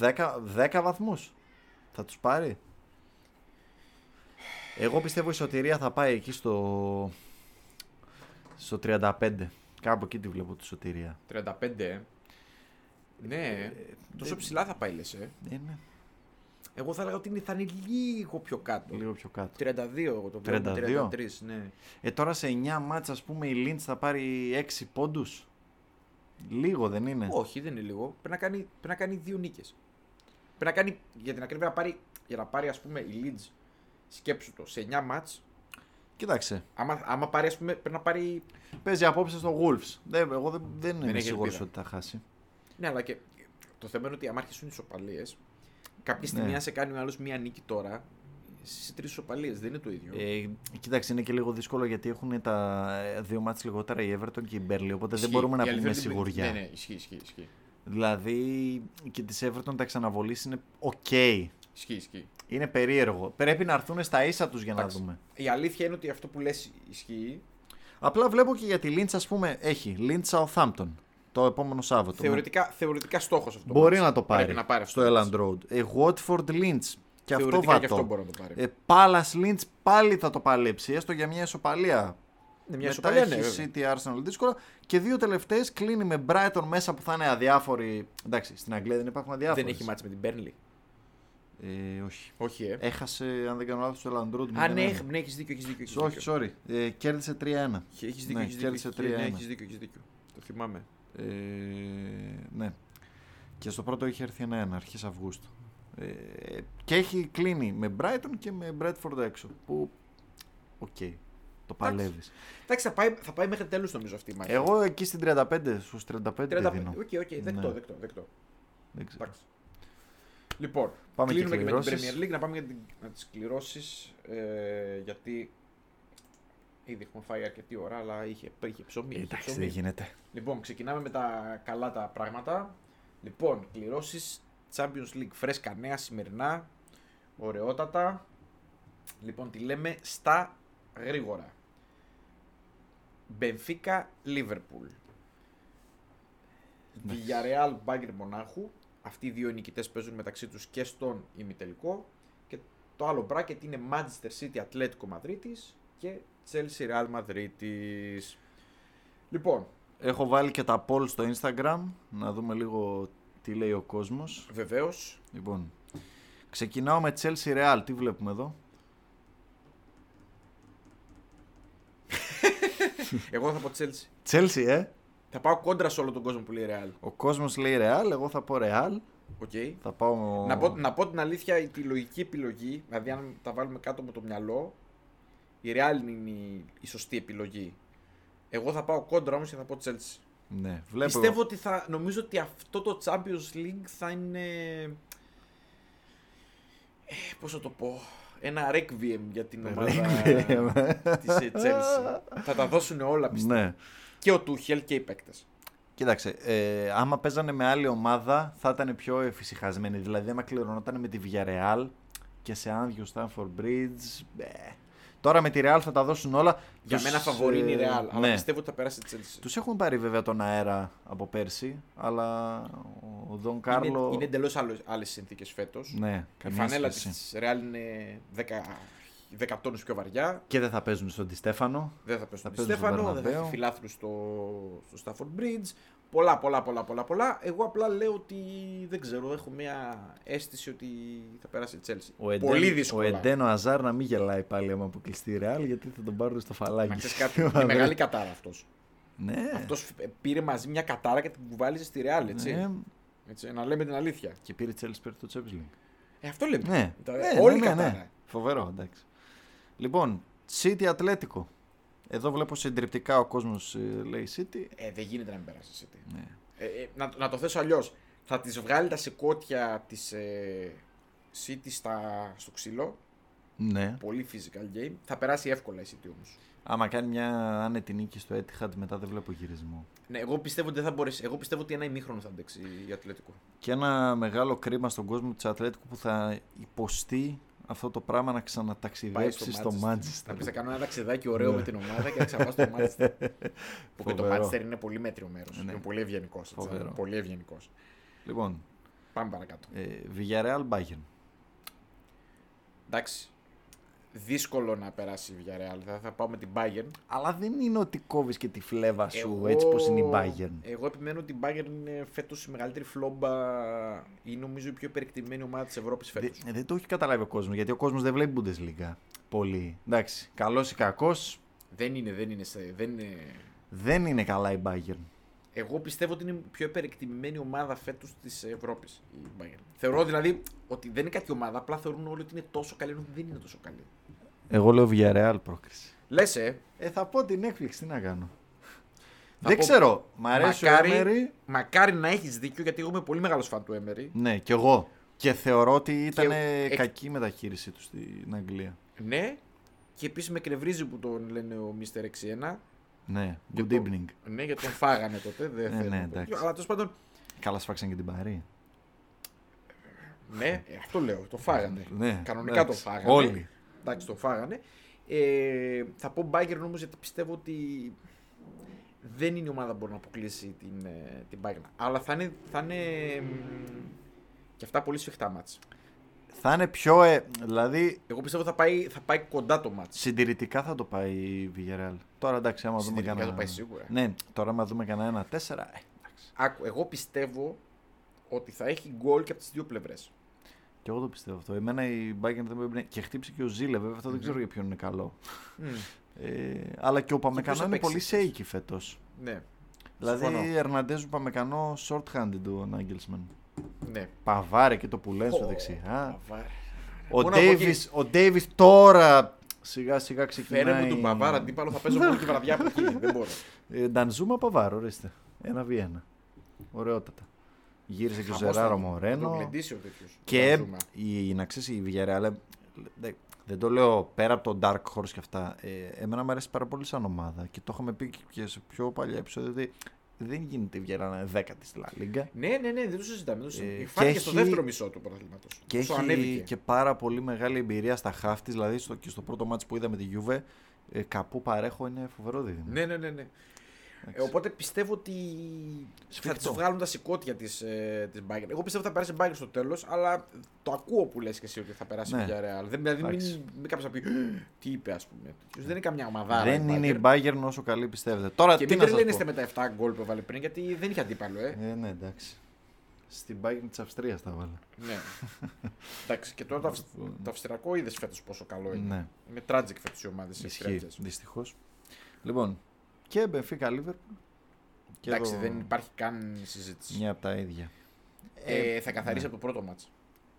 10, 10 βαθμούς. Θα τους πάρει. Εγώ πιστεύω η σωτηρία θα πάει εκεί στο, στο 35. Κάπου εκεί τη βλέπω τη σωτηρία. 35, ε. Ναι, τόσο δεν- ψηλά θα πάει λες, ε. Είναι Εγώ θα έλεγα ότι είναι- θα είναι λίγο πιο κάτω. λίγο πιο κάτω. 32 εγώ το βλέπω. 32. 33, ναι. Ε, τώρα σε 9 μάτς ας πούμε η Lynch θα πάρει 6 πόντους. Λίγο δεν είναι; Όχι, δεν είναι λίγο. Πρέπει να κάνει, πρέπει να κάνει δύο νίκες. Πρέπει να κάνει, για την ακρίβεια, να πάρει, για να πάρει ας πούμε η Leeds, σκέψου το, σε 9 μάτς, Κοίταξε. άμα, άμα πάρει, ας πούμε, πρέπει να πάρει. Παίζει απόψε στο Wolves. Δεν, εγώ δεν, δεν είμαι έχει σίγουρος ελπίδα. ότι θα χάσει. Ναι, αλλά και το θέμα είναι ότι άμα αρχίσουν ισοπαλίες, κάποια στιγμή Ναι. αν σε κάνει ο άλλος μία νίκη τώρα, σε τρεις ισοπαλίες δεν είναι το ίδιο. Ε, κοίταξε, είναι και λίγο δύσκολο γιατί έχουν τα ε, δύο ματς λιγότερα η Everton και η Burnley, οπότε δεν Ισχύει. μπορούμε Η να αλήθεια πούμε είναι ότι- σιγουριά. Ναι, ναι, ισχύει, ισχύει. ισχύει. Δηλαδή και της Everton τα ξαναβολής είναι οκ. Ισχύει, ισχύει. Είναι περίεργο. Πρέπει να έρθουν στα ίσα τους για να Εντάξει. δούμε. Η αλήθεια είναι ότι αυτό που λες ισχύει. Απλά βλέπω και για τη Leeds ας πούμε έχει Leeds Southampton το επόμενο Σάββατο. Θεωρητικά, θεωρητικά στόχος αυτό. Μπορεί το να το ματς. πάρει, Πρέπει να πάρει αυτό στο το Elland μάτς. Road. Ε, Watford Lynch και αυτό Θεωρητικά βατό. και αυτό μπορεί να το πάρει. Ε, Palace Lynch πάλι θα το παλέψει, έστω για μια ισοπαλία. Ναι, μια Μετά ισοπαλία, ναι, έχει βέβαια. City Arsenal δύσκολα. Και δύο τελευταίες κλείνει με Brighton μέσα που θα είναι αδιάφοροι. Εντάξει, στην Αγγλία δεν υπάρχουν αδιάφοροι. Δεν έχει μάτς με την Burnley. Ε, όχι. Όχι, ε. Έχασε, αν δεν κάνω λάθος, το Elland Road. Α, ναι, 0-1. έχ- ναι, έχεις δίκιο, έχεις δίκιο. έχεις Όχι, δίκιο. sorry. Ε, κέρδισε 3-1. Έχεις δίκιο, Ναι, έχεις δίκιο, κέρδισε έχεις- 3-1. ναι, έχεις δίκιο, έχεις δίκιο. Το θυμάμαι. Ε, ναι. Και στο πρώτο είχε έρθει ένα-ένα, αρχές Αυγούστου. Ε, και έχει κλείνει με Brighton και με Brentford έξω. Που, οκ, το παλεύεις. Εντάξει, θα πάει, θα πάει μέχρι τέλους νομίζω αυτή η μάχη. Εγώ εκεί στην 35, στους 35, 35. δίνω. OK, OK, δεκτό, Ναι. δεκτό, δεκτό. Δεν ξέρω. Εντάξει. Λοιπόν, Πάμε και κλείνουμε και, με την κληρώσεις. Premier League να πάμε για την, με τις κληρώσεις ε, γιατί ήδη έχουμε φάει αρκετή ώρα αλλά είχε, είχε ψωμί. είχε Εντάξει, ψωμί. δεν γίνεται. Λοιπόν, ξεκινάμε με τα καλά τα πράγματα. Λοιπόν, κληρώσεις Champions League φρέσκα νέα σημερινά, ωραιότατα. Λοιπόν, τη λέμε στα γρήγορα. Benfica Liverpool. Villarreal Bayern Μονάχου. Αυτοί οι δύο νικητές παίζουν μεταξύ τους και στον ημιτελικό. Και το άλλο bracket είναι Manchester City Atlético Madridis και Chelsea Real Madridis. Λοιπόν, Έχω βάλει και τα poll στο Instagram, να δούμε λίγο τι λέει ο κόσμος. βεβαίως Λοιπόν, ξεκινάω με Chelsea Real. Τι βλέπουμε εδώ; Εγώ θα πω Chelsea. Chelsea, ε! Θα πάω κόντρα σε όλο τον κόσμο που λέει Real. Ο κόσμος λέει Real, εγώ θα πω Real. Οκ. Θα πάω... Να, πω, να πω την αλήθεια, η- τη λογική επιλογή, δηλαδή αν τα βάλουμε κάτω από το μυαλό, η Real είναι η, η σωστή επιλογή. Εγώ θα πάω κόντρα όμως και θα πω Chelsea. Ναι, βλέπω. Πιστεύω ότι θα. Νομίζω ότι αυτό το Champions League θα είναι. Ε, πώς θα το πω; Ένα requiem για την ομάδα της ε, Chelsea. θα τα δώσουν όλα πιστεύω. Ναι. Και ο Τούχελ και οι παίκτες. Κοίταξε, ε, άμα παίζανε με άλλη ομάδα θα ήταν πιο εφησυχασμένοι. Δηλαδή, άμα κληρωνόταν με τη Villarreal και σε άδειο Stanford Bridge. Ε. Τώρα με τη Real θα τα δώσουν όλα. Για Τους, μένα φαβορεί είναι η ε, Real. Αλλά ναι. πιστεύω ότι θα περάσει τη Chelsea. Τους έχουν πάρει βέβαια τον αέρα από πέρσι, αλλά ο Δον Κάρλο. Είναι, είναι εντελώς άλλες συνθήκες φέτος. Ναι, Η καμία φανέλα σχέση. της Real είναι 10, 10 τόνου πιο βαριά. Και δεν θα παίζουν στον Τιστέφανο. Δεν θα πέσουν Θα στο παίζουν στο Στέφανο, δεν θα Bernabeu. έχει φιλάθλους στο, στο Stafford Bridge. Πολλά, πολλά, πολλά, πολλά, πολλά. Εγώ απλά λέω ότι δεν ξέρω, έχω μια αίσθηση ότι θα περάσει η Chelsea. Ο Εντέν, Πολύ ο δύσκολα. Εντέν ο Αζάρ να μην γελάει πάλι άμα αποκλειστεί η Real γιατί θα τον πάρουν στο φαλάκι. Να ξέρεις κάτι, είναι μεγάλη κατάρα αυτός. Ναι. Αυτός πήρε μαζί μια κατάρα και την κουβάλιζε στη Real, έτσι. Ναι. έτσι. Να λέμε την αλήθεια. Και πήρε Chelsea πέρυσι το Champions League. Ε, αυτό λέμε. Ναι. Τα- ναι, όλη ναι, ναι, κατάρα. ναι. Φοβερό, εντάξει. Λοιπόν, City Ατλέτικο. Εδώ βλέπω συντριπτικά ο κόσμος λέει City. Ε, δεν γίνεται να μην περάσει η City. Ναι. Ε, ε, να, να το θέσω αλλιώς. Θα της βγάλει τα σηκώτια της ε, City στα, στο ξύλο. ναι. Πολύ physical game. Θα περάσει εύκολα η City όμως. Άμα κάνει μια άνετη νίκη στο Etihad μετά δεν βλέπω γυρισμό. Ναι, εγώ πιστεύω ότι δεν θα μπορέσει. Εγώ πιστεύω ότι ένα ημίχρονο θα αντέξει η Ατλέτικο. Και ένα μεγάλο κρίμα στον κόσμο της Ατλέτικου που θα υποστεί αυτό το πράγμα να ξαναταξιδέψεις στο Manchester. Να πεις θα κάνω ένα ταξιδάκι ωραίο με την ομάδα και να ξαναπάω στο Manchester. που και το Φοβερό. Manchester είναι πολύ μέτριο μέρος. Ναι. Είναι πολύ ευγενικός. Φοβερό. Πολύ ευγενικός. Λοιπόν, Πάμε παρακάτω. ε, Villarreal Bayern. Εντάξει. Δύσκολο να περάσει η Villarreal. Θα, θα πάω με την Bayern. Αλλά δεν είναι ότι κόβεις και τη φλέβα σου έτσι πως είναι η Bayern. Εγώ επιμένω ότι η Bayern είναι φέτος η μεγαλύτερη φλόμπα ή νομίζω η πιο περιεκτημένη ομάδα της Ευρώπης φέτος. Δε- δεν το έχει καταλάβει ο κόσμος γιατί ο κόσμος δεν βλέπει Bundesliga. Πολύ. Εντάξει, καλός ή κακός, Δεν είναι, δεν είναι, σε- δεν είναι. δεν είναι καλά η Bayern. Εγώ πιστεύω ότι είναι η πιο υπερεκτιμημένη ομάδα φέτος της Ευρώπης η Bayern. Θεωρώ δηλαδή ότι δεν είναι κάτι ομάδα, απλά θεωρούν όλοι ότι είναι τόσο καλή, ενώ δεν είναι τόσο καλή. Εγώ λέω Villarreal πρόκριση. Λες, ε, Ε, θα πω την έκπληξη, τι να κάνω. Θα δεν πω- ξέρω. Μ' αρέσει μακάρι, ο Emery. μακάρι να έχεις δίκιο, γιατί εγώ είμαι πολύ μεγάλος φαν του Emery. Ναι, κι εγώ. Και θεωρώ ότι ήταν εκ- κακή η μεταχείρισή του στην Αγγλία. Ναι, και επίσης με κρευρίζει που τον λένε ο Mr. 61. Ναι, Για good το- evening. Ναι, γιατί τον φάγανε τότε. Δεν Ναι, θέλω ναι, να πω. εντάξει. Αλλά τέλος πάντων, Καλά σφάξαν και την Παρή. ναι, ε, αυτό λέω. Το φάγανε. Ναι, Κανονικά εντάξει. το φάγανε. Όλοι. Εντάξει, το φάγανε. Ε, θα πω Bayern όμως γιατί πιστεύω ότι δεν είναι η ομάδα που μπορεί να αποκλείσει την, ε, την Bayern. Αλλά θα είναι, θα είναι μ, και αυτά πολύ σφιχτά μάτς. Θα είναι πιο. Ε, δηλαδή, Εγώ πιστεύω θα πάει, θα πάει κοντά το μάτς. συντηρητικά θα το πάει η Villarreal. Τώρα εντάξει, άμα δούμε Συντηρητικά κανένα. το πάει σίγουρα. Ναι, τώρα άμα δούμε κανένα ένα τέσσερα. Ε, εντάξει. Άκου, εγώ πιστεύω ότι θα έχει γκολ και από τις δύο πλευρές. Και εγώ το πιστεύω αυτό. Εμένα η Bayern δεν με Και χτύπησε και ο Ζήλε, βέβαια. Αυτό δεν ξέρω για ποιον είναι καλό. Μμ, Ε, αλλά και ο Παμεκανό θα είναι παίξει πολύ αυτός. σέικι φέτος. ναι, Δηλαδή, Συμφωνώ. Ερναντέζου Παμεκανό short-handed ο Νάγκελσμαν. Ναι. Παβάρε και το που λένε στο Ω, δεξιά. Παβάρ. Ο Μόνο από εκεί. Davis, ο Davis τώρα σιγά σιγά ξεκινάει. Φέρε μου τον Παβάρ αντίπαλο, θα παίζω μόνο τη βραδιά από εκεί. Δεν μπορώ. Ε, Ντανζούμα Παβάρ, ορίστε. Ένα β ένα. Ωραιότατα. Γύρισε και ο Χαμός Ζεράρο θα- θα τον Μορένο. γλεντήσει ο τέτοιος, Και τον Ζούμα. η, να ξέρεις η Villarreal, ε, δε- δεν το λέω πέρα από το Dark Horse και αυτά. Ε, εμένα μου αρέσει πάρα πολύ σαν ομάδα και το είχαμε πει και σε πιο παλιά επεισόδια ότι δεν γίνεται η Villarreal να είναι δέκατη στη La Liga. Ναι, ναι, ναι, δεν το συζητάμε. Δεν το συζητάμε. Ε, Φάνηκε και στο έχει- δεύτερο μισό του πρωταθλήματος. Και έχει και πάρα πολύ μεγάλη εμπειρία στα half της, δηλαδή στο, και στο πρώτο μάτς που είδαμε τη Juve, ε, καπού παρέχω είναι φοβερό δίδυμο. Ναι, ναι, ναι. ναι. Ε, Εντάξει. οπότε πιστεύω ότι θα Σφιχτό. τη βγάλουν τα σηκώτια της ε, της Bayern. Εγώ πιστεύω ότι θα περάσει η Bayern στο τέλος, αλλά το ακούω που λες και εσύ ότι θα περάσει Ναι. η Villarreal. Δεν, δηλαδή, μην, Εντάξει. μην κάποιος να πει τι είπε, ας πούμε. Δεν είναι καμιά ομάδα. δεν είναι η Bayern όσο καλή πιστεύετε. Τώρα Και τι μην να σας τρελαίνεστε πω. με τα 7 γκολ που έβαλε πριν, γιατί δεν είχε αντίπαλο, ε. Ε, ναι, εντάξει. Στην Bayern της Αυστρίας τα βάλα. ναι. Εντάξει, και τώρα το, Αυστ- το Αυστριακό είδες φέτος πόσο καλό είναι. Ναι, Είναι tragic φέτος οι ομάδες ισχύει, δυστυχώς. Λοιπόν, και Benfica Liverpool. Και Εντάξει, εδώ δεν υπάρχει καν συζήτηση. Μια από τα ίδια. Ε, θα καθαρίσει ναι. από το πρώτο μάτς.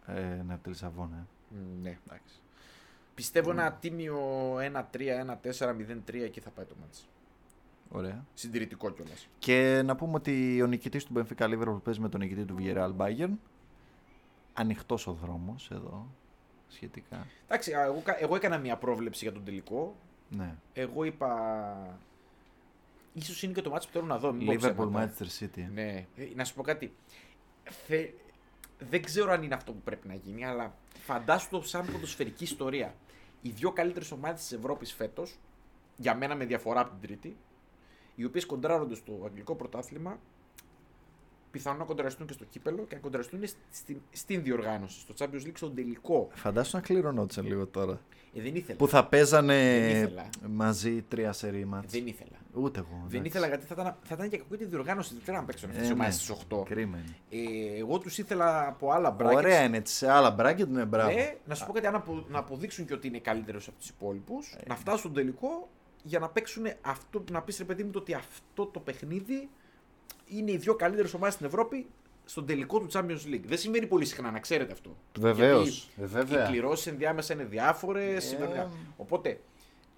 Ε, ναι, από τη Λισαβόνα. Ε. Μ, Ναι. Εντάξει. Πιστεύω ένα τίμιο 1-3, 1-4, 0-3 εκεί θα πάει το μάτς. Ωραία. Συντηρητικό κιόλας. Και να πούμε ότι ο νικητής του Benfica Liverpool παίζει με τον νικητή του Villarreal Bayern. Ανοιχτός ο δρόμος εδώ σχετικά. Εντάξει, α, εγώ, κα- εγώ έκανα μια πρόβλεψη για τον τελικό. Ναι. Εγώ είπα. Ίσως είναι και το μάτι που θέλω να δω. μην πω Liverpool ψέματα. Manchester City. Ναι. Ε, Να σου πω κάτι. Θε... Δεν ξέρω αν είναι αυτό που πρέπει να γίνει, αλλά φαντάσου το σαν ποδοσφαιρική ιστορία. Οι δύο καλύτερες ομάδες της Ευρώπης φέτος, για μένα με διαφορά από την Τρίτη, οι οποίες κοντράρονται στο αγγλικό πρωτάθλημα, πιθανόν να κοντραστούν και στο κύπελο και να κοντραστούν στην, στην διοργάνωση, στο Champions League, στον τελικό. Φαντάσου να κληρωνόντουσαν λίγο τώρα. Ε, δεν ήθελα. Που θα παίζανε Δεν ήθελα. μαζί τρία σερή μάτς. Δεν ήθελα. Ούτε εγώ. Δεν εντάξει. ήθελα γιατί θα ήταν, θα ήταν και κακό για τη διοργάνωση. Δεν θέλω να παίξουν αυτές Ε, τι ομάδες ναι. στις 8. Κρίμα είναι. Ε, εγώ τους ήθελα από άλλα brackets. Ωραία είναι, έτσι, σε άλλα μπράγκετ, ναι, μπράβο. Ναι, να σου πω κάτι, αν απο- να αποδείξουν και ότι είναι καλύτερος από τους υπόλοιπους, Ε. να φτάσουν στον τελικό για να παίξουν αυτό, να πεις ρε παιδί μου το ότι αυτό το παιχνίδι είναι οι δύο καλύτερες ομάδες στην Ευρώπη στον τελικό του Champions League. Δεν συμβαίνει πολύ συχνά, να ξέρετε αυτό. Βεβαίως. Γιατί Ε, βέβαια. Οι κληρώσεις ενδιάμεσα είναι διάφορες. Ε. Οπότε,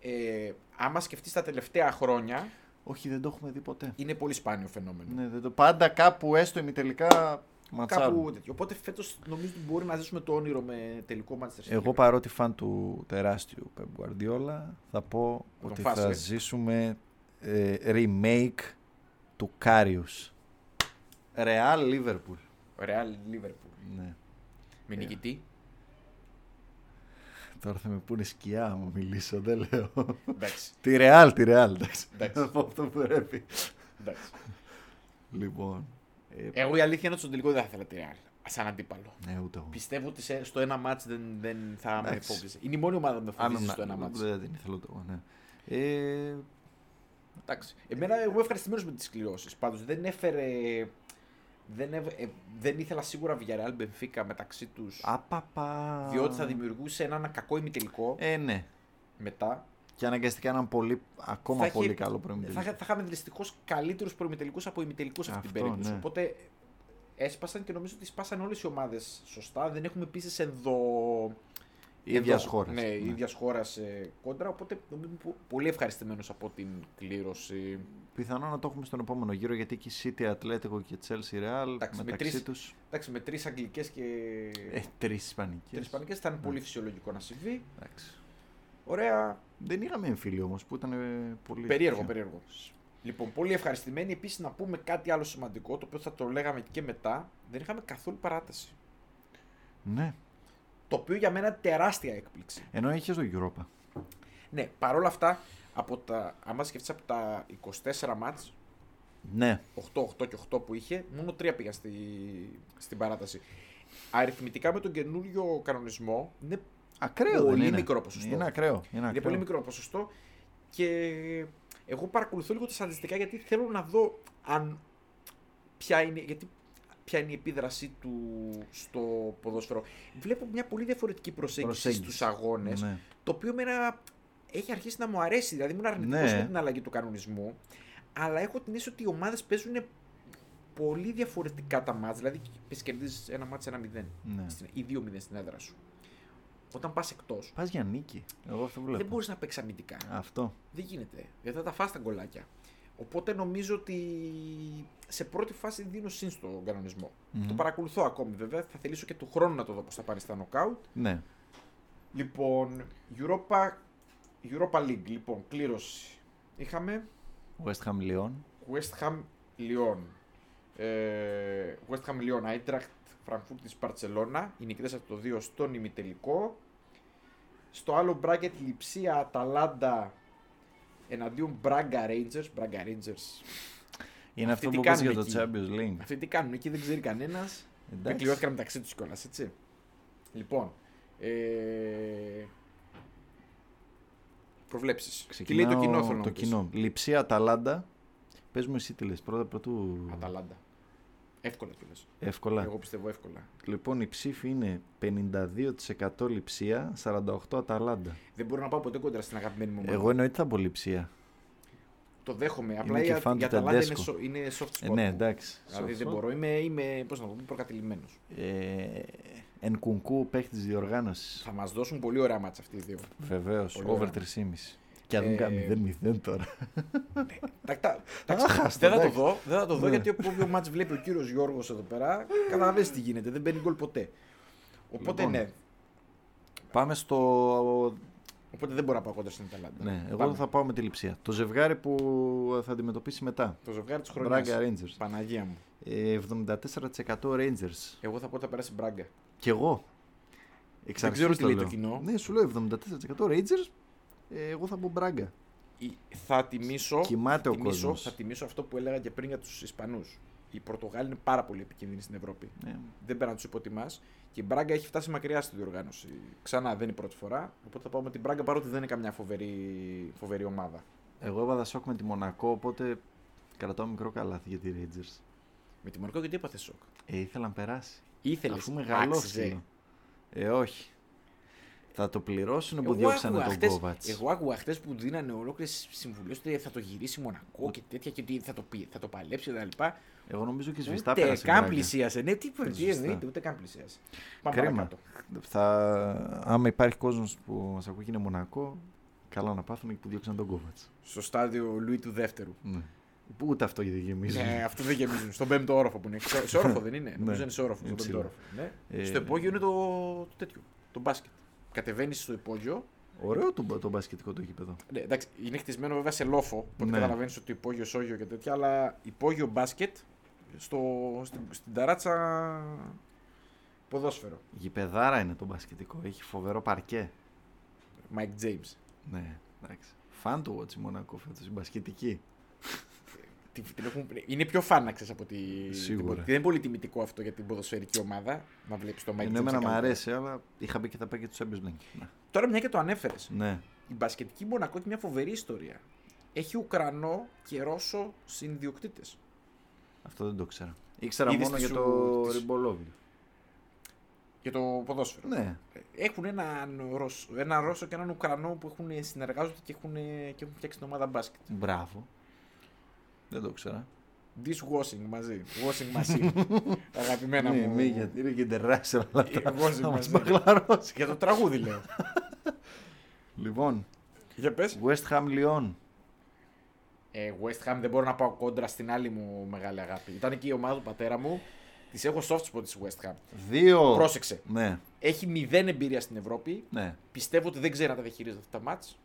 ε, άμα σκεφτείς τα τελευταία χρόνια, Όχι, δεν το έχουμε δει ποτέ. είναι πολύ σπάνιο φαινόμενο. Ναι, δεν το... Πάντα κάπου έστω ημιτελικά ματσάρουν. Κάπου τέτοιο. Οπότε φέτος νομίζω ότι μπορεί να ζήσουμε το όνειρο με τελικό Manchester City. Εγώ παρότι φαν του τεράστιου Pep Guardiola θα πω τον ότι φας, θα ε. ζήσουμε ε, remake του Κάριους. Real Liverpool. Real Liverpool. Ναι. Με νικητή. Τώρα θα με πούνε σκιά άμα μιλήσω, δεν λέω. Εντάξει. τη Real, τη Real. Εντάξει. Εντάξει. Θα πω αυτό που πρέπει. εντάξει. Λοιπόν. Ε, Εγώ η αλήθεια είναι ότι στον τελικό δεν θα ήθελα τη Real. Σαν αντίπαλο. ναι, ούτε εγώ. Πιστεύω ότι σε- στο ένα ματς δεν, δεν θα με Εντάξει. φόβησε. Είναι η μόνη ομάδα που με Αν φοβίζει να- στο ένα ματς. Δεν την ήθελα ούτε εγώ, ναι. Ε, Εντάξει. Εμένα εγώ ευχαριστημένος με τις κληρώσεις. Πάντως δεν έφερε. Δεν, έβ- ε, δεν ήθελα σίγουρα Villarreal Benfica μεταξύ τους. απαπα. Διότι θα δημιουργούσε έναν κακό ημιτελικό Ε, ναι. μετά. Και αναγκαστικά έναν πολύ, ακόμα Θα είχε- πολύ καλό Θα, προημιτελικό. είχα- θα είχαμε δυστυχώς καλύτερους προημιτελικούς από ημιτελικούς σε αυτή την Αυτό, περίπτωση. ναι. Οπότε έσπασαν και νομίζω ότι σπάσαν όλες οι ομάδες σωστά. Δεν έχουμε επίσης ενδο. Ίδια ενδο- χώρας. Ναι, η ίδιας χώρας κόντρα. Οπότε νομίζω πο- πολύ ευχαριστημένος από την κλήρωση. Πιθανό να το έχουμε στον επόμενο γύρο γιατί εκεί City, Atletico και Chelsea Real Εντάξει, με μεταξύ τρεις- τους Εντάξει, με τρεις αγγλικές και. ε, τρεις Ισπανικές. Τρεις Ισπανικές θα είναι πολύ φυσιολογικό να συμβεί. Εντάξει. Ωραία. Δεν είχαμε εμφύλιο όμως που ήταν ε, πολύ... Περίεργο, πιο- περίεργο. Λοιπόν, πολύ ευχαριστημένοι. Επίσης να πούμε κάτι άλλο σημαντικό, το οποίο θα το λέγαμε και μετά. Δεν είχαμε καθόλου παράταση. Ναι. Το οποίο για μένα είναι τεράστια έκπληξη. Ενώ είχες το Europa. Ναι, παρόλα αυτά, από τα, άμα σκεφτείς από τα 24 μάτς, Ναι. 8, 8 και 8 που είχε, μόνο 3 πήγαν στη, στην παράταση. Αριθμητικά με τον καινούριο κανονισμό είναι Ακραίο Πολύ δεν είναι. μικρό ποσοστό. Είναι ακραίο. Είναι, Είναι ακραίο. πολύ μικρό ποσοστό και εγώ παρακολουθώ λίγο τα στατιστικά γιατί θέλω να δω αν ποια είναι, γιατί, ποια είναι η επίδρασή του στο ποδόσφαιρο. Βλέπω μια πολύ διαφορετική προσέγγιση, Προσέγγιση. στους αγώνες, Ναι. το οποίο εμένα έχει αρχίσει να μου αρέσει. Δηλαδή ήμουν αρνητικός Ναι. με την αλλαγή του κανονισμού, αλλά έχω την αίσθηση ότι οι ομάδες παίζουν πολύ διαφορετικά τα μάτς. Δηλαδή πες κερδίζεις ένα μάτς 1-0 ναι. στην- ή 2-0 στην έδρα σου. Όταν πας εκτός, Πας για νίκη. Εγώ αυτό βλέπω. δεν μπορείς να παίξεις αμυντικά. Αυτό. Δεν γίνεται. Γιατί θα τα φας τα γκολάκια. Οπότε νομίζω ότι σε πρώτη φάση δίνω συν στον κανονισμο Μμμ. Το παρακολουθώ ακόμη βέβαια. Θα θελήσω και του χρόνου να το δω πώς θα πάνε στα knockout. Ναι. Λοιπόν, Europa, Europa League. Λοιπόν, κλήρωση. Είχαμε West Ham Lyon. West Ham Lyon. Ε, West Ham Lyon, Eintracht Frankfurt της Barcelona. Οι νικητές από το 2 στον ημιτελικό. Στο άλλο bracket Λιψία Αταλάντα εναντίον Braga Rangers. Braga Rangers. Είναι Αυτοί αυτό τι που είπες για κάνουν το εκεί. Champions League. Αυτοί τι κάνουν εκεί δεν ξέρει κανένας. Δεν Εντάξει. κλειώθηκαν μεταξύ τους κιόλας, έτσι. Λοιπόν. Ε... Προβλέψεις. Τι λέει το κοινό, θέλω να το μου πεις. κοινό. Λειψία Αταλάντα. Πες μου εσύ τι λες. Πρώτα πρωτού Αταλάντα. Εύκολα κιόλας. εύκολα. Εγώ πιστεύω εύκολα. Λοιπόν η ψήφη είναι 52% Λειψία, 48% Αταλάντα. Δεν μπορώ να πάω ποτέ κόντρα στην αγαπημένη μου ομάδα. Εγώ εννοείται θα πω Λειψία. Το δέχομαι. Είμαι Απλά και η, φαν η του Αταλάντα είναι, Τεντέσκο. σο- είναι soft spot. Ε, ναι, μου. εντάξει. Δηλαδή δεν Σωστό. μπορώ. Είμαι, είμαι πώς να το πω, προκατηλημένος. Ε, εν κουνκού παίχτης διοργάνωσης. Θα μας δώσουν πολύ ωραία μάτσα αυτοί οι δύο. Βεβαίως. Πολύ Over ωραία. 3,5. Και αν Ε, κάνει 0-0 τώρα. Τα- τα- εντάξει, Άχαστο, δεν θα το εντάξει. δω, δεν θα το δω Ναι. γιατί όποιο μάτς βλέπει ο κύριος Γιώργος εδώ πέρα, καταλαβαίνεις τι γίνεται, δεν μπαίνει γκολ ποτέ. Οπότε Λοιπόν. ναι, Πάμε στο. οπότε δεν μπορώ να πάω κοντά στην Αταλάντα. Ναι, εγώ Πάμε. θα πάω με τη λειψία. Το ζευγάρι που θα αντιμετωπίσει μετά. Το ζευγάρι της χρονιάς. Μπράγκα Rangers. Παναγία μου. Ε, 74% Rangers. Εγώ θα πω ότι θα περάσει Μπράγκα. Κι εγώ. Εξ Δεν αρχής ξέρω τι το λέει το λέω. κοινό. Ναι, σου λέω 74% Rangers. Ε, εγώ θα πω Μπράγκα. Ή- Θα τιμήσω, Κοιμάται ο θα τιμήσω, κόσμος. θα τιμήσω αυτό που έλεγα και πριν για τους Ισπανούς. Οι Πορτογάλοι είναι πάρα πολύ επικίνδυνοι στην Ευρώπη. Ναι. Δεν πρέπει να τους υποτιμάς. Και η Μπράγκα έχει φτάσει μακριά στη διοργάνωση. Ξανά δεν είναι η πρώτη φορά. Οπότε θα πάω με την Μπράγκα παρότι δεν είναι καμιά φοβερή, φοβερή ομάδα. Εγώ έβαλα σοκ με τη Μονακό, οπότε κρατάω μικρό καλάθι για τη Rangers. Με τη Μονακό γιατί έπαθε σοκ; Ε, ήθελα να περάσει. Ήθελες. Αφού μεγαλώσει. Ε, όχι. Θα το πληρώσουν που διώξανε τον Κόβατς. Εγώ άκουγα χτες που δίνανε ολόκληρες συμβουλές ότι θα το γυρίσει η Μονακό και τέτοια και ότι θα το, πει, θα το παλέψει κτλ. Εγώ νομίζω και σβηστά Ούτε πέρασε. η καν Μπράγκα. πλησίασε. Ναι, τι, τι Σβηστά. εννοείται, ούτε καν πλησίασε. Πάμε Κρίμα. παρακάτω. Θα... Άμα υπάρχει κόσμος που μας ακούει και είναι Μονακό, καλά να πάθουν και που διώξαν τον Κόβατς. Στο στάδιο Λουί του δεύτερου. Ναι. Που ούτε αυτό γιατί γεμίζει. Ναι, αυτό δεν γεμίζουν. Στον πέμπτο όροφο που είναι. Σε σε όροφο δεν είναι. Νομίζω Ναι. είναι σε όροφο. Είναι Στον πέμπτο ψηλό. όροφο. Ναι. Ε, Στο υπόγειο είναι το, το τέτοιο. Το μπάσκετ. Κατεβαίνεις στο υπόγειο. Ωραίο το, το μπασκετικό το γήπεδο. Ναι, εντάξει, είναι χτισμένο βέβαια σε λόφο. Οπότε Ναι. καταλαβαίνεις ότι υπόγειο σόγιο και τέτοια. Αλλά υπόγειο μπάσκετ στο, στην, στην ταράτσα ποδόσφαιρο. Γηπεδάρα είναι το μπασκετικό. Έχει φοβερό παρκέ. Mike James. Ναι, εντάξει. Φαν του Watch Μονακό φέτος, η μπασκετική. Τι- την έχουν- είναι πιο φάναξε από τη. Σίγουρα. την- Δεν είναι πολύ τιμητικό αυτό για την ποδοσφαιρική ομάδα να βλέπεις το Mike Ενώ James. εμένα να μου κάνει. αρέσει, αλλά είχα πει και θα πάει και του Champions League. Ναι. Τώρα μια και το ανέφερες. ναι. Η μπασκετική Μονακό έχει μια φοβερή ιστορία. Έχει Ουκρανό και Ρώσο συνδιοκτήτες. Αυτό δεν το ξέρα. Ήξερα Είδες μόνο τι για σου- το τι σου- Ριμπολόβι. Για το ποδόσφαιρο. Ναι. Έχουν έναν Ρώσο, έναν Ρώσο και έναν Ουκρανό που έχουν, συνεργάζονται και έχουν, και έχουν φτιάξει την ομάδα μπάσκετ. Μπράβο. Δεν το ξέρα. Dishwashing μαζί. Washing machine. Αγαπημένα Ναι, μου. μη, γιατί είναι και international όλα Ε, αυτά. εγώ Θα μαζί. μας μπαγλαρώσει. Για το τραγούδι λέω. Λοιπόν, Για πες. West Ham Lyon. Ε, West Ham δεν μπορώ να πάω κόντρα στην άλλη μου μεγάλη αγάπη. Ήταν εκεί η ομάδα του πατέρα μου. Της έχω soft spot της West Ham. Δύο. Πρόσεξε. Ναι, Έχει μηδέν εμπειρία στην Ευρώπη. ναι. Πιστεύω ότι δεν ξέρει να τα διαχειρίζεται αυτά τα μάτς.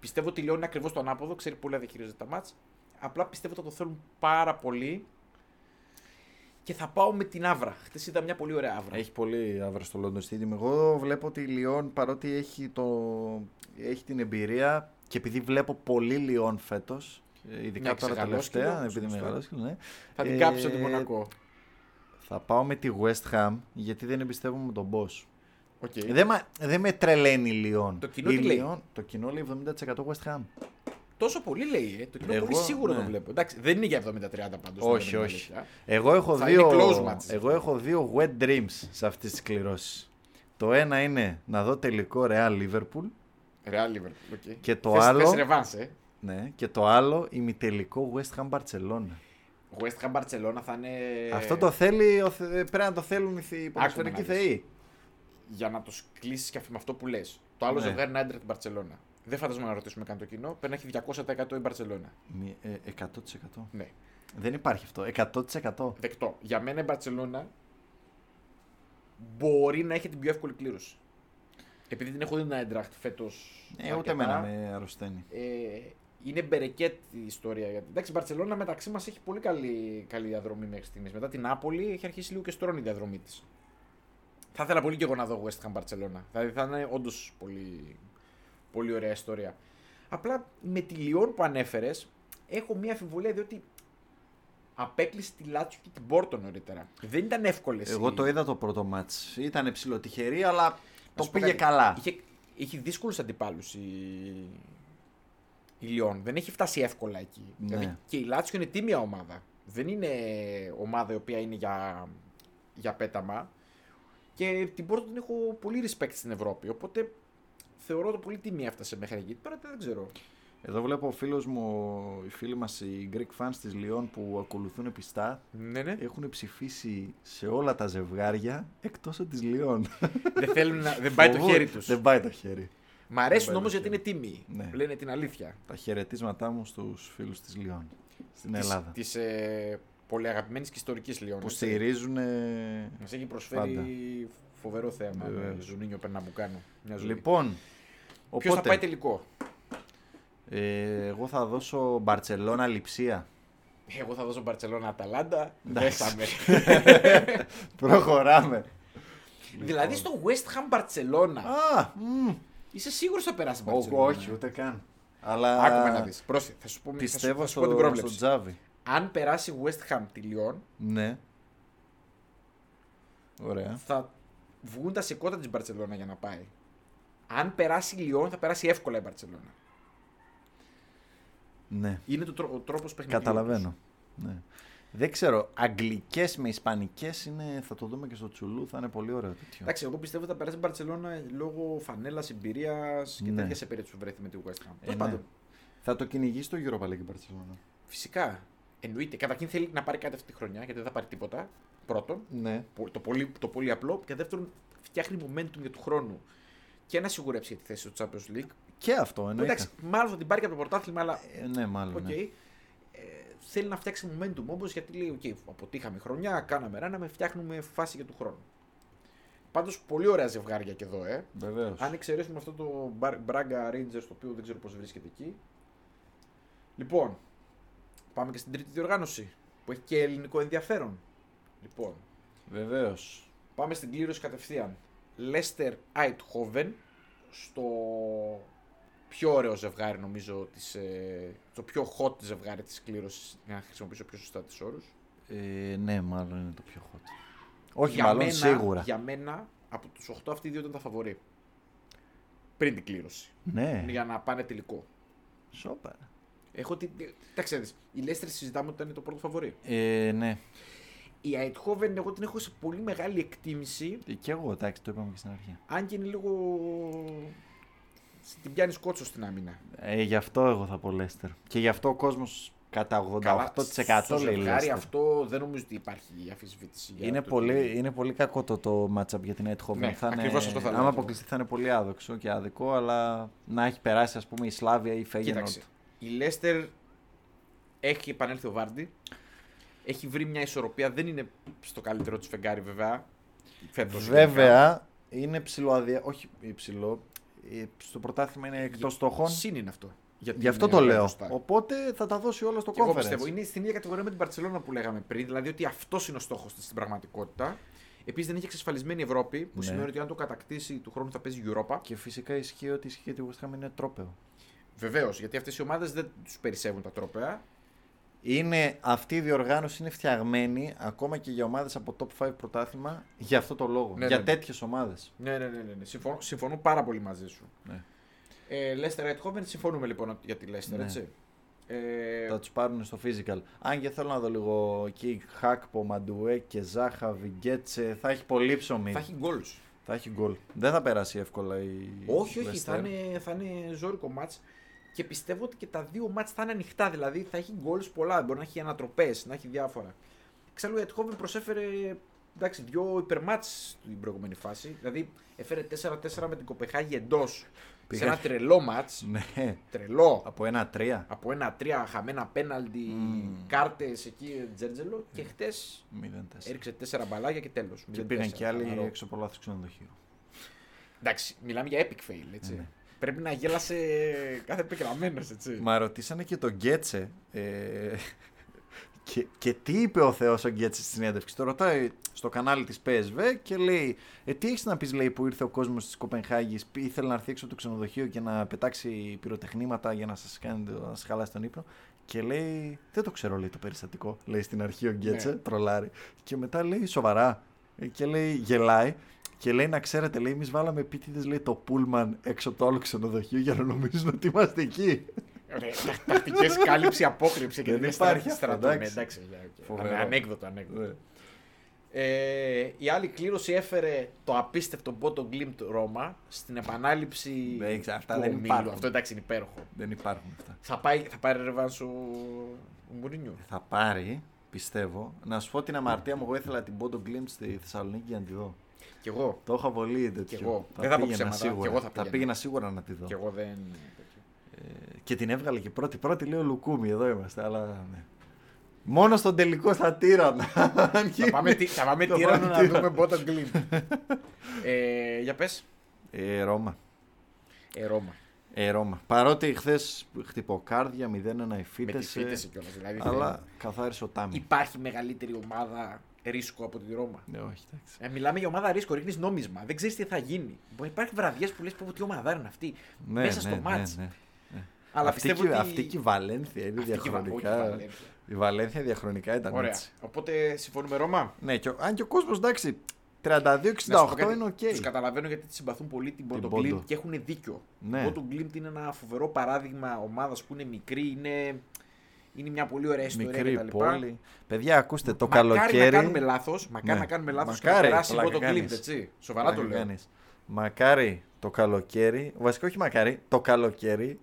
Πιστεύω ότι η Λεόν είναι ακριβώς το ανάποδο, ξέρει πολύ να διαχειρίζεται τα μάτς. Απλά πιστεύω ότι θα το θέλουν πάρα πολύ. Και θα πάω με την Άβρα. Χθε είδα μια πολύ ωραία Άβρα. Έχει πολύ αύρα στο London Stadium. Εγώ βλέπω ότι η Λιόν παρότι έχει, το... έχει την εμπειρία και επειδή βλέπω πολύ Λιόν φέτος. Ειδικά Ναι, τώρα ξεγαλώσει τελευταία, και όμως, επειδή σωστό. μεγαλώσει, ναι. Θα την Ε, κάψω τη Μονακό. Θα πάω με τη West Ham γιατί δεν εμπιστεύομαι τον Bosz. OK. Δεν, μα- δεν με τρελαίνει η Λιόν. Το κοινό η τι λέει; Lyon- το κοινό λέει 70% West Ham. Τόσο πολύ λέει, ε. Το κοινό Εγώ, πολύ σίγουρο ναι. το βλέπω. Εντάξει, δεν είναι για 70-30 πάντως. όχι, όχι. Εγώ έχω, Θα δύο, είναι close match. εγώ έχω δύο wet dreams σε αυτές τις κληρώσεις. Το ένα είναι να δω τελικό Real Liverpool Real Liverpool. Okay. Και το άλλο- ρεβάνς, ε. ναι, και το άλλο ημιτελικό West Ham Barcelona. West Ham Barcelona θα είναι. Αυτό το θέλει, ο Θε- πρέπει να το θέλουν οι θεοί- οι Άκουμε ποδοσφαιρικοί να δεις. θεοί. Για να το κλείσεις και με αυτό που λες. Το άλλο Ναι. ζευγάρι είναι Άντρετ Barcelona. Δεν φαντάζομαι να ρωτήσουμε καν το κοινό. Πρέπει να έχει 200% η Barcelona. Μη- ε, 100%. Ναι. Δεν υπάρχει αυτό. 100%. Δεκτό. Για μένα η Barcelona μπορεί να έχει την πιο εύκολη κλήρωση. Επειδή την έχω δει την Άντραχτ φέτος. Ε, ούτε εμένα με αρρωσταίνει. Ε, είναι μπερεκέτ η ιστορία. Γιατί, εντάξει, η Μπαρσελόνα μεταξύ μας έχει πολύ καλή, καλή διαδρομή μέχρι στιγμής. Μετά την Νάπολη έχει αρχίσει λίγο και στρώνει η διαδρομή της. Θα ήθελα πολύ και εγώ να δω West Ham Barcelona. Δηλαδή θα είναι όντως πολύ, πολύ ωραία ιστορία. Απλά με τη Λιόν που ανέφερες, έχω μία αμφιβολία διότι απέκλεισε τη Λάτσιο και την Πόρτο νωρίτερα. Δεν ήταν εύκολες. Εγώ το είδα το πρώτο μάτς. Ήταν ψηλοτυχερή, αλλά το σου πω πήγε κάτι. καλά. Είχε, είχε δύσκολους αντιπάλους η, η Λιόν. Δεν έχει φτάσει εύκολα εκεί. Ναι. Δηλαδή και η Λάτσιο είναι τίμια ομάδα. Δεν είναι ομάδα η οποία είναι για, για πέταμα. Και την Πόρτο την έχω πολύ respect στην Ευρώπη. Οπότε θεωρώ το πολύ τιμή έφτασε μέχρι εκεί. Τώρα δεν ξέρω. Εδώ βλέπω ο φίλος μου, οι φίλοι μας, οι Greek fans της Λιόν που ακολουθούν πιστά, Ναι, ναι. έχουν ψηφίσει σε όλα τα ζευγάρια εκτός από της Λιόν. δεν θέλουν να. δεν πάει το Φοβούνται. χέρι τους. Δεν πάει το χέρι. Μ' αρέσουν Δεν όμως πάει γιατί είναι τίμοι. Ναι. Λένε την αλήθεια. Τα χαιρετίσματά μου στους φίλους της Λιόν στην Ελλάδα. Της ε, πολύ αγαπημένης και ιστορικής Λιόν. που έτσι. στηρίζουν. Μας έχει προσφέρει Πάντα. Φοβερό θέαμα με Βεβαίως. Ζουνίνιο Περναμπουκάνο. Μια ζωή. Λοιπόν, Ποιος θα οπότε, πάει τελικό; ε, εγώ θα δώσω Μπαρτσελώνα Λιψία. Εγώ θα δώσω Μπαρσελόνα Αταλάντα. Εντάξει. Δέσαμε. Προχωράμε. δηλαδή στο West Ham Barcelona. Α, μμ. Είσαι σίγουρος θα περάσει η Ω, Barcelona. όχι, ούτε καν. Αλλά Άκουμε να δεις. Πρόσεχε, θα σου πω, θα σου, πιστεύω θα σου στο, πω την στο πρόβλεψη. Τζάβι. Αν περάσει η West Ham τη Lyon, Ναι. Ωραία. θα βγουν τα σηκώτα της Barcelona για να πάει. Αν περάσει η Lyon, θα περάσει εύκολα η Barcelona. Ναι. Είναι το τρόπο, ο τρόπος παιχνιδιού. Καταλαβαίνω. Ναι. Δεν ξέρω. Αγγλικές με ισπανικές είναι. Θα το δούμε και στο Τσουλού. Θα είναι πολύ ωραίο τέτοιο. Εντάξει, εγώ πιστεύω ότι θα περάσει η Barcelona λόγω φανέλας, εμπειρίας και Ναι. τέτοια σε περίπτωση που βρέθη με τη West Ham. Ε, Τέλος ναι. πάντων, Θα το κυνηγήσει το Europa League η Barcelona. φυσικά. Εννοείται. Καταρχήν θέλει να πάρει κάτι αυτή τη χρονιά γιατί δεν θα πάρει τίποτα. Πρώτον. Ναι. Πο- Το πολύ, το πολύ απλό. Και δεύτερον, φτιάχνει momentum για του χρόνου. Και να σιγουρέψει για τη θέση στο Champions League. Και αυτό Που, εννοείται. εντάξει, μάλλον θα την πάρει και από το πρωτάθλημα, αλλά Ε, ναι, μάλλον. οκ. ναι. Ε, θέλει να φτιάξει momentum όμως γιατί λέει: Οκ, αποτύχαμε χρονιά, κάναμε ράναμε, φτιάχνουμε φάση για του χρόνου. Πάντως πολύ ωραία ζευγάρια και εδώ, ε. Βεβαίως. Αν εξαιρέσουμε αυτό το Μπρα- Braga Rangers το οποίο δεν ξέρω πώς βρίσκεται εκεί. Λοιπόν, πάμε και στην τρίτη διοργάνωση που έχει και ελληνικό ενδιαφέρον. Λοιπόν, Βεβαίως. πάμε στην κλήρωση κατευθείαν. Leicester Eindhoven στο πιο ωραίο ζευγάρι νομίζω, της, ε, το πιο hot ζευγάρι της κλήρωσης, για να χρησιμοποιήσω πιο σωστά τις όρους. Ε, ναι, μάλλον είναι το πιο hot. Όχι, Για μάλλον μένα, σίγουρα. Για μένα, από τους 8 αυτοί οι δύο ήταν τα φαβορή. Πριν την κλήρωση. Ναι. Για να πάνε τελικό. Σόπα. Έχω την. Τα ξέρεις. Η Leicester συζητάμε ότι ήταν το πρώτο φαβορή. Ε, ναι. Η Eindhoven εγώ την έχω σε πολύ μεγάλη εκτίμηση. Ε, Και εγώ, εντάξει, το είπαμε και στην αρχή. Αν και είναι λίγο. Την πιάνεις κότσο στην άμυνα. Ε, γι' αυτό εγώ θα πω Leicester. Και γι' αυτό ο κόσμος κατά 88% στο λέει ζευγάρι Leicester. αυτό δεν νομίζω ότι υπάρχει αφισβήτηση. για Είναι το πολύ, ότι- είναι πολύ κακό το, το matchup για την Eindhoven. Ναι, θα είναι, ακριβώς αυτό θα λέω άμα και εγώ. αποκλειστεί θα είναι πολύ άδοξο και άδικο, αλλά να έχει περάσει ας πούμε η Σλάβια ή η Feyenoord. Κοίταξε. Η Leicester έχει επανέλθει ο Βάρντι. Έχει βρει μια ισορροπία. Δεν είναι στο καλύτερο της φεγγάρι βέβαια. Φέτος, γενικά. Βέβαια είναι ψηλό όχι υψηλό, ε, στο πρωτάθλημα είναι εκτός στόχων. Συν είναι αυτό. Γιατί Γι' αυτό είναι το ωραία λέω. μπροστά. Οπότε θα τα δώσει όλα στο Και εγώ conference. πιστεύω είναι στην ίδια κατηγορία με την Barcelona που λέγαμε πριν, δηλαδή ότι αυτός είναι ο στόχος της στην πραγματικότητα. Επίσης δεν έχει εξασφαλισμένη Ευρώπη, που Ναι. σημαίνει ότι αν το κατακτήσει του χρόνου θα παίζει Europa. Και φυσικά ισχύει ότι ισχύει ότι η West Ham είναι τρόπεο. Βεβαίως, γιατί αυτές οι ομάδες δεν τους περισσεύουν τα τρόπαια. Είναι, αυτή η διοργάνωση είναι φτιαγμένη ακόμα και για ομάδες από top 5 πρωτάθλημα για αυτό το λόγο. Ναι, για ναι. τέτοιες ομάδες. Ναι, ναι, ναι, ναι, ναι. Συμφωνώ, συμφωνώ πάρα πολύ μαζί σου. Ναι. Ε, Leicester Eindhoven, συμφωνούμε λοιπόν για τη Leicester, Ναι. έτσι. Ε, Θα τους πάρουν στο physical. Αν και θέλω να δω λίγο εκεί Χάκπο, Μαντουέ και Ζάχα, Βιγκέτσε. Θα έχει πολύ ψωμί. θα έχει goals. Θα έχει γκολ. Δεν θα περάσει εύκολα η Όχι, όχι, Leicester. θα είναι, θα είναι ζώρικο μάτς και πιστεύω ότι και τα δύο μάτς θα είναι ανοιχτά. Δηλαδή θα έχει goals πολλά, μπορεί να έχει ανατροπές, να έχει διάφορα. Εξάλλου η Eindhoven προσέφερε εντάξει, δύο υπερμάτς στην προηγούμενη φάση. Δηλαδή έφερε 4-4 με την Κοπεχάγη εντός σε Πήγα- ένα τρελό μάτς. Ναι. Τρελό. Από ένα-τρία. Από ένα-τρία χαμένα πέναλτι, Μμμ. κάρτες εκεί, Τζέρτζελο και χτες 0-4. έριξε τέσσερα μπαλάκια και τέλος. Και 0-4, πήγαν και άλλοι χαλαρό. έξω από λάθος ξενοδοχείο. Εντάξει, μιλάμε για epic fail, έτσι. Ναι. Πρέπει να γέλασε κάθε πικραμένος, έτσι. Μα ρωτήσανε και τον Γκέτσε. Ε, και, και τι είπε ο Θεός ο Γκέτσε στη συνέντευξη. Το ρωτάει στο κανάλι της PSV και λέει: ε, Τι έχεις να πεις, λέει, που ήρθε ο κόσμος της Κοπενχάγης, ήθελε να έρθει έξω από το ξενοδοχείο και να πετάξει πυροτεχνήματα για να σας κάνει το- να σας χαλάσει τον ύπνο. Και λέει: Δεν το ξέρω, λέει το περιστατικό. Λέει στην αρχή ο Γκέτσε, Ναι. τρολάρει. Και μετά λέει: Σοβαρά. Ε, Και λέει: Γελάει. Και λέει να ξέρετε, λέει, εμείς βάλαμε επίτηδες λέει, το πούλμαν έξω από το άλλο ξενοδοχείο για να νομίζουν ότι είμαστε εκεί. Τακτικές κάλυψη, απόκρυψη και Δεν δεν υπάρχει υπάρχει αυτό, στρατό. εντάξει. Ναι, εντάξει, για- οκ. Φοβερό. Ανε- Ανέκδοτο, ανέκδοτο. Ναι. Ε, η άλλη κλήρωση έφερε το απίστευτο Μπόντο Γκλιμτ Ρόμα στην επανάληψη Ναι, ξα- αυτά του δεν ομίλου. υπάρχουν. Αυτό εντάξει είναι υπέροχο. Δεν υπάρχουν αυτά. Θα, πάει, θα πάρει ρεβάνς ο, ο Μουρίνιο. Θα πάρει, πιστεύω. Να σου πω την αμαρτία μου, εγώ ήθελα την Πόντο Γκλίμπ στη Θεσσαλονίκη για να τη δω. Κι εγώ. Το είχα πολύ τέτοιο. Κι εγώ. Δεν θα πω πήγαινα ψέματα, Σίγουρα. κι εγώ θα θα πήγαινα. πήγαινα σίγουρα να τη δω. Κι εγώ δεν. Και την έβγαλε και πρώτη. Πρώτη λέω Λουκούμι, εδώ είμαστε. Αλλά ναι. Μόνο στον τελικό θα τύρανα. θα πάμε, τι- θα πάμε Θα τύρανα πάμε να τύρανα. δούμε bottom glim. ε, για πες. Ε, Ρώμα. Ε, Ρώμα. Ε, Ρώμα. Παρότι χθες χτυποκάρδια 0-1 Με τη υφίτησε. φύτεση κιόλας. Δηλαδή, Αλλά καθάρισε ο Τάμι. υπάρχει μεγαλύτερη ομάδα ρίσκο από τη Ρώμα. Ναι, όχι, εντάξει. Ε, μιλάμε για ομάδα ρίσκο, ρίχνεις νόμισμα. Δεν ξέρεις τι θα γίνει. Μπορεί υπάρχει βραδιές που λες πω τι ομάδα είναι αυτή. Ναι, μέσα ναι, στο ναι, μάτς. ναι. Αλλά αυτή, πιστεύω και, ότι. αυτή και η Βαλένθια είναι Αυτή και η Βα- όχι, η διαχρονικά. Βαλένθια. Η Βαλένθια διαχρονικά ήταν Ωραία. έτσι. Οπότε συμφωνούμε Ρώμα. Ναι, και, ο- αν και ο κόσμος εντάξει, 32-68 είναι οκ. Τους καταλαβαίνω γιατί τη συμπαθούν πολύ την Την Μπόντο Μπόντο. Γκλιμτ και έχουν δίκιο. Ναι. Η Μπόντο Γκλιμτ είναι ένα φοβερό παράδειγμα ομάδας που είναι μικρή, είναι, είναι μια πολύ ωραία ιστορία Μικρή κτλ. πόλη. Παιδιά, ακούστε, το μακάρι καλοκαίρι. να κάνουμε λάθος, μακάρι Ναι. να κάνουμε λάθος και Μακάρι, να περάσει η πλάκα Μπόντο Γκλιμτ, κάνεις. έτσι. Σοβαρά το Πλάκα λέω. κάνεις. Μακάρι το καλοκαίρι, βασικά όχι μακάρι, το καλοκαίρι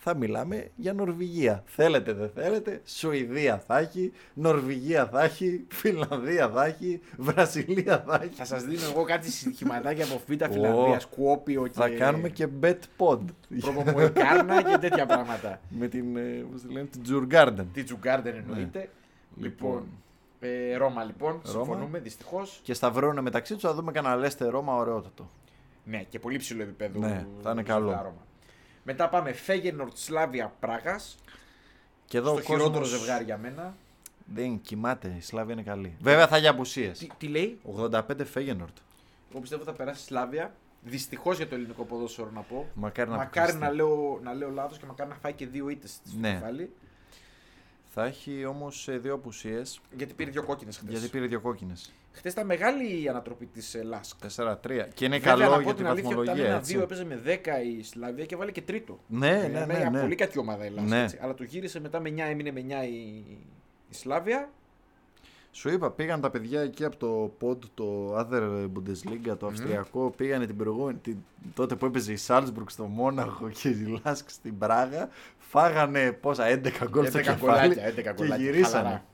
θα μιλάμε για Νορβηγία. Θέλετε, δεν θέλετε, Σουηδία θα έχει, Νορβηγία θα έχει, Φιλανδία θα έχει, Βραζιλία θα έχει. Θα σας δίνω εγώ κάτι σχηματάκια από Β' Ω. Φιλανδίας, Κουόπιο και. Θα κάνουμε και bet pod. Προπομοϊκάρνα και τέτοια πράγματα. Με την, ε, πώς τη λένε, την Τζουργκάρντεν. Τι Τζουγκάρντερ εννοείται. Λοιπόν, ε, Ρώμα λοιπόν, Ναι. Ρώμα. συμφωνούμε δυστυχώς. Και σταυρώουν μεταξύ τους, θα δούμε κανένα Λέστε Ρώμα ωραιότατο. Ναι, και πολύ ψηλό επίπεδο. Ναι, θα είναι η καλό. Ρώμα. Μετά πάμε Φέγενορτ Σλάβια Πράγας. Και εδώ Στο ο κόσμος χειρότερο ζευγάρι για μένα. Δεν κοιμάται, η Σλάβια είναι καλή. Βέβαια θα για απουσίες. Τι, τι λέει, 85 Φέγενορτ. Εγώ πιστεύω θα περάσει Σλάβια. Δυστυχώς για το ελληνικό ποδόσφαιρο να πω. Μακάρι να μακάρι αποκλειστεί. να λέω, να λέω λάθος και μακάρι να φάει και δύο ήττες στο Ναι. κεφάλι. Θα έχει όμως δύο απουσίες Γιατί πήρε δύο κόκκινες χθες. γιατί πήρε δύο κόκκινες. Χθες ήταν μεγάλη η ανατροπή της Λάσκ. 4-3. Και είναι Βέβαια, να καλό πω για την την αλήθεια ότι ήταν βαθμολογία. ένα δύο Έτσι. έπαιζε με 10 η Σλαβία και βάλε και τρίτο. Ναι, Ε, ναι, είναι ναι. μια ναι. πολύ κακή ομάδα η Λάσκ. Ναι. έτσι. Αλλά το γύρισε μετά με 9, έμεινε με 9 η, η Σλάβια. Σου είπα, πήγαν τα παιδιά εκεί από το POD, το Other Bundesliga, το Αυστριακό. Πήγανε την προηγούμενη, την, τότε που έπαιζε η Σάλτσμπουργκ στο Μόναχο και η Λάσκ στην Πράγα. Φάγανε πόσα, 11 γκολ στο 11 κεφάλι γκολάκια, 11 και γκολάκια. γυρίσανε. χαλαρά.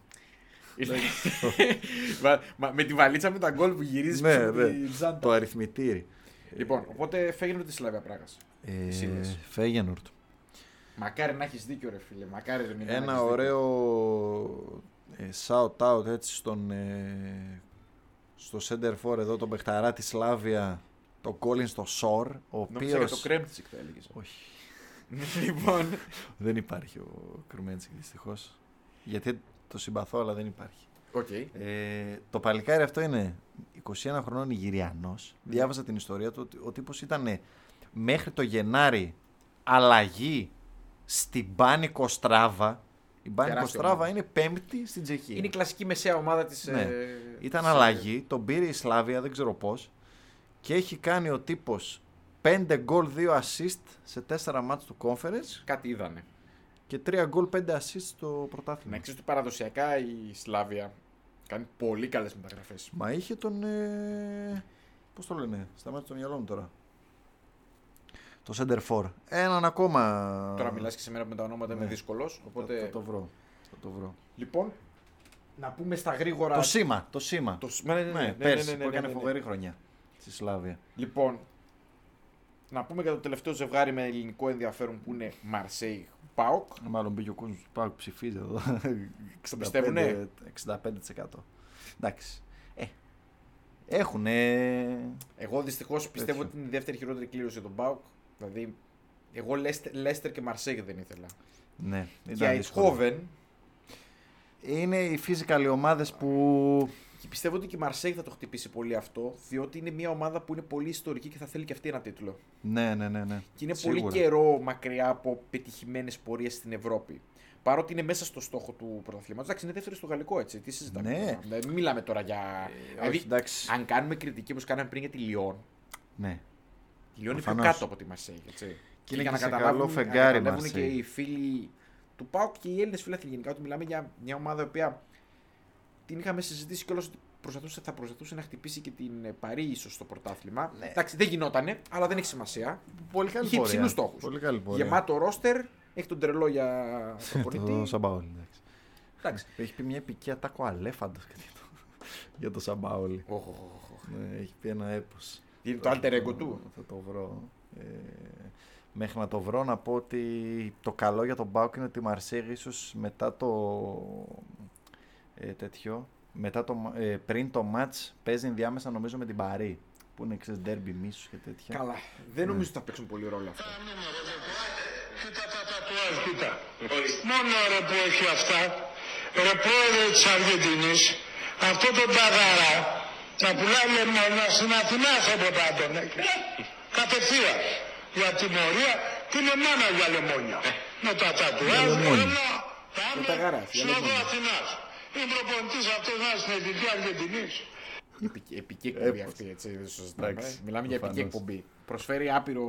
Μα- μα- με τη βαλίτσα με τα γκολ που γυρίζεις Ναι, πίσω από ναι. τη Ζάντα. Το αριθμητήρι. Λοιπόν, οπότε φέγγινε της Σλάβια Πράγας. Ε, Εσύ λες. Φέγενορτ. Μακάρι να έχεις δίκιο, ρε φίλε. Μακάρι δεν είναι. να Ένα έχεις ωραίο ε, shout out έτσι στον ε, στο center for εδώ τον παιχταρά της Σλάβια το Colin στο Σορ ο δίκιο. Νόμιζα για οποίος το Κρέμτσικ θα έλεγες. όχι λοιπόν. δεν υπάρχει ο Κρουμέντσικ δυστυχώς γιατί το συμπαθώ αλλά δεν υπάρχει Οκ. ε, το παλικάρι αυτό είναι 21 χρονών Ιγυριανός Ναι. διάβαζα την ιστορία του ότι ο τύπος ήταν μέχρι το Γενάρη αλλαγή στην Πάνικο Στράβα η Πάνικο Τεράστια Στράβα ομάδα. είναι πέμπτη στην Τσεχία Είναι η κλασική μεσαία ομάδα της. Ναι. Ήταν αλλαγή, τον πήρε η Σλάβια, δεν ξέρω πώς. Και έχει κάνει ο τύπος 5 γκολ, 2 assist σε 4 μάτς του conference Κάτι είδανε. Και 3 γκολ, 5 assist στο πρωτάθλημα. Να ξέρεις ότι παραδοσιακά η Σλάβια κάνει πολύ καλές μεταγραφές. Μα είχε τον. Ε... Πώς το λένε, σταμάτησε το μυαλό μου τώρα. Το center for. Έναν ακόμα. Τώρα μιλάς και σε μέρα που με τα ονόματα είμαι Ναι. δύσκολος. Θα, Οπότε. θα το βρω. Θα το βρω. Λοιπόν, να πούμε στα γρήγορα. Το σήμα. Το σήμα. Το... Ναι, ναι, ναι, Ναι, ναι, ναι, πέρσι ναι, ναι, που έκανε ναι, ναι. φοβερή χρονιά στη Σλάβια. Λοιπόν, να πούμε για το τελευταίο ζευγάρι με ελληνικό ενδιαφέρον που είναι Μαρσέη Πάοκ. Μάλλον μπήκε ο κόσμος που ψηφίζει εδώ. Το πιστεύουνε; 65%. Εντάξει. Ε, έχουν. Εγώ δυστυχώς πιστεύω Τέτοιο. ότι είναι η δεύτερη χειρότερη κλήρωση για τον Πάοκ. Δηλαδή, εγώ Λέστερ, Λέστερ και Μαρσέη δεν ήθελα. Ναι, Και ήταν δύσκολο. Αιτχόβεν, Είναι οι physical ομάδες που. Και πιστεύω ότι και η Μαρσέη θα το χτυπήσει πολύ αυτό, διότι είναι μια ομάδα που είναι πολύ ιστορική και θα θέλει και αυτή ένα τίτλο. Ναι, ναι, ναι. ναι. Και είναι Σίγουρα. πολύ καιρό μακριά από πετυχημένες πορείες στην Ευρώπη. Παρότι είναι μέσα στο στόχο του πρωταθλήματος. Εντάξει, είναι δεύτερος στο γαλλικό έτσι. Τι συζητάμε. Ναι. τώρα. Δηλαδή, μην μιλάμε τώρα για. δηλαδή, όχι, εντάξει. αν κάνουμε κριτική όπως κάναμε πριν για τη Λιόν, Ναι. η Λιόν είναι πιο Προφανώς. κάτω από τη Μαρσέη. Έτσι. είναι για και να σε καταλάβουν, καλό να φεγγάρι καταλάβουν Μαρσέη. και οι φίλοι του ΠΑΟΚ και οι Έλληνες φίλοι γενικά ότι μιλάμε για μια ομάδα η οποία την είχαμε συζητήσει κιόλας ότι προσπαθούσε, θα προσπαθούσε να χτυπήσει και την ε, Παρή ίσως στο πρωτάθλημα. Ναι. Εντάξει, δεν γινότανε, αλλά δεν έχει σημασία. Πολύ καλή Είχε πορεία. υψηλούς στόχους. Πολύ καλή πορεία. Γεμάτο ρόστερ, έχει τον τρελό για Το προπονητή. Σαμπαόλ. εντάξει. Εντάξει. Έχει πει μια επική ατάκο αλέφαντος. για το Σαμπάολι. Οχ, οχ, οχ, οχ. Ναι, έχει πει ένα έπος. Είναι το alter ego του; Θα το βρω. Ε, μέχρι να το βρω να πω ότι το καλό για τον Μπάουκ είναι ότι η Μαρσέγ ίσως μετά το ε, τέτοιο, μετά το, ε, πριν το μάτς παίζει ενδιάμεσα νομίζω με την Παρή που είναι ξέρεις ντέρμπι μίσους και τέτοια. Καλά. Δεν νομίζω ότι θα παίξουν πολύ ρόλο αυτό. Κοίτα τα τατουάζ, κοίτα. Μόνο ρε που έχει αυτά, ρε πρόεδρε της Αργεντινής, αυτό το ταγαρά, να πουλάει λεμόνια στην Αθηνά θα ποτέ τον έχει. Κατευθείαν. Για τιμωρία, τι είναι μάνα για λεμόνια. Με τα τατουάζ, λεμόνια. έλα, πάμε Με τα γαράς, για στο λεμόνια. Αθηνάς. Είναι προπονητής αυτός να είναι στην εθνική Αργεντινής. Επική, επική εκπομπή Έπος. αυτή, έτσι, δεν το συζητάμε. Εντάξει, Μιλάμε για επική προφανώς. εκπομπή. Προσφέρει άπειρο.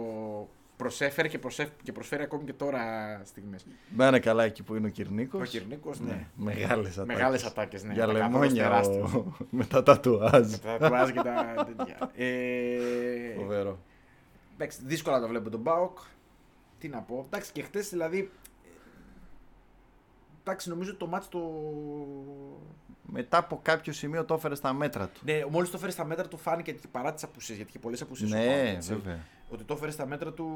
Προσέφερε και, προσέφ... και προσφέρει ακόμη και τώρα στιγμές. Να είναι καλά εκεί που είναι ο Κυρνίκος. Ο Κυρνίκος, ναι. Ναι, μεγάλες ατάκες. Μεγάλες ατάκες, ναι. Για Τα λεμόνια τεράστιος. ο... με τα τατουάζ. Τα τατουάζ και τα τέτοια. Ε, Φοβερό. εντάξει, δύσκολα το βλέπω τον Μπάουκ. Τι να πω. Εντάξει, και χτες δηλαδή. Εντάξει, νομίζω ότι το μάτι το. Μετά από κάποιο σημείο το έφερε στα μέτρα του. Ναι, μόλις το φέρει στα μέτρα του φάνηκε ότι παρά τις απουσίες, γιατί είχε πολλές απουσίες. Ναι, βέβαια. Ότι το έφερε στα μέτρα του.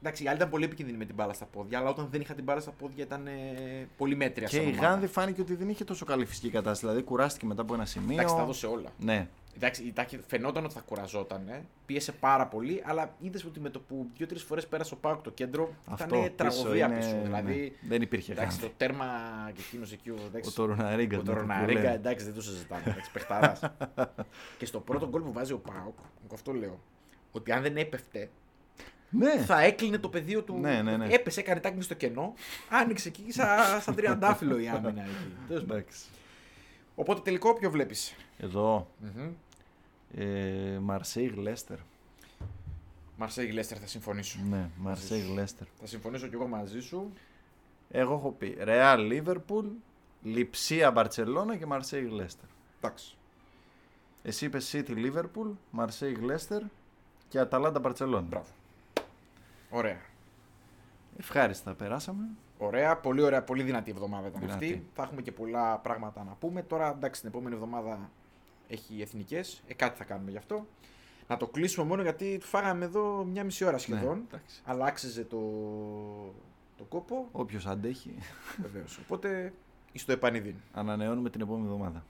Εντάξει, οι άλλοι ήταν πολύ επικίνδυνοι με την μπάλα στα πόδια, αλλά όταν δεν είχα την μπάλα στα πόδια ήταν ε, πολύ μέτρια. Και σαν η ομάδα. Γάνδη φάνηκε ότι δεν είχε τόσο καλή φυσική κατάσταση. Δηλαδή κουράστηκε μετά από ένα σημείο. Εντάξει, τα έδωσε όλα. Ναι. Εντάξει, η Τάκη φαινόταν ότι θα κουραζόταν, ε. πίεσε πάρα πολύ, αλλά είδες ότι με το που δύο-τρεις φορές πέρασε ο Πάουκ το κέντρο Αυτό ήταν τραγωδία είναι- πίσω. ναι. Δηλαδή, Δεν υπήρχε εντάξει, Γάνδη. το τέρμα και εκείνος εκεί. Ο, εντάξει, Ο Τορναρίγκα. ο Τορναρίγκα, εντάξει, δεν το συζητάμε. Εντάξει, παιχταράς. και στο πρώτο γκολ που βάζει ο Πάουκ, εγώ αυτό λέω. Ότι αν δεν έπεφτε, Ναι. θα έκλεινε το πεδίο του. Ναι, ναι, ναι. Έπεσε, έκανε τάκμη στο κενό, άνοιξε εκεί σαν, σαν τριαντάφυλλο η άμυνα εκεί. Τέλος πάντων. Εντάξει. Οπότε τελικό ποιο βλέπεις; Εδώ. Ε, Μαρσέιγ Λέστερ. Μαρσέγ Λέστερ, θα συμφωνήσω. Ναι, Μαρσέιγ Λέστερ. Θα συμφωνήσω κι εγώ μαζί σου. Εγώ έχω πει Ρεάλ Λίβερπουλ, Λιψία Μπαρσελόνα και Μαρσέιγ Λέστερ. Εντάξει. Εσύ είπες City Λίβερπουλ, Μαρσέιγ Λέστερ και Αταλάντα Μπαρσελόνα. Μπράβο. Ωραία. Ευχάριστα, περάσαμε. Ωραία, πολύ ωραία, πολύ δυνατή εβδομάδα ήταν Δυνατή. αυτή. Θα έχουμε και πολλά πράγματα να πούμε. Τώρα, εντάξει, την επόμενη εβδομάδα έχει εθνικές. Ε, κάτι θα κάνουμε γι' αυτό. Να το κλείσουμε μόνο γιατί φάγαμε εδώ μια μισή ώρα σχεδόν. Ναι, εντάξει. αλλά άξιζε το, το κόπο. Όποιος αντέχει, Βεβαίως. Οπότε, εις το επανειδήν. ανανεώνουμε την επόμενη εβδομάδα.